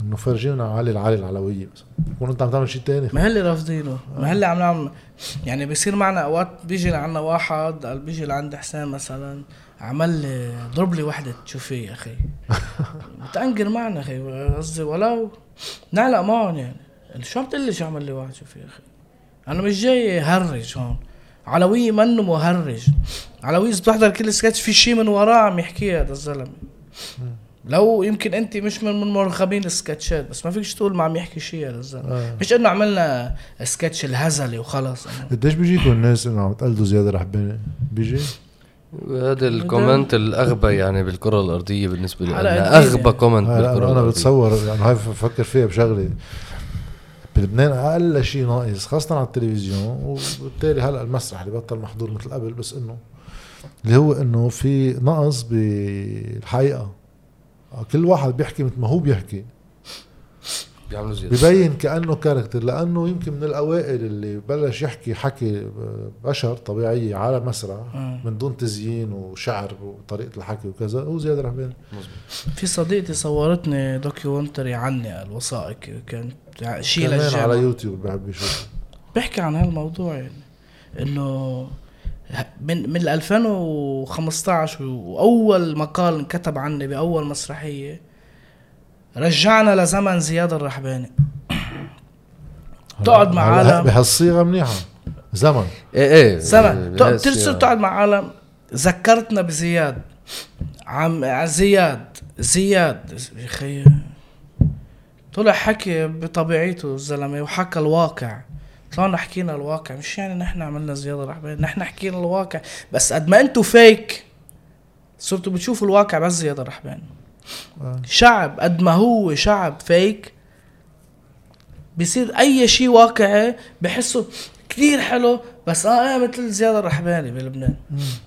إنه فرجينا علي العالي العلوية بس. تكون أنت عم تعمل شيء تاني؟ ما هاللي رافضينه. ما هاللي عم نعمل يعني بيصير معنا أوقات بيجي لعنا واحد قال بيجي لعند حسين مثلا. عمل لي ضرب لي وحدة شوفي يا أخي. بتأنقر معنا أخي. قصدي ولو نعلق معهم يعني. شو عم تقول لي شو عمل لي واحد شوفي يا أخي؟ أنا مش جاي هرج هون. علوي منه مهرج. علوي اذا بتحضر كل سكتش في شيء من وراه عم يحكيه هذا الزلمة. لو يمكن أنت مش من من مرغبين السكتشات بس ما فيكش تقول ما عم يحكي شيء هذا الزلمة. آه. مش إنه عملنا سكتش الهزلي وخلص. قديش بيجيكم الناس إنه عم تقلدوا زياد رحباني بيجي؟ هذا ال comment الأغبى يعني بالكرة الأرضية بالنسبة لي. جديدة. أغبى comment بالكرة أنا, أنا الأرضية. بتصور يعني هاي بفكر فيها بشغلة. بلبنان أقل شيء ناقص خاصة على التلفزيون وبالتالي هلأ المسرح اللي بطل محضور مثل قبل بس إنه اللي هو إنه في نقص بالحقيقة. كل واحد بيحكي مثل ما هو بيحكي. بيعملوا زياد ببين كأنه character لأنه يمكن من الأوائل اللي بلش يحكي حكي بشر طبيعية على مسرح مم. من دون تزيين وشعر وطريقة الحكي وكذا هو زياد رحباني في صديقتي صورتني دوكيومنتري عني الوثائقي كانت شيء كمان على يوتيوب بحب يشوف. بحكي عن هالموضوع يعني إنه من من 2015 وأول مقال انكتب عني بأول مسرحية رجعنا لزمن زياد الرحباني. تقعد مع عالم. بهالصيغة منيحة. زمن. إيه إيه. زمن. بهالسياق. ترسل تقعد مع عالم. ذكرتنا بزياد. عم زياد. زياد. يا أخي. طلع حكي بطبيعته الزلمة وحكى الواقع. طلعنا حكينا الواقع. مش يعني نحن عملنا زياده رحباني نحن حكينا الواقع. بس قد ما أنتوا فيك صرتوا بتشوفوا الواقع بس زياده رحباني آه. شعب قد ما هو شعب فيك بصير أي شيء واقعي بحسه كثير حلو بس آه إيه مثل زياد الرحباني بلبنان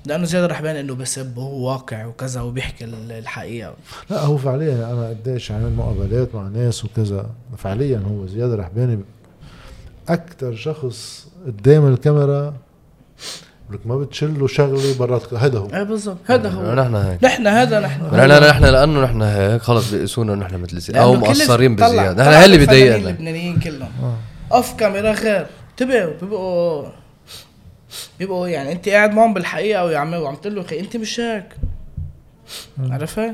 لأنه زياد الرحباني إنه بسب وهو واقع وكذا وبيحكي ال- الحقيقة. لا هو فعليا أنا قديش عامل مقابلات مع ناس وكذا. فعليا هو زياد رحباني أكثر شخص قدام الكاميرا لك ما بتشله شغلة برات هذا هو إيه بالضبط هذا هو نحن هيك. نحن هذا نحن. نحن نحن لأنه نحن هيك خلص بيقيسونا نحن مثل أو مقصرين طلع- بزياد طلع نحن هي اللي الفنانين بضايقنا اللبنانيين كلهم. آه. أوف كاميرا غير. انتبهوا بيبقوا بيبقوا يعني أنت قاعد معهم بالحقيقة وعم وعم تقول له أخي أنت مش هيك. عرفت؟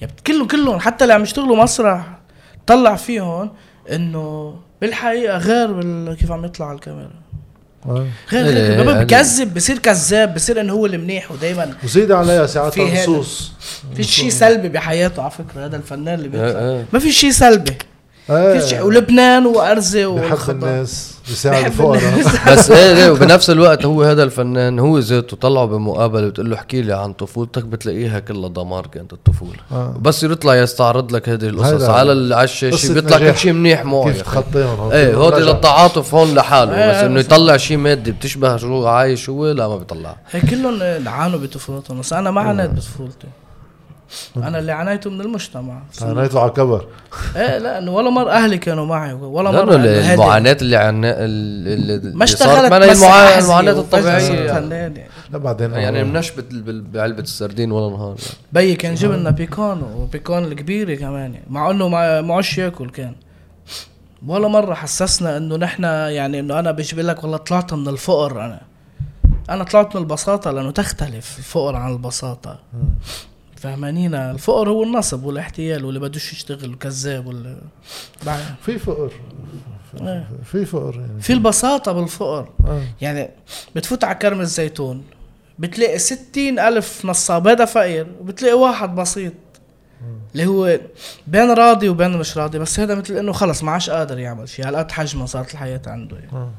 يعني كلهم كلهم حتى اللي عم يشتغلوا مسرح طلع فيهم إنه بالحقيقة غير بال... كيف عم يطلع على الكاميرا. غير إيه، غير إيه، بيبقى إيه. بكذب بصير كذاب بصير إنه هو المنيح ودائما وزيد عليها ساعات. نصوص في شيء سلبي بحياته على فكرة هذا الفنان اللي بيطلع إيه، إيه. ما في شيء سلبي. ولبنان وارزه والخضار. الناس. يساعد بحب الفقراء بس إيه ليه وبنفس الوقت هو هذا الفنان هو ذاته طلعه بمقابلة بتقول له احكي لي عن طفولتك بتلاقيها كلها دمار كانت الطفولة آه. بس يطلع يستعرض لك هذه القصص على على الشاشه بيطلع كل. شيء منيح معه كيف أخي. تخطيهم إيه هودي رجع. للتعاطف هون لحاله إيه، بس إنه يطلع شيء مادي بتشبه شو عايش هو لا ما بيطلع هي كلهم عانوا بطفولتهم بس أنا ما عانيت بطفولتي أنا اللي عانيته من المجتمع. عانيته على كبر إيه لا إنه ولا مرة أهلي كانوا معي ولا مرة. المعاناة اللي عنا اللي ما اشتغلت أحزية المعاناه صرت الطبيعية. يعني. لا بعدين يعني مناش بعلبة السردين ولا نهار يعني. بيي كان جاب لنا بيكانو وبيكان الكبيره كمان يعني. مع إنه ما معوش ياكل كان. ولا مرة حسسنا إنه نحن يعني إنه أنا بيجي بقول لك والله طلعت من الفقر أنا. أنا طلعت من البساطة لأنه تختلف الفقر عن البساطة. فهمانين الفقر هو النصب والاحتيال واللي بدوش يشتغل كذاب ولا في فقر. إيه. في فقر يعني. في البساطة بالفقر. آه. يعني بتفوت على كرم الزيتون بتلاقي ستين ألف نصاب هذا فقير وبتلاقي واحد بسيط اللي هو بين راضي وبين مش راضي بس هذا مثل إنه خلص ما عادش قادر يعمل شيء. هالقد حجمه صارت الحياة عنده يعني.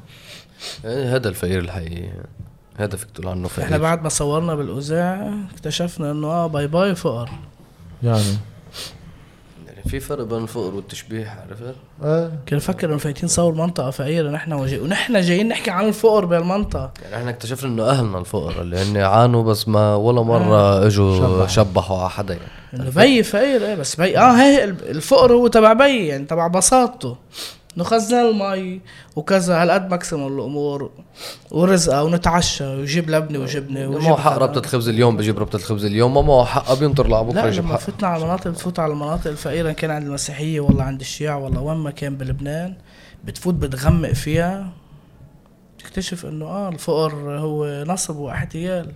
إيه، هذا الفقير الحقيقي. فيك تقول عنه إحنا فقير بعد ما صورنا بالاذاعة اكتشفنا إنه آه bye bye فقر. يعني. يعني في فرق بين الفقر والتشبيح عرفت؟ آه. كنا نفكر إنه فايتين صور منطقة فقيرة نحن وجي... ونحن جايين نحكي عن الفقر بهالمنطقة يعني إحنا اكتشفنا إنه أهلنا الفقراء اللي هن عانوا بس ما ولا مرة إجوا شبحوا. شبحوا على حدا يعني. إنه بي فقير إيه بس بي آه هي الفقر هو تبع بي يعني تبع بساطته. انه خزن المي وكذا. هالقد ماكسيموم الأمور ورزقه ونتعشى ويجيب لبنة وجبنه ما ويجيب هو حق. ربطة الخبز اليوم بجيب ربطة الخبز اليوم. ما معه حقه بينطر لعبكره لا يجيب لما حقه فتنا على المناطق بتفوت على المناطق الفقيرة إن كان عند المسيحية ولا عند الشيعة ولا وين ما كان بلبنان بتفوت بتغمق فيها. تكتشف إنه آه الفقر هو نصب واحتيال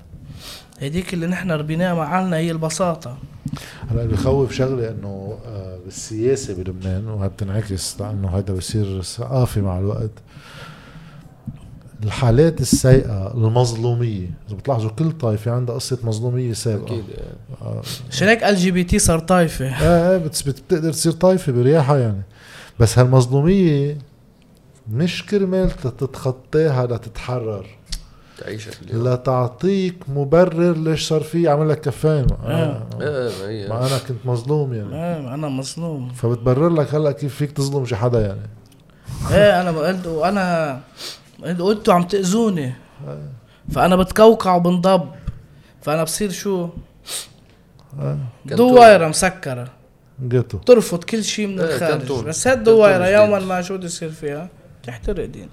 هيديك اللي نحن ربيناها مع أهلنا هي البساطة. هلا اللي بخوف شغله إنه آه، بالسياسة بلبنان وهي بتنعكس لأنه هذا بصير ثقافي مع الوقت. الحالات السيئة المظلومية إذا بتلاحظوا كل طائفة عندها قصة مظلومية سابقة. أكيد عشان هيك ال GPT صار طايفة إيه إيه بتقدر تصير طائفة برياحة يعني. بس هالمظلومية مش كرمال تتخطاها لتتحرر. تعيشك اليوم. لا تعطيك مبرر ليش صار في عمل لك كفايه ما, آه. إيه ما أنا كنت مظلوم يعني. آه أنا مظلوم. فبتبرر لك هلا كيف فيك تظلم شي حدا يعني. إيه أنا قلت وأنا قلتوا عم تأذوني. فأنا بتكوكع وبنضب. فأنا بصير شو؟ آه. دويرة مسكرة. جيتو. ترفض كل شيء من إيه، الخارج. بس كنتون يوما. ما شو بده يصير فيها؟ تحترق دين.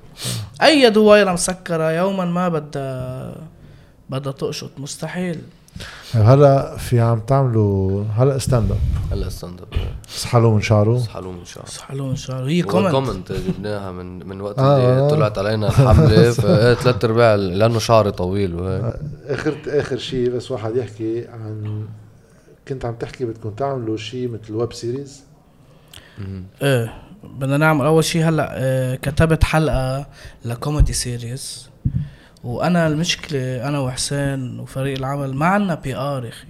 أي دويرة مسكرة يوما ما بدها بدها تقشط مستحيل. هلا في عم تعملوا هلا stand up هلا stand up اسحلوا من شعره اصحى من شعر صحلون ان شاء الله هي comment comment جبناها من من وقت آه. اللي طلعت علينا الحملة. ثلاث أرباع لأنه شعري طويل وهيك. اخر آخر شيء بس واحد يحكي عن كنت عم تحكي بدكم تعملوا شيء مثل web series إيه. بدنا نعمل أول شيء هلأ آه كتبت حلقة ل comedy series. وأنا المشكلة أنا وحسين وفريق العمل ما عنا PR أخي.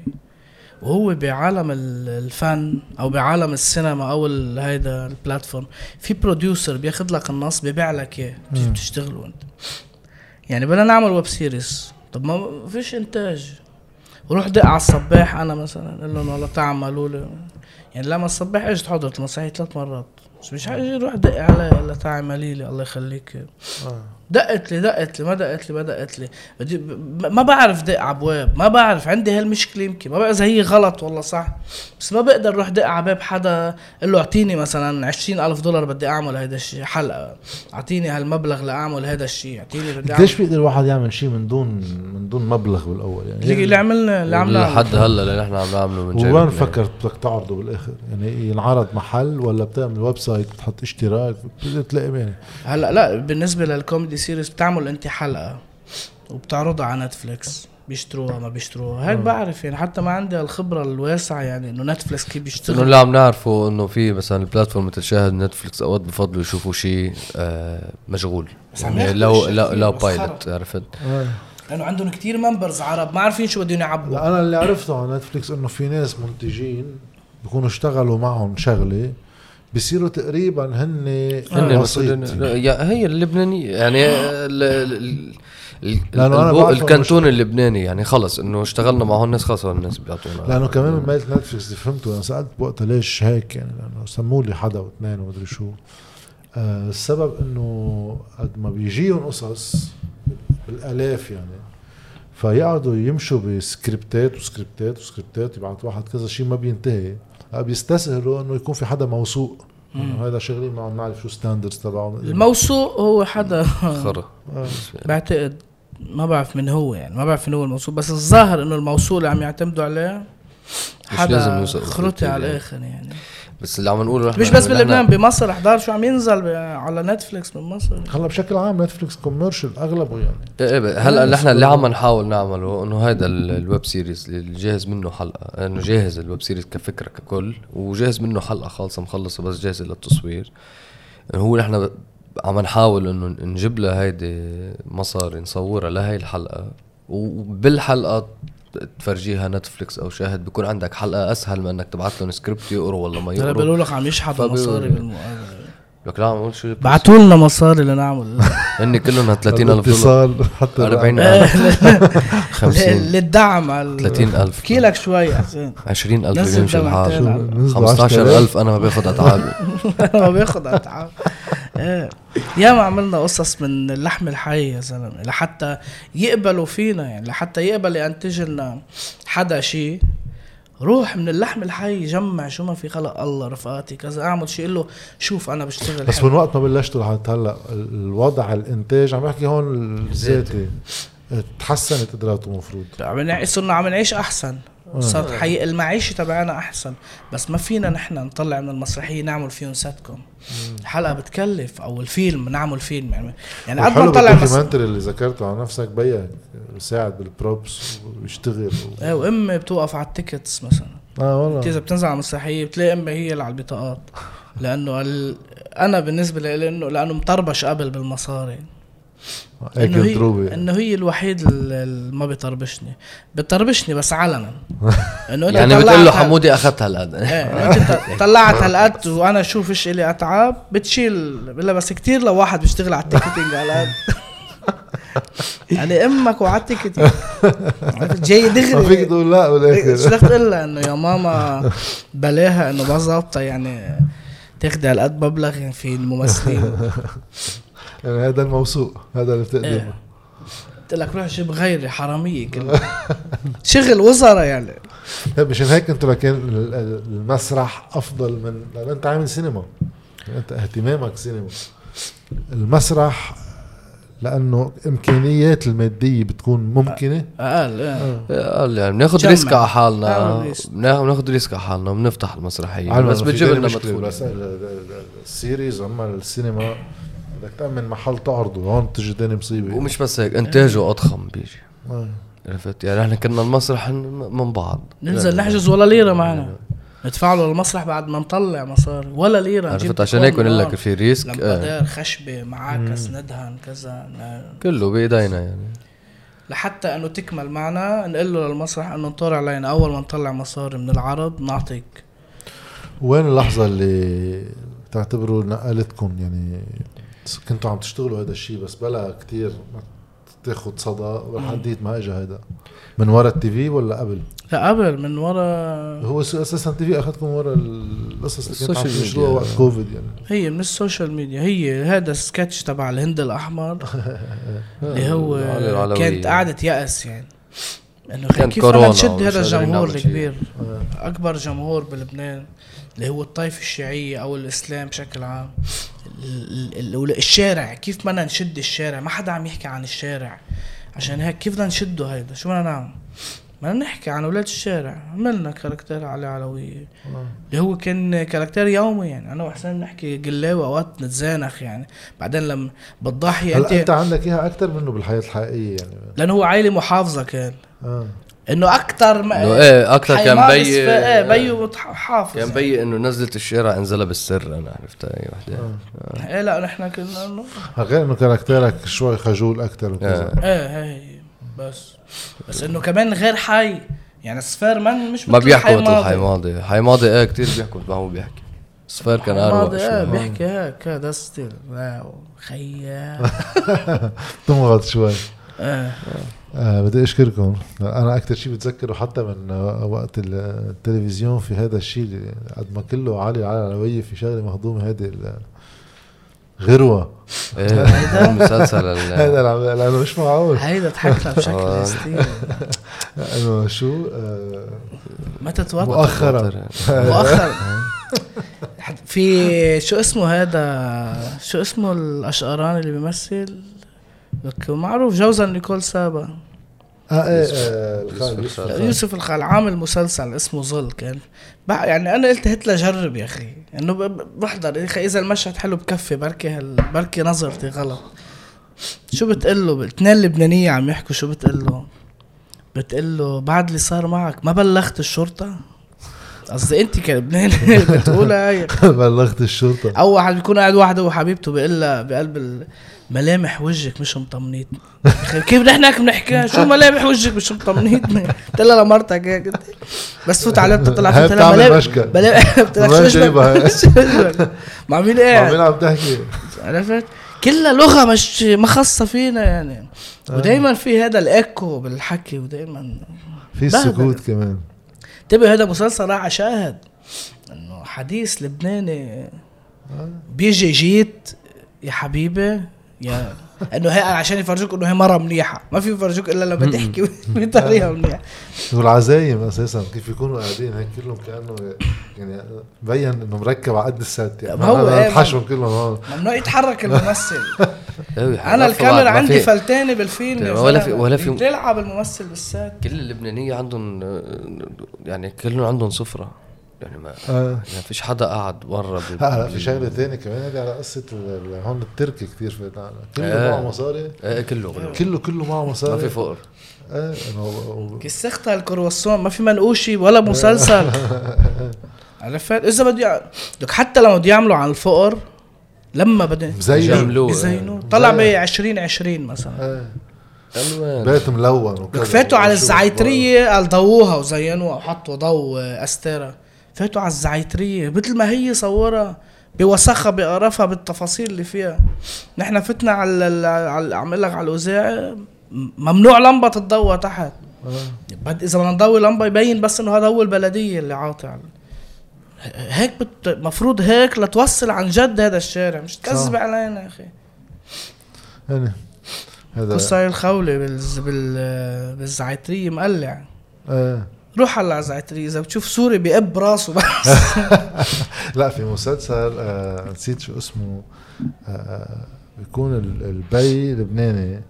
وهو بعالم ال- الفن أو بعالم السينما أو هيدا ال platform. في producer بياخذ لك النص بيبيع لك إياه. بتشتغلوا أنت. يعني بدنا نعمل web series. طب ما فيش إنتاج. وروح دق على الصباح أنا مثلا قال لهم والله تعملوا لي يعني لما الصباح إجت حضرت المسرحيه ثلاث مرات. مش حاجي روح دق علي الا تعملي لي الله يخليك آه. دقت لي دقت لي ما دقت لي ما دقت لي. بدي ما بعرف دق على ابواب ما بعرف عندي هالمشكلة يمكن. ما بعرف اذا هي غلط ولا صح. بس ما بقدر روح دق على باب حدا أقول له اعطيني مثلا عشرين ألف دولار بدي أعمل هيدا الشيء حلقة. اعطيني هالمبلغ لأعمل هيدا الشيء اعطيني بدي ليش اعمل بيقدر الواحد يعمل شيء من دون من دون مبلغ بالأول؟ يعني اللي عملنا اللي عملناه. لحد هلا اللي نحن عم نعمله من وين فكرت بدك تعرضه بالآخر؟ يعني ينعرض محل ولا بتعمل website بتحط اشتراك؟ بتقدر تلاقي يعني هلا لا بالنسبة لل comedy series بتعمل انت حلقة وبتعرضها على نتفليكس. بيشتروها ما بيشتروها. هيك بعرف يعني حتى ما عندي الخبرة الواسعة يعني إنه نتفليكس كيف انه بيشتغل اللي عم نعرفه إنه في مثلا ال platform مثل شاهد نتفليكس أوقات بفضلوا يشوفوا شيء آه مشغول. بس عم يعني لو لو لو pilot. عرفت؟ لأنه عندهم كتير members عرب ما عارفين شو بدهم يعبوا لا أنا اللي عرفته على نتفليكس إنه في ناس منتجين بيكونوا اشتغلوا معهم شغلة بصيروا تقريبا هن هن وسيط. المسؤولين يا هي اللبنانية. يعني إنه الكانتون اللبناني. يعني خلص إنه اشتغلنا مع هون الناس خلص هون الناس بيعطونا. لأنه كمان من ميلة نتفلكس اللي فهمته أنا سألت بوقتها ليش هيك يعني لأنه سموا لي حدا واثنين ومدري شو. آه السبب إنه قد ما بيجيهم قصص بالآلاف يعني فيقعدوا يمشوا بسكريبتات وسكريبتات وسكريبتات يبعث واحد كذا شيء ما بينتهي. آه، بيستسهلوا إنه يكون في حدا موثوق. إنه هذا شغلين معه بنعرف شو standards تبعهم. الموثوق هو حدا خرا. بعتقد ما بعرف من هو يعني ما بعرف من هو الموثوق بس الظاهر إنه الموثوق اللي عم يعتمدوا عليه مش لازم حدا يوثق خرطي على يعني. الآخر يعني. بس اللي عم نقوله نحن مش بس بلبنان بمصر. احضر شو عم ينزل على نتفليكس من مصر. هلا بشكل عام نتفلكس commercial اغلبه يعني. إيه إيه، ب- هلا نحن اللي عم نحاول نعمله إنه هيدا ال- ال web series اللي جاهز منه حلقة إنه جاهز ال web series كفكرة ككل وجاهز منه حلقة خالصة مخلصة بس جاهزه للتصوير. هو نحن عم نحاول إنه نجيب لها هيدي مصاري نصورها لهي الحلقة وبالحلقة تفرجيها نتفليكس أو شاهد بيكون عندك حلقة أسهل من إنك تبعت لهم سكريبت يقروا ولا ما يقروا. بيقولوا لك عم يشحطوا فبيقولوا- مصاري لك. لا عم أقول شو بعتوا لنا مصاري لنعمل. هن كلهم 30000 دولار. اتصال حتى 40000 50 للدعم على 30000 أحكي لك شوي حسين. 20000 نزل بيمشي الحال. دمعتين نزلوا 15000 أنا ما باخذ اتعابي ما بياخد أتعاب. ياما عملنا قصص من اللحم الحي يا زلمة لحتى يقبلوا فينا يعني لحتى يقبل ينتج لنا حدا شيء روح من اللحم الحي جمع شو ما في خلق الله رفقاتي كذا. أعمل شيء قل له شوف أنا بشتغل بس حلو. من وقت ما بلشتوا لحد هلأ ال- الوضع الإنتاج عم بحكي هون الذاتي تحسنت قدراته المفروض. عم نعيش صرنا عم نعيش أحسن. صارت حقيقة المعيشة تبعنا أحسن. بس ما فينا نحن نطلع من المسرحية نعمل فيهم ساتكم الحلقة بتكلف أو الفيلم نعمل فيلم يعني. يعني قد ما نطلع مس... بال documentary اللي ذكرته عن نفسك بيك بيساعد بال props ويشتغل. و... إيه وأمي بتوقف على ال tickets مثلا. آه والله. اذا بتنزل على المسرحية بتلاقي أمي هي اللي على البطاقات. لأنه ال... أنا بالنسبة لي انه لأنه مطربش قبل بالمصاري. هيك انه هي إنه هي الوحيد اللي ما بيطربشني. بيطربشني بس علنا. إنه انت يعني بتقول له حمودي اخذت هالقد إيه إنه أنت طلعت هالقد وأنا شوف إيش إلي أتعاب بتشيل بلا بس كتير لو واحد بيشتغل على ال ticketing هالقد يعني أمك وعلى ال ticketing؟ جاي ما فيك دغري تقول لا شو بالاخر بدك تقول لها؟ إنه يا ماما بلاها إنه ما ظابطة يعني تاخدي هالقد مبلغ يعني في الممثلين. يعني هذا الموثوق هذا اللي بتقدمه. إيه. قلت لك روح جيب غيري حرامية كله شغل وزراء يعني. مشان هيك ال- ال- المسرح أفضل من لأن أنت عامل سينما. أنت اهتمامك سينما. المسرح لأنه إمكانيات المادية بتكون ممكنة. أقل إيه. قال يعني بناخذ. risk على حالنا. بناخذ risk. على حالنا وبنفتح المسرحية. بس بتجيب لنا مدخول ال series أما السينما بدك تأمن محل تعرضه هون بتجي تاني مصيبة. ومش بس هيك انتاجه أضخم بيجي. آه. عرفت؟ يعني إحنا كنا المسرح من بعض. ننزل نحجز ولا ليرة معنا. ندفع له المسرح بعد ما نطلع مصاري. ولا ليرة عرفت؟ عشان هيك نار، لك في risk آه. لمبادير خشبة معاكس ندهن كذا كله بإيدينا يعني. لحتى إنه تكمل معنا نقول له للمسرح إنه انطر علينا أول ما نطلع مصاري من العرض نعطيك. وين اللحظة اللي تعتبروا نقلتكم؟ يعني كنتوا عم تشتغلوا هذا الشيء بس بلا كتير ما تاخد صدى ولحديت ما اجى هذا من ورا ال TV ولا قبل؟ لا قبل من ورا هو أساسا ال TV أخذكم ورا القصص اللي كنتوا عم ميديا. وقت كوفيد يعني. هي من ال social media. هي هذا السكتش تبع الهند الأحمر. اللي هو. كانت قعدة يأس يعني. إنه كانت كيف كورونا بدنا نشد هذا الجمهور. الكبير. أكبر جمهور بلبنان. اللي هو الطائفة الشيعية أو الإسلام بشكل عام. ال- ال- ال- الشارع كيف بدنا نشد الشارع؟ ما حدا عم يحكي عن الشارع. عشان هيك كيف بدنا نشده هيدا؟ شو بدنا نعمل؟ بدنا نحكي عن أولاد الشارع. عملنا كاركتير علي علوية اللي هو كان كاركتير يومي يعني. أنا وحسين نحكي قلاوي اوقات نتزانخ يعني. بعدين لما بالضاحية هلا انت عندك إياها أكثر منه بالحياة الحقيقية يعني. لأنه هو عائلة محافظة كان. آه. إنه أكثر ما إنه إيه أكثر كان بي إيه بيو متح- حافظ. كان بي إنه نزلت الشارع انزلها بالسر أنا عرفت أي وحدة. إيه لا نحن كنا انه غير إنه كاركتيرك شوي خجول أكثر وكذا. آه. إيه هي بس. بس إنه كمان غير حي. يعني صفير من مش ما بيحكوا مثل ماضي. حي ماضي. حي ماضي إيه كثير بيحكوا مثل ما هو بيحكي. صفير كان اروق إيه شوي بيحكي هيك هذا ستيل. واو خيا تمغط شوي. إيه. آه بدي أشكركم. أنا أكثر شيء بتذكره حتى من وقت التلفزيون في هذا الشيء اللي قد ما كله علي على العلوية في شغلة مهضومة هذه غروة. إيه هذا المسلسل العم- لأنه مش معقول. هيدا ضحكنا بشكل آه. هستيري إنه شو؟ آه متى توتر مؤخرا. مؤخرا. في شو اسمه هذا شو اسمه الاشقراني اللي بيمثل؟ لك معروف جوزا نيكول سابا. آه إيه آه، الخال يوسف الخال. الخال. يوسف الخال عامل مسلسل اسمه ظل كان يعني أنا قلت هات لجرب يا أخي. انه ب- ب- بحضر. يا أخي إذا المشهد حلو بكفي بركي هال بركي نظرتي غلط. شو بتقول له؟ اثنين لبنانيه عم يحكوا شو بتقول له؟ بتقول له بعد اللي صار معك ما بلغت الشرطة؟ قصدي انت كلبناني بتقولها بلغت الشرطة. أو واحد بيكون قاعد وحده وحبيبته بيقول بقلب ملامح وجهك مش مطمنيتني كيف نحن هيك بنحكي؟ شو ملامح وجهك مش مطمنيتني قلت لها لمرتك هيك. بس فوت عليها بتطلع فيها قلت لها ملامح قلت لها شو جايبها؟ وجهك؟ شو وجهك؟ مع مين عم قاعد تحكي. عرفت؟ كلها لغة مش ما خاصة فينا يعني. آه. ودائما في هذا الإيكو بالحكي ودائما في السكوت كمان. انتبه هذا مسلسل راح شاهد إنه حديث لبناني بيجي جيت يا حبيبي يا إنه هي عشان يفرجوك إنه هي مرة منيحة. ما في يفرجوك إلا لما تحكي بطريقة منيحة. والعزايم أساسا؟ كيف يكونوا قاعدين؟ هيك كلهم كأنه يعني مبين إنه مركب على قد الست يعني. ما هو إيه، الحشو كلهم. هون ممنوع يتحرك الممثل. أنا الكاميرا عندي في- فلتانه بالفيلم ولا في-. ولا في- بتلعب الممثل بالسات كل اللبنانية عندهم آه، يعني كلهم عندهم سفرة. يعني ما آه. يعني فيش حدا قاعد برا هلا في شغلة ثانية كمان هذه على قصة هون التركي كثير في كله آه. معه مصاري؟ إيه كله كله. كله كله معه مصاري؟ ما في فقر. إيه انه و- كسختها الكرواسون ما في منقوشي ولا مسلسل. عرفت؟ إذا بده لك حتى لما بده يعملوا عن الفقر لما بده مزين يعملوه. بيزينوا طلع ب مزين. 2020 مثلا. إيه. ألوان. بيت ملون وكذا. لك فاتوا على الزعيترية قال ضووها وزينوها وحطوا ضو استيرا فاتوا على الزعيترية. مثل ما هي صورها بوسخها بقرفها بالتفاصيل اللي فيها. نحن فتنا على ال- على عم أقول لك على الاذاعه ممنوع لمبة تتضوى تحت. آه. بعد إذا بدنا نضوي لمبة يبين بس إنه هذا هو البلدية اللي عاطي على هيك بت... مفروض هيك لتوصل عن جد هذا الشارع. مش تكذب. علينا يا أخي. يعني هذا قصي الخولي بالز... بال... بالزعترية مقلع. إيه. روح هلا على الزعترية إذا بتشوف سوري بيقب راسه بس لا في مسلسل آه نسيت شو اسمه. آه بيكون ال- البي لبناني.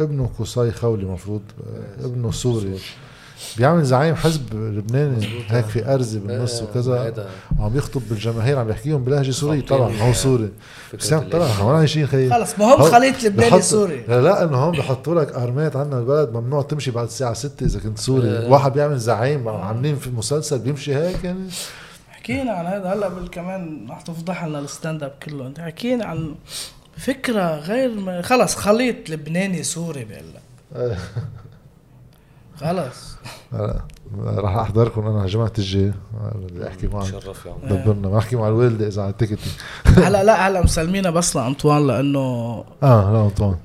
ابنه قصي خولي مفروض آه ابنه سوري. بيعمل زعيم حزب لبناني هيك في ارزه بالنص وكذا. وعم يخطب بالجماهير عم يحكيهم بلهجة سورية. طبعا هو سوري. بس طلع اللي- ولا عايشين خيي. خلص مهم هو- خليط لبناني سوري. لا لا إنه هون بحطوا لك ارمات عنا البلد ممنوع تمشي بعد الساعة 6 إذا كنت سوري. واحد بيعمل زعيم عاملين في مسلسل بيمشي هيك يعني. حكينا عن هذا. هلأ كمان رح تفضح لنا ال stand-up كله. انت حكينا عن فكرة غير ما خلص خليط لبناني سوري بقول لك. خلص. راح أحضركم أنا جمعة الجاي بدي أحكي معك. شرف يا عم. دبرنا. بحكي مع الوالدة إذا على ال ticket. هلا لا هلا مسلمينا بس لأنطوان لأنه آه لا طبعا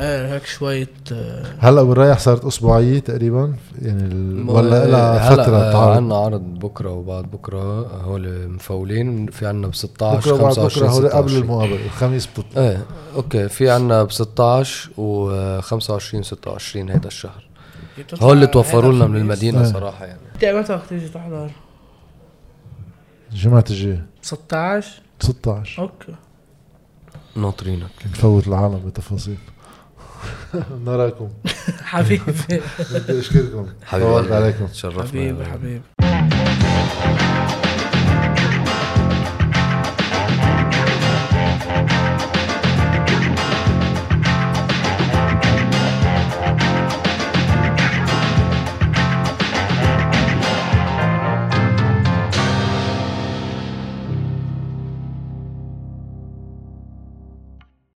إيه هيك شوية آه، هلا بالرايح صارت أسبوعية تقريبا. يعني ال... ولا إيه، لها هلا فترة آه، تعرض؟ عنا عرض بكرة وبعد بكرة. هول مفولين في عنا ب 16 بكرة بعد بكرة 25 هول قبل 26. المقابلة. الخميس بتطلع. إيه okay. في عنا ب 16 و 25 26 هيدا الشهر. هول اللي توفروا لنا من. المدينة إيه. صراحة يعني. انت متى وقت تيجي تحضر؟ جمعة الجاي 16 16 أوكي. ناطرينك. نفوت العالم بتفاصيل. نراكم. حبيبي. بدي أشكركم. حبيبي عليكم. تشرفنا. حبيبي حبيبي.